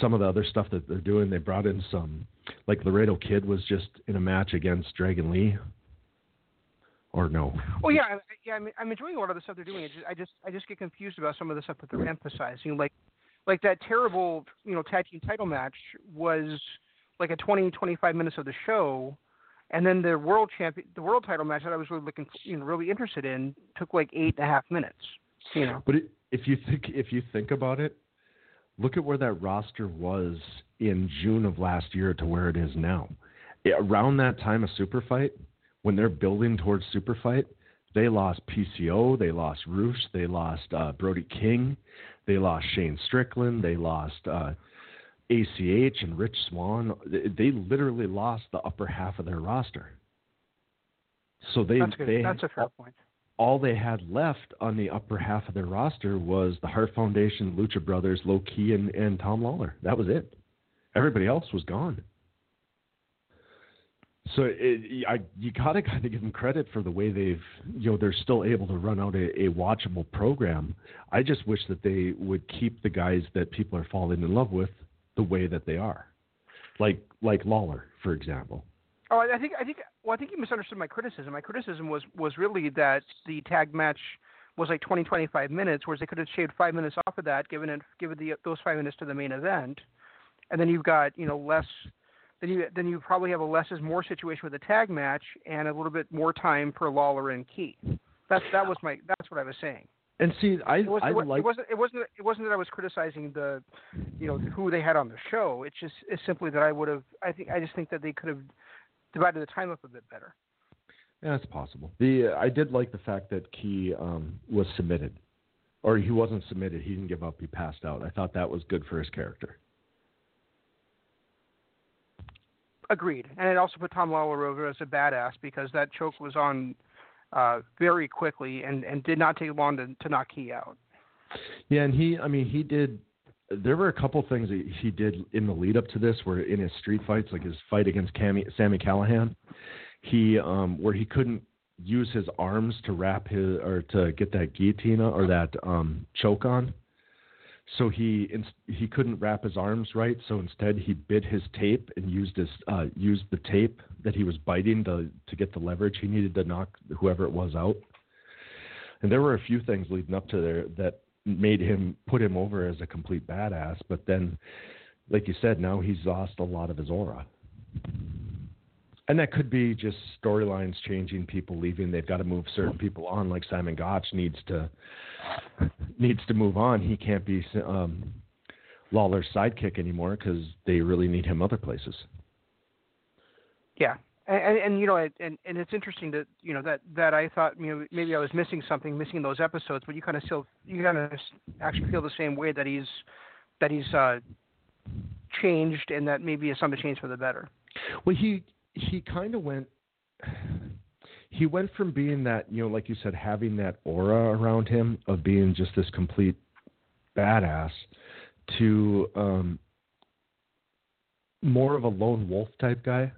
some of the other stuff that they're doing. They brought in some like Laredo Kid was just in a match against Dragon Lee. Or no? Oh yeah, I, yeah. I'm, I'm enjoying a lot of the stuff they're doing. I just I just get confused about some of the stuff that they're emphasizing. Like like that terrible you know tag team title match was like a 20 25 minutes of the show, and then the world champion the world title match that I was really looking you know really interested in took like eight and a half minutes. You know. But if you think if you think about it, look at where that roster was in June of last year to where it is now. Around that time of Super Fight, when they're building towards Super Fight, they lost PCO, they lost Rush, they lost uh, Brody King, they lost Shane Strickland, they lost uh, ACH and Rich Swann. They, they literally lost the upper half of their roster. So they That's good. they That's a fair point. all they had left on the upper half of their roster was the Hart Foundation, Lucha Brothers, Low Ki, and, and Tom Lawler. That was it. Everybody else was gone. So it, I, you gotta kind of give them credit for the way they've, you know, they're still able to run out a, a watchable program. I just wish that they would keep the guys that people are falling in love with the way that they are, like like Lawler, for example. Oh, I I think I think well, I think you misunderstood my criticism. My criticism was was really that the tag match was like 20, 25 minutes, whereas they could have shaved five minutes off of that, given it given the those five minutes to the main event, and then you've got you know less. Then you then you probably have a less is more situation with a tag match and a little bit more time for Lawler and Ki. That's that was my that's what I was saying. And see, I It wasn't, I it like it wasn't it wasn't it wasn't that I was criticizing the you know who they had on the show. It's just it's simply that I would have I think I just think that they could have divided the time up a bit better. Yeah, it's possible. The I did like the fact that Ki um, was submitted, or he wasn't submitted. He didn't give up. He passed out. I thought that was good for his character. Agreed. And it also put Tom Lawler over as a badass because that choke was on uh, very quickly and, and did not take long to, to knock Ki out. Yeah, and he, I mean, he did. There were a couple things that he did in the lead up to this, where in his street fights, like his fight against Cammy, Sami Callihan, he, um, where he couldn't use his arms to wrap his or to get that guillotine or that um, choke on. So he he couldn't wrap his arms right. So instead, he bit his tape and used his uh, used the tape that he was biting to to get the leverage he needed to knock whoever it was out. And there were a few things leading up to there that made him put him over as a complete badass. But then, like you said, now he's lost a lot of his aura. And that could be just storylines changing, people leaving. They've got to move certain people on, like Simon Gotch needs to needs to move on. He can't be um, Lawler's sidekick anymore because they really need him other places. Yeah. And, and, and you know, and, and it's interesting that you know that that I thought you know maybe I was missing something, missing those episodes, but you kind of still you kind of actually feel the same way that he's that he's uh, changed and that maybe it's something changed for the better. Well, he he kind of went. He went from being that you know, like you said, having that aura around him of being just this complete badass, to um, more of a lone wolf type guy,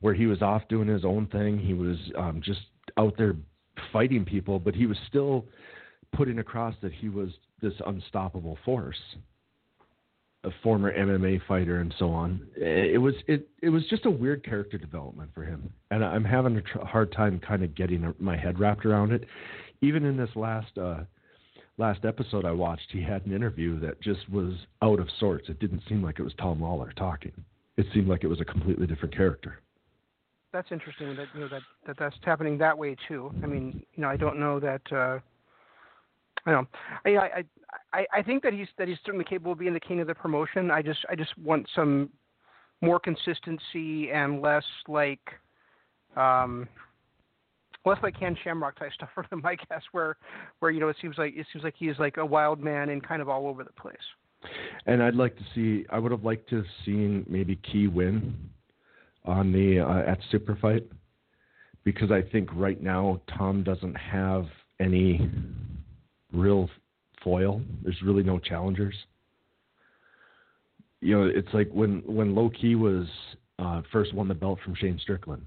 where he was off doing his own thing. He was um, just out there fighting people, but he was still putting across that he was this unstoppable force a former MMA fighter and so on. It was it it was just a weird character development for him, and I'm having a tr- hard time kind of getting my head wrapped around it. Even in this last uh, last episode I watched, he had an interview that just was out of sorts. It didn't seem like it was Tom Lawler talking. It seemed like it was a completely different character. That's interesting that you know that, that that's happening that way too. I mean, you know, I don't know that. Uh, I don't know. I, I I I think that he's that he's certainly capable of being the king of the promotion. I just I just want some more consistency and less like um less like Ken Shamrock type stuff from him, I guess, where where you know it seems like it seems like he's like a wild man and kind of all over the place. And I'd like to see. I would have liked to have seen maybe Ki win on the uh, at Super Fight because I think right now Tom doesn't have any real foil. There's really no challengers. You know, it's like when when Low Ki was uh, first won the belt from Shane Strickland.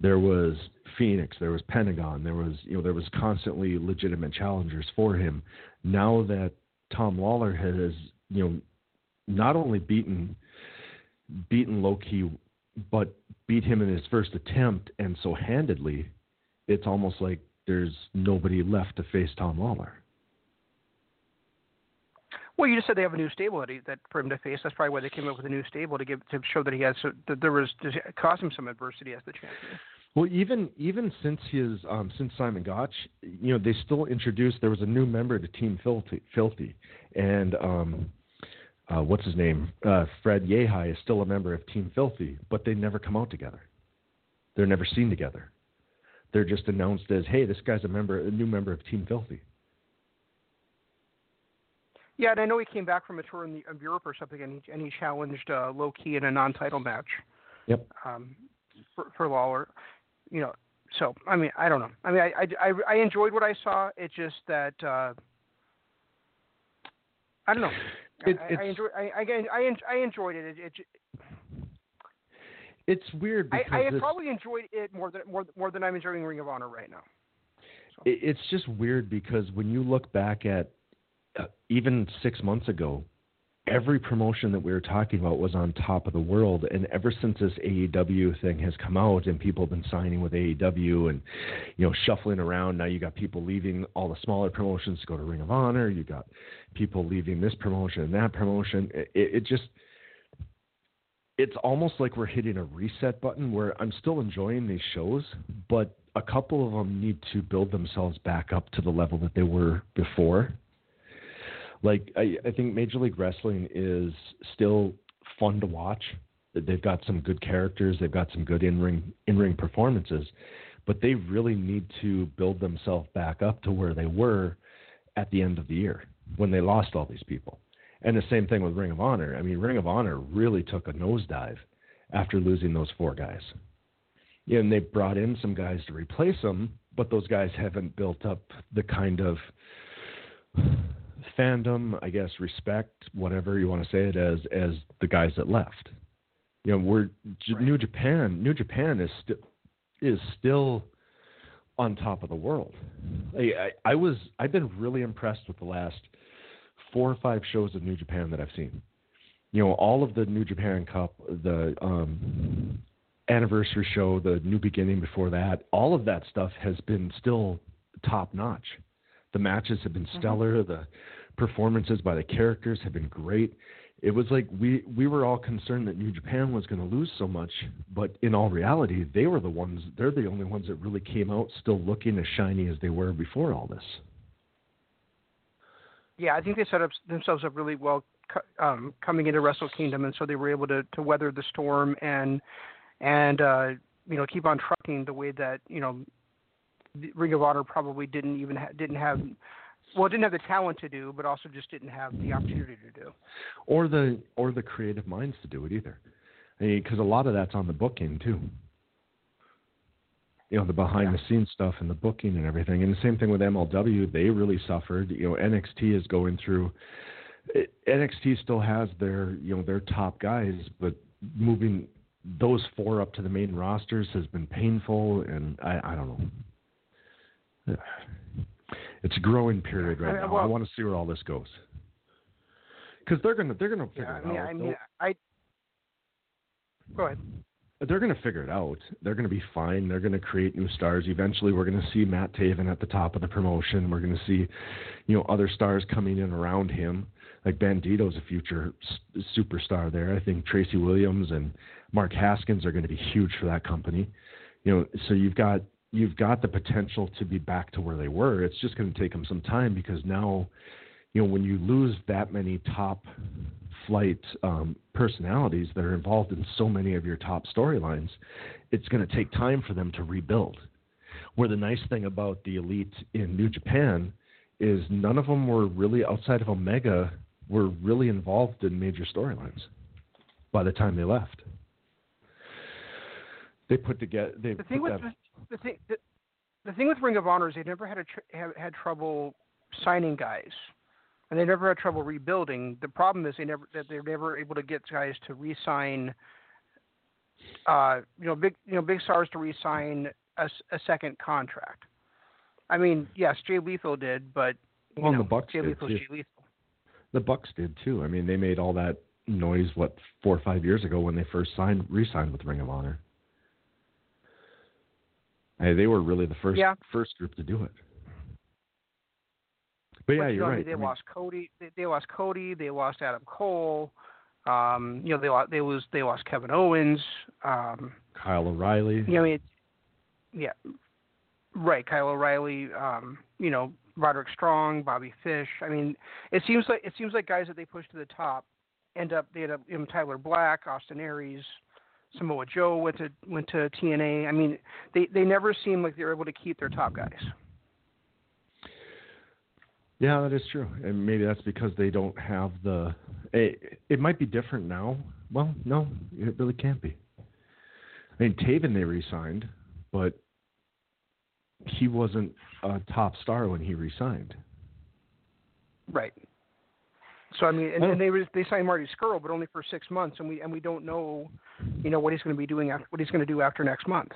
There was Fénix, there was Pentagon, there was you know there was constantly legitimate challengers for him. Now that Tom Lawler has you know not only beaten beaten Low Ki, but beat him in his first attempt and so handedly, it's almost like there's nobody left to face Tom Lawler. Well, you just said they have a new stable that, for him to face. That's probably why they came up with a new stable to give to show that he has so, that there was to cause him some adversity as the champion. Well, even even since his um, since Simon Gotch, you know, they still introduced. There was a new member to Team Filthy, Filthy, and um, uh, what's his name? Uh, Fred Yehi is still a member of Team Filthy, but they never come out together. They're never seen together. They're just announced as, "Hey, this guy's a member, a new member of Team Filthy." Yeah, and I know he came back from a tour in, the, of Europe or something, and he, and he challenged uh, Low Ki in a non-title match Yep. um, for, for Lawler. You know, so I mean, I don't know. I mean, I, I, I, I enjoyed what I saw. It's just that uh, I don't know. It- I, I enjoyed. I, I, I, I enjoyed it. It, it. it's weird I, because I probably enjoyed it more than more more than I'm enjoying Ring of Honor right now. it- it's just weird because when you look back at uh, even six months ago, every promotion that we were talking about was on top of the world. And ever since this AEW thing has come out and people have been signing with AEW and, you know, shuffling around, now you got people leaving all the smaller promotions to go to Ring of Honor. You got people leaving this promotion and that promotion. It, it just, it's almost like we're hitting a reset button where I'm still enjoying these shows, but a couple of them need to build themselves back up to the level that they were before like I, I think Major League Wrestling is still fun to watch. They've got some good characters, they've got some good in ring in ring performances, but they really need to build themselves back up to where they were at the end of the year when they lost all these people. And the same thing with Ring of Honor. I mean, Ring of Honor really took a nosedive after losing those four guys. Yeah, and they brought in some guys to replace them, but those guys haven't built up the kind of fandom, I guess, respect, whatever you want to say it as, as the guys that left. You know, we're J- New Japan. New Japan is still is still on top of the world. I, I, I was I've been really impressed with the last four or five shows of New Japan that I've seen. You know, all of the New Japan Cup, the um, anniversary show, the New Beginning before that, all of that stuff has been still top notch. The matches have been stellar. The performances by the characters have been great. It was like we we were all concerned that New Japan was going to lose so much, but in all reality, they were the ones. They're the only ones that really came out still looking as shiny as they were before all this. Yeah, I think they set up themselves up really well um, coming into Wrestle Kingdom, and so they were able to, to weather the storm and and uh, you know keep on trucking the way that you know Ring of Honor probably didn't even ha- didn't have well didn't have the talent to do, but also just didn't have the opportunity to do. or the or the creative minds to do it either, because a lot of that's on the booking too. You know, the behind the scenes stuff and the booking and everything, and the same thing with MLW. They really suffered. You know, NXT is going through. Eh, it- NXT still has their you know their top guys, but moving those four up to the main rosters has been painful, and I I don't know. It's a growing period right I- now. I want to see where all this goes because they're gonna they're gonna figure Yeah, I it mean, out. I mean, I go ahead. they're going to figure it out. They're going to be fine. They're going to create new stars. Eventually, we're going to see Matt Taven at the top of the promotion. We're going to see, you know, other stars coming in around him. Like Bandito's a future s- superstar there. I think Tracy Williams and Mark Haskins are going to be huge for that company. You know, so you've got you've got the potential to be back to where they were. It's just going to take them some time because now, you know, when you lose that many top flight um, personalities that are involved in so many of your top storylines, it's going to take time for them to rebuild. Where the nice thing about the elite in New Japan is none of them were really outside of Omega were really involved in major storylines by the time they left. They put together. They The thing put with that, the, thing the, the thing with Ring of Honor is they never had a tr- have, had trouble signing guys, and they never had trouble rebuilding. The problem is they never that they're never able to get guys to re-sign. Uh, you know, big you know big stars to re-sign a, a second contract. I mean, yes, Jay Lethal did, but Well, know, the Bucks Jay did, Lethal's too. Jay Lethal. the Bucks did too. I mean, they made all that noise what four or five years ago when they first signed re-signed with Ring of Honor. Hey, they were really the first Yeah. first group to do it. But yeah, you're right. They I mean, lost Cody. They, they lost Cody. They lost Adam Cole. Um, you know, they lost. They lose. They lost Kevin Owens. Um, Kyle O'Reilly. you know, I mean, yeah, right. Kyle O'Reilly. Um, you know, Roderick Strong, Bobby Fish. I mean, it seems like it seems like guys that they push to the top end up. They end up. You know, Tyler Black, Austin Aries, Samoa Joe went to went to TNA. I mean, they they never seem like they're able to keep their top guys. Yeah, that is true, and maybe that's because they don't have the. It, it might be different now. Well, no, it really can't be. I mean, Taven they re-signed, but he wasn't a top star when he re-signed. Right. So I mean, and, and they they signed Marty Scurll, but only for six months, and we and we don't know, you know, what he's going to be doing after what he's going to do after next month.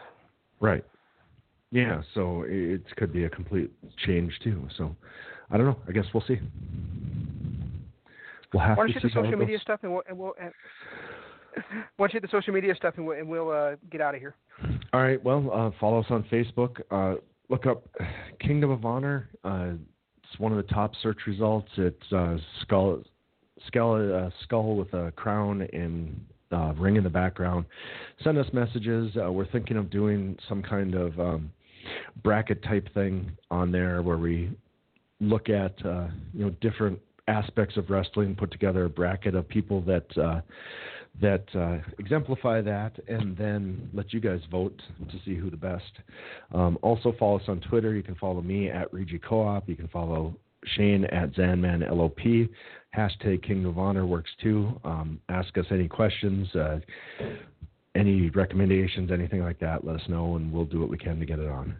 Right. Yeah, so it it could be a complete change too. So I don't know. I guess we'll see. We'll have Why don't to you see hit the social media stuff and we'll and we'll. And, why don't you hit the social media stuff and we'll, and we'll uh, get out of here. All right. Well, uh, follow us on Facebook. Uh, look up Kingdom of Honor. It's one of the top search results. It's uh, skull, skull, uh, skull with a crown and uh, ring in the background. Send us messages. Uh, we're thinking of doing some kind of um, bracket type thing on there where we look at uh, you know different aspects of wrestling, put together a bracket of people that uh, that uh, exemplify that, and then let you guys vote to see who the best. Um, also, follow us on Twitter. You can follow me at Regi Co-op. You can follow Shane at Zanman LOP. Hashtag King of Honor works too. Um, ask us any questions, uh, any recommendations, anything like that. Let us know, and we'll do what we can to get it on.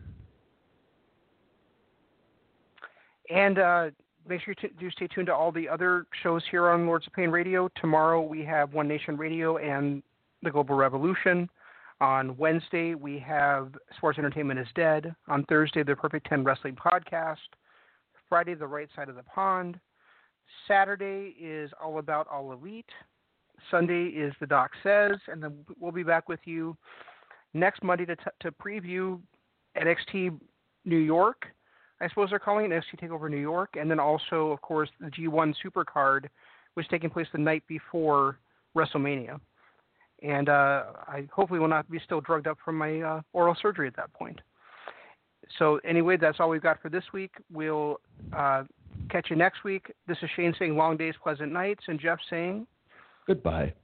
And uh, make sure you t- do stay tuned to all the other shows here on Lords of Pain Radio. Tomorrow we have One Nation Radio and the Global Revolution. On Wednesday we have Sports Entertainment is Dead. On Thursday the Perfect Ten Wrestling Podcast. Friday the Right Side of the Pond. Saturday is All About All Elite. Sunday is The Doc Says, and then we'll be back with you next Monday to, t- to preview NXT New York. I suppose they're calling it NXT Takeover New York, and then also, of course, the G1 Supercard, is taking place the night before WrestleMania. And uh, I hopefully will not be still drugged up from my uh, oral surgery at that point. So anyway, that's all we've got for this week. We'll uh, catch you next week. This is Shane saying long days, pleasant nights, and Jeff saying Goodbye.